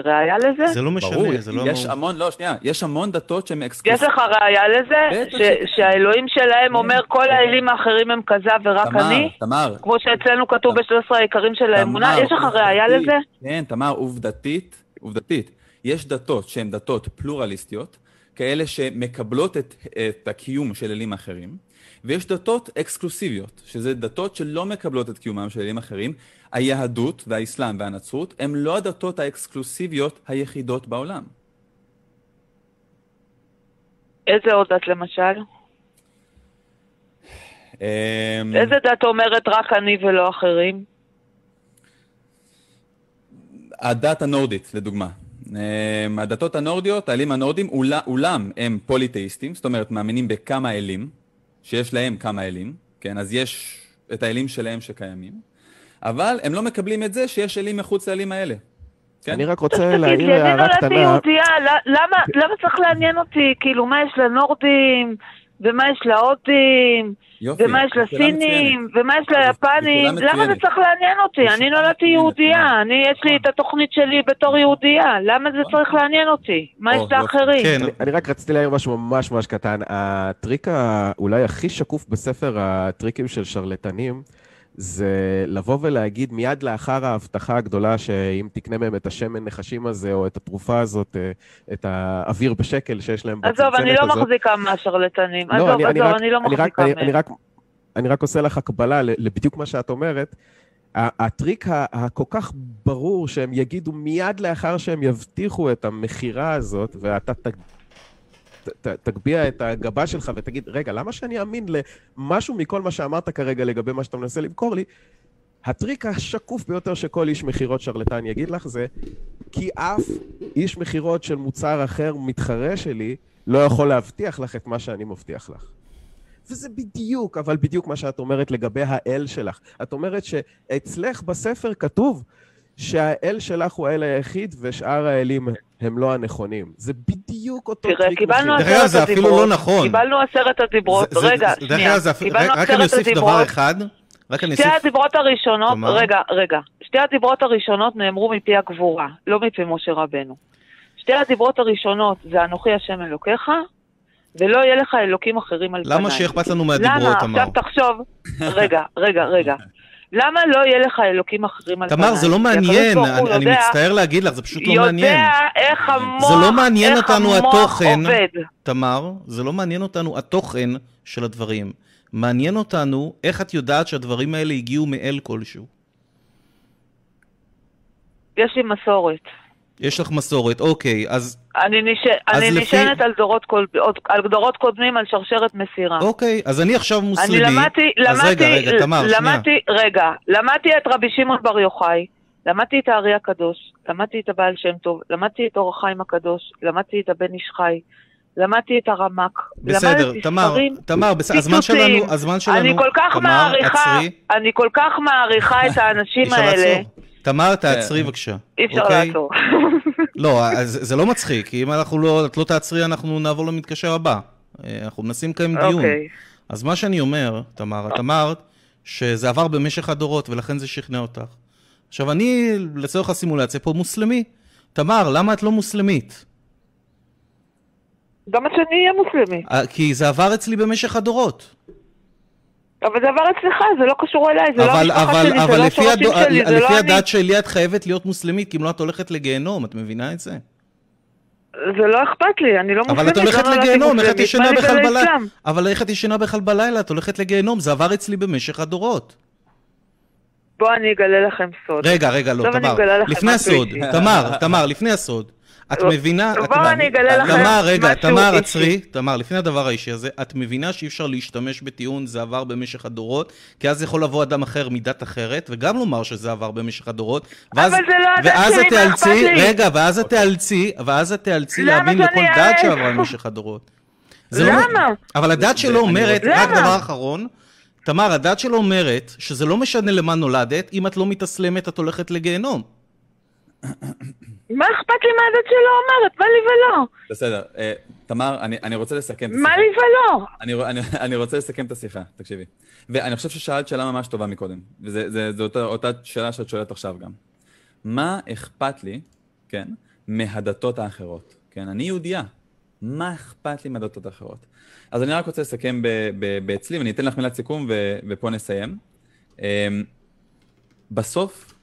ראיה לזה? זה לא ברור, משנה, זה לא... יש המון, לא, שנייה, יש המון דתות שהן יש אקסקלוסיביות. לך ראיה לזה? ש- שכן. שהאלוהים שלהם כן, אומר כל כן. האלים האחרים הם כזב ורק תמר, אני? תמר, כמו שאצלנו כתוב ב-13 העיקרים של האמונה? תמר, יש לך עובדתית, לזה? כן, תמר, עובדתית, עובדתית. יש דתות שהן דתות פלורליסטיות, כאלה שמקבלות את, את הקיום של אלים אחרים, ויש דתות אקסקלוסיביות, שזה דתות שלא מקבלות את קיומם של אלים אחרים. היהדות והאסלאם והנצרות הם לא הדתות האקסקלוסיביות היחידות בעולם. איזה עוד דת למשל? אמ, איזה דת אומרת רק אני ולא אחרים? הדת הנורדית, לדוגמה. אמ, הדתות הנורדיות, האלים הנורדים, אול- אולם הם פוליתאיסטים, זאת אומרת, מאמינים בכמה אלים, שיש להם כמה אלים, כן, אז יש את האלים שלהם שקיימים, אבל הם לא מקבלים את זה שיש אלים מחוץ לאלים האלה. כן? אני רק רוצה תגיד להעיר לי, אני הערה נולדתי קטנה. יהודייה, ל- למה למה צריך לעניין אותי? כאילו, מה יש לנורדים? ומה יש להודים? ומה יש לסינים? ומה יש ליפנים? למה זה. צריך לעניין אותי? אני נולדתי יהודייה, תמר. אני, יש לי את נכון. התוכנית שלי בתור יהודייה, למה זה נכון. צריך לעניין אותי? מה יש. לאחרים? כן, אני, רק רציתי להעיר משהו ממש ממש קטן. הטריק אולי הכי שקוף בספר הטריקים של שרלטנים, זה לבוא ולהגיד מיד לאחר ההבטחה הגדולה שאם תקנה מהם את השמן נחשים הזה, או את התרופה הזאת, אה, את האוויר בשקל שיש להם בצנצנת עזוב, הזאת. אני לא מחזיקה מהשרלטנים. לא, עזוב, אני- אני עזוב, רק- אני לא אני רק- מחזיקה אני- אני מהם. רק- אני רק עושה לך הקבלה לבדיוק מה שאת אומרת. הטריק הכל כך ברור שהם יגידו מיד לאחר שהם יבטיחו את המכירה הזאת, ואתה תגביה את הגבה שלך ותגיד, רגע, למה שאני אאמין למשהו מכל מה שאמרת כרגע לגבי מה שאתה מנסה למכור לי? הטריק השקוף ביותר שכל איש מכירות שרלטן יגיד לך זה, כי אף איש מכירות של מוצר אחר, מתחרה שלי, לא יכול להבטיח לך את מה שאני מבטיח לך. וזה בדיוק, אבל בדיוק מה שאת אומרת לגבי האל שלך. את אומרת שאצלך בספר כתוב שהאל שלך הוא האל היחיד ושאר האלים הם לא הנכונים. זה בדיוק אותו תראה, טריק קיבלנו. דרך אגב, עשרת זה אפילו הדיברות. לא נכון. קיבלנו עשרת הדיברות. רגע, שנייה. קיבלנו רק אני אוסיף דבר הדיברות. אחד. רק אני שתי. הדיברות הראשונות. רגע, רגע. שתי הדיברות הראשונות נאמרו מפי הגבורה, לא מפי משה רבנו. שתי הדיברות הראשונות זה אנוכי השם אלוקיך, ולא יהיה לך אלוקים אחרים על פניי. למה שאכפת לנו מהדיברות, למה? תמר? עכשיו תחשוב, רגע, רגע, רגע. למה לא יהיה לך אלוקים אחרים על פניי? תמר, זה לא מעניין, אני אני יודע- מצטער להגיד לך, זה פשוט לא מעניין. יודע איך המוח, זה לא מעניין אותנו התוכן. עובד. תמר, זה לא מעניין אותנו התוכן של הדברים. מעניין אותנו איך את יודעת שהדברים האלה הגיעו מאל כלשהו. יש לי מסורת. יש לך מסורת, אוקיי, אז אני, נש... אז אני לפי- נשענת על דורות, קוד... על דורות קודמים, על שרשרת מסירה. אוקיי, אז אני עכשיו מוסלמי. אני למדתי, אז למדתי, רגע, רגע, תמר, שנייה. למדתי, רגע, למדתי את רבי שמעון בר יוחאי, למדתי את הארי הקדוש, למדתי את הבעל שם טוב, למדתי את אור החיים הקדוש, למדתי את הבן איש חי, למדתי את הרמק, בסדר, למדתי תמר, תמר, בסדר, הזמן. שלנו, הזמן שלנו, אני כל כך תמר, מעריכה, עצרי. אני כל כך מעריכה את האנשים האלה. תמר, תעצרי בבקשה. אי אפשר אוקיי? לעצור. לא, אז זה לא מצחיק, כי אם אנחנו לא, את לא תעצרי, אנחנו נעבור למתקשר הבא. אה, אנחנו מנסים לקיים דיון. אוקיי. אז מה שאני אומר, תמר, את אמרת שזה עבר במשך הדורות, ולכן זה שכנע אותך. עכשיו, אני, לצורך הסימולציה פה, מוסלמי. תמר, למה את לא מוסלמית? גם שאני אהיה מוסלמי. אה, כי זה עבר אצלי במשך הדורות. אבל זה עבר אצלך, זה לא קשור אליי, זה לא אבל, המשפחה אבל, שלי, זה אבל לא לפי, השורשים שלי, זה לפי לא אני. הדת שלי את חייבת להיות מוסלמית, כי אם לא את הולכת לגיהנום, את מבינה את זה? זה לא אכפת לי, אני לא מוסלמית, אבל את הולכת לא נולדתי לגיהנום, איך את ישנה בכלל בלילה? אבל איך את ישנה בכלל בלילה? את הולכת לגיהנום, זה עבר אצלי במשך הדורות. בוא אני אגלה לכם סוד. רגע, רגע, לא, תמר. לפני הסוד. תמר, תמר, לפני הסוד. את לא, מבינה... בואו את- אני אגלה לכם תמר, רגע, משהו תמר, אישי. עצרי. תמר, לפני הדבר האישי הזה, את מבינה שאי אפשר להשתמש בטיעון זה עבר במשך הדורות, כי אז יכול לבוא אדם אחר מדת אחרת, וגם לומר שזה עבר במשך הדורות, ואז... אבל זה לא הדת שלי, מה אכפת לי? רגע, ואז את תיאלצי, ואז את תיאלצי להאמין לכל דת? שעברה במשך הדורות. זה לא- למה? אבל הדת שלו אומרת? רק דבר אחרון, תמר, הדת שלו אומרת שזה לא משנה למה נולדת, אם את לא מתאסלמת את הולכת לגיהנום. מה אכפת לי מה הדת שלו אומרת? מה לי ולא? בסדר. אה, תמר, אני, אני רוצה לסכם את מה השיחה. לי ולא? אני, אני, אני רוצה לסכם את השיחה, תקשיבי. ואני חושב ששאלת שאלה ממש טובה מקודם, וזו אותה, אותה שאלה שאת שואלת עכשיו גם. מה אכפת לי, כן, מהדתות האחרות? כן, אני יהודייה. מה אכפת לי מהדתות האחרות? אז אני רק רוצה לסכם ב, ב, באצלי, ואני אתן לך מילת סיכום, ו, ופה נסיים. אמ, בסוף,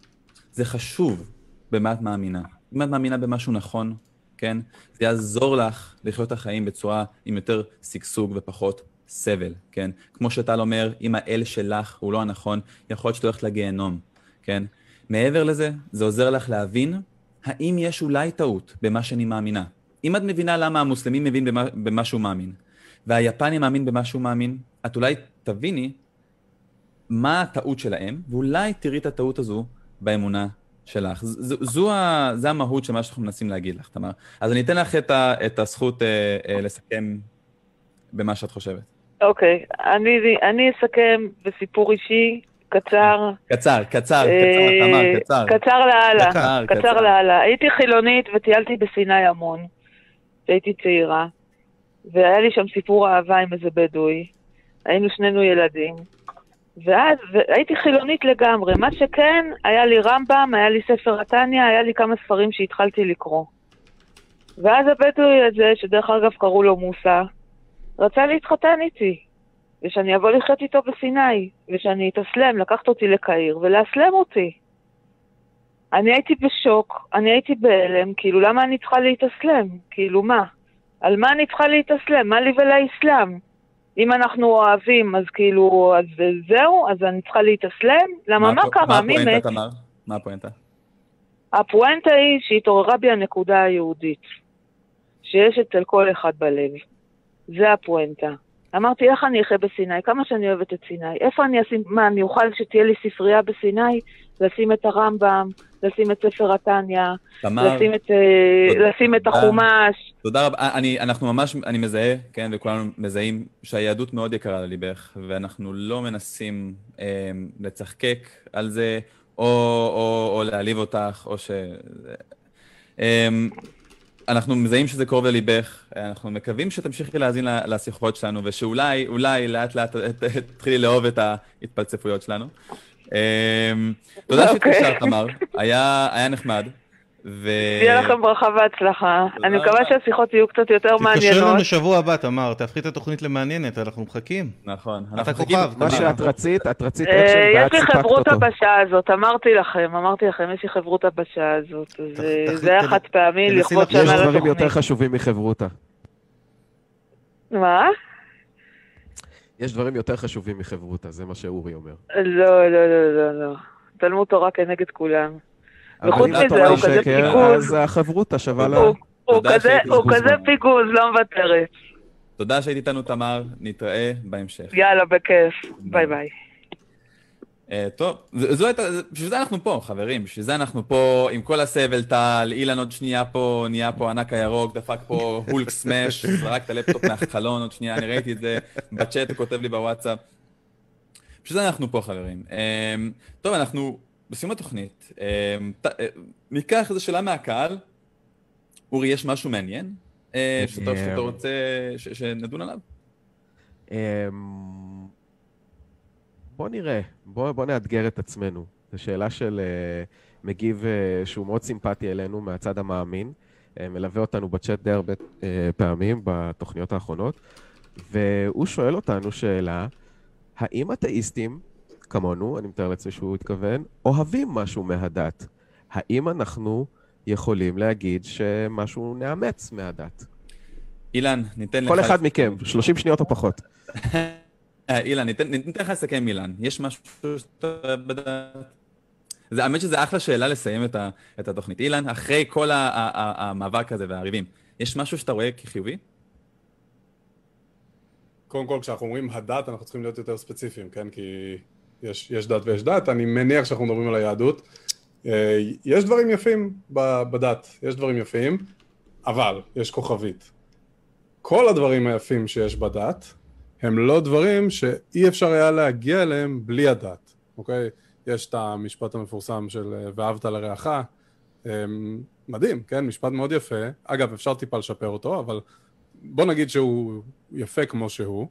זה חשוב במה את מאמינה. אם את מאמינה במשהו נכון, כן? זה יעזור לך לחיות את החיים בצורה עם יותר שגשוג ופחות סבל, כן? כמו שטל אומר, אם האל שלך הוא לא הנכון, יכול להיות שאת הולכת לגיהנום, כן? מעבר לזה, זה עוזר לך להבין האם יש אולי טעות במה שאני מאמינה. אם את מבינה למה המוסלמי מבין במה, במה שהוא מאמין, והיפני מאמין במה שהוא מאמין, את אולי תביני מה הטעות שלהם, ואולי תראי את הטעות הזו באמונה שלך. ז, זו ה, זה המהות של מה שאנחנו מנסים להגיד לך, תמר. אז אני אתן לך את, ה, את הזכות אה, אה, לסכם במה שאת חושבת. אוקיי, אני, אני אסכם בסיפור אישי, קצר. קצר, קצר, אה, קצר, תמר, קצר. קצר לאללה. קצר, קצר קצר. לאללה. הייתי חילונית וטיילתי בסיני המון, כשהייתי צעירה, והיה לי שם סיפור אהבה עם איזה בדואי. היינו שנינו ילדים. ואז הייתי חילונית לגמרי. מה שכן, היה לי רמב"ם, היה לי ספר התניא, היה לי כמה ספרים שהתחלתי לקרוא. ואז הבדואי הזה, שדרך אגב קראו לו מוסא, רצה להתחתן איתי, ושאני אבוא לחיות איתו בסיני, ושאני אתאסלם, לקחת אותי לקהיר ולאסלם אותי. אני הייתי בשוק, אני הייתי בהלם, כאילו, למה אני צריכה להתאסלם? כאילו, מה? על מה אני צריכה להתאסלם? מה לי ולאסלאם? אם אנחנו אוהבים, אז כאילו, אז זהו? אז אני צריכה להתאסלם? למה, מה קרה? מה מי מת? הפואנטה, תמר? מה הפואנטה? הפואנטה היא שהתעוררה בי הנקודה היהודית, שיש אצל כל אחד בלב. זה הפואנטה. אמרתי, איך אני אחיה בסיני? כמה שאני אוהבת את סיני. איפה אני אשים, מה, אני אוכל שתהיה לי ספרייה בסיני? לשים את הרמב"ם, לשים את ספר התניא, לשים את, אה, תודה. לשים את. החומש. תודה רבה. אה, אני, אנחנו ממש, אני מזהה, כן, וכולנו מזהים שהיהדות מאוד יקרה לליבך, ואנחנו לא מנסים אה, לצחקק על זה, או, או, או להעליב אותך, או ש... אה, אנחנו מזהים שזה קרוב לליבך, אנחנו מקווים שתמשיכי להאזין לשיחות שלנו, ושאולי, אולי לאט לאט תתחילי לאהוב את ההתפלצפויות שלנו. אה, תודה אוקיי. שהתקשרת, תמר, היה נחמד. ו... שיהיה לכם ברכה והצלחה. אני מקווה. שהשיחות יהיו קצת יותר תתקשר מעניינות. לנו שבוע הבא, תמר, תהפכי את התוכנית למעניינת, אנחנו מחכים. נכון. אתה כוכב, מה. שאת רצית, את רצית אה, אקשן ואת יש לי סיפקת חברותה אותו. בשעה הזאת, אמרתי לכם, אמרתי לכם, יש לי חברותה בשעה הזאת. אה, זה היה חד פעמי, לכבוד לחשוב. יש שנה דברים לתוכנית. יותר חשובים מחברותה. מה? יש דברים יותר חשובים מחברותה, זה מה שאורי אומר. לא, לא, לא, לא, לא. תלמוד תורה כנגד כולם. וחוץ מזה, הוא כזה פיגוז. אז החברותה שווה לה... הוא- כזה- פיגוז, לא מוותרת. תודה שהיית איתנו, תמר, נתראה בהמשך. יאללה, בכיף. ביי ביי. אה, טוב, זו הייתה, בשביל זה אנחנו פה, חברים, בשביל זה אנחנו פה עם כל הסבל טל, אילן עוד שנייה פה, נהיה פה ענק הירוק, דפק פה Hulk smash, זרק את הלפטופ מהחלון עוד שנייה, אני ראיתי את זה בצ'אט, הוא כותב לי בוואטסאפ. בשביל זה אנחנו פה, חברים. אה, טוב, אנחנו בסיום התוכנית. ת- אה, ניקח איזו שאלה מהקהל. אורי, יש משהו מעניין? אה, שאתה אה, שאתה רוצה ש- שנדון עליו? אמ, בוא נראה, בוא, בוא נאתגר את עצמנו. זו שאלה של אה, מגיב שהוא מאוד סימפטי אלינו מהצד המאמין. מלווה אותנו בצ'אט די הרבה פעמים בתוכניות האחרונות, והוא שואל אותנו שאלה, האם אתאיסטים, כמונו, אני מתאר לעצמי שהוא התכוון, אוהבים משהו מהדת? האם אנחנו יכולים להגיד שמשהו נאמץ מהדת? אילן, ניתן לך... כל אחד מכם, 30 שניות או פחות. אה, אילן, ניתן, ניתן לך לסכם, אילן. יש משהו שאתה אוהב בדעת? זה, האמת שזו אחלה שאלה לסיים את, ה, את התוכנית. אילן, אחרי כל ה, ה, ה, המאבק הזה והריבים, יש משהו שאתה רואה כחיובי? קודם כל, כשאנחנו אומרים הדת, אנחנו צריכים להיות יותר ספציפיים, כן? כי יש, יש דת ויש דת, אני מניח שאנחנו מדברים על היהדות. אה, יש דברים יפים בדת, יש דברים יפים, אבל יש כוכבית. כל הדברים היפים שיש בדת, הם לא דברים שאי אפשר היה להגיע אליהם בלי הדת, אוקיי? יש את המשפט המפורסם של אה, ואהבת לרעך, אה, מדהים, כן? משפט מאוד יפה. אגב, אפשר טיפה לשפר אותו, אבל בוא נגיד שהוא יפה כמו שהוא.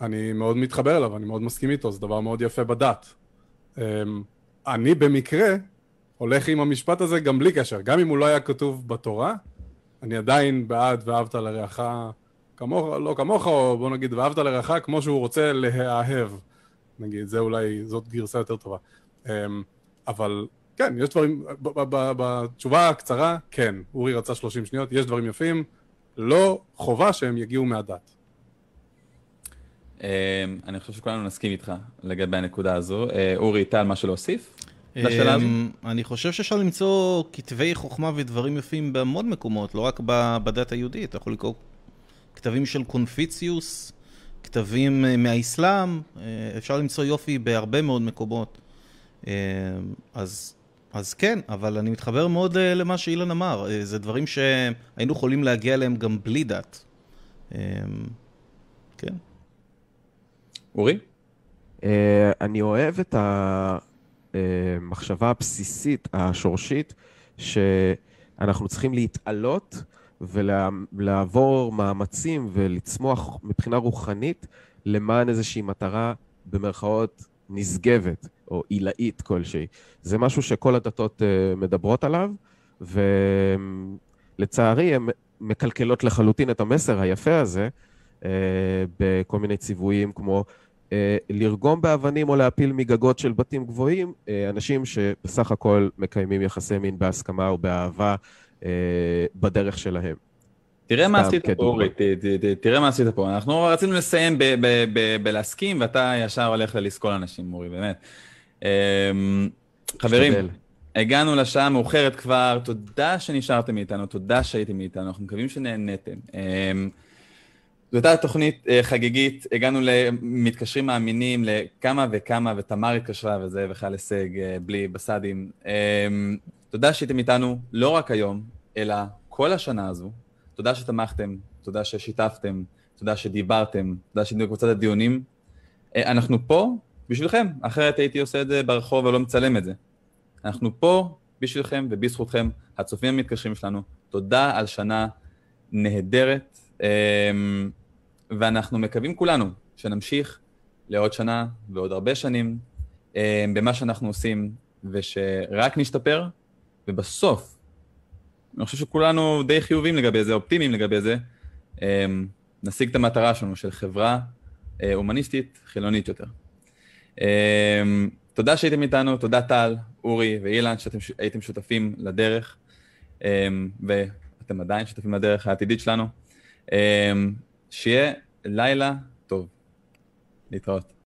אני מאוד מתחבר אליו, אני מאוד מסכים איתו, זה דבר מאוד יפה בדת. אמ, אני במקרה הולך עם המשפט הזה גם בלי קשר, גם אם הוא לא היה כתוב בתורה, אני עדיין בעד ואהבת לרעך כמוך, לא כמוך, או בוא נגיד ואהבת לרעך כמו שהוא רוצה להאהב. נגיד, זה אולי, זאת גרסה יותר טובה. אמ, אבל כן, יש דברים, בתשובה הקצרה, כן, אורי רצה 30 שניות, יש דברים יפים, לא חובה שהם יגיעו מהדת. אה, אני חושב שכולנו נסכים איתך לגבי הנקודה הזו. אה, אורי, טל, משהו להוסיף? לשאלה הזו? אמ, אני חושב שאפשר למצוא כתבי חוכמה ודברים יפים בהמון מקומות, לא רק בדת היהודית. אתה יכול לקרוא כתבים של קונפיציוס, כתבים אה, מהאסלאם, אה, אפשר למצוא יופי בהרבה מאוד מקומות. אה, אז, אז כן, אבל אני מתחבר מאוד למה שאילן אמר. זה דברים שהיינו יכולים להגיע אליהם גם בלי דת. כן. אורי? אה, אני אוהב את המחשבה הבסיסית, השורשית, שאנחנו צריכים להתעלות ולעבור מאמצים ולצמוח מבחינה רוחנית למען איזושהי מטרה, במרכאות, נשגבת או עילאית כלשהי. זה משהו שכל הדתות אה, מדברות עליו, ולצערי הן מקלקלות לחלוטין את המסר היפה הזה בכל מיני ציוויים כמו אה, לרגום באבנים או להפיל מגגות של בתים גבוהים, אה, אנשים שבסך הכל מקיימים יחסי מין בהסכמה או באהבה אה, בדרך שלהם. תראה מה עשית פה. אורי, ת- ת- ת- תראה מה עשית פה. אנחנו רצינו לסיים בלהסכים, ואתה ישר הולך ללסקול אנשים, אורי, באמת. אמ, חברים. הגענו לשעה המאוחרת כבר, תודה שנשארתם איתנו, תודה שהייתם איתנו, אנחנו מקווים שנהניתם. אמ, זו הייתה תוכנית אה, חגיגית, הגענו למתקשרים מאמינים, לכמה וכמה, ותמר התקשרה וזה בכלל הישג אה, בלי בסדים. אה, תודה שהייתם איתנו לא רק היום, אלא כל השנה הזו. תודה שתמכתם, תודה ששיתפתם, תודה שדיברתם, תודה שהייתם בקבוצת הדיונים. אנחנו פה בשבילכם, אחרת הייתי עושה את זה ברחוב ולא מצלם את זה. אנחנו פה בשבילכם ובזכותכם, הצופים המתקשרים שלנו. תודה על שנה נהדרת. אמ, ואנחנו מקווים כולנו שנמשיך לעוד שנה ועוד הרבה שנים אמ, במה שאנחנו עושים, ושרק נשתפר, ובסוף, אני חושב שכולנו די חיובים לגבי זה, אופטימיים לגבי זה, אמ, נשיג את המטרה שלנו של חברה אה, הומניסטית חילונית יותר. תודה שהייתם איתנו, תודה טל, אורי ואילן, שאתם הייתם שותפים לדרך, ואתם עדיין שותפים לדרך העתידית שלנו. שיהיה לילה טוב. להתראות.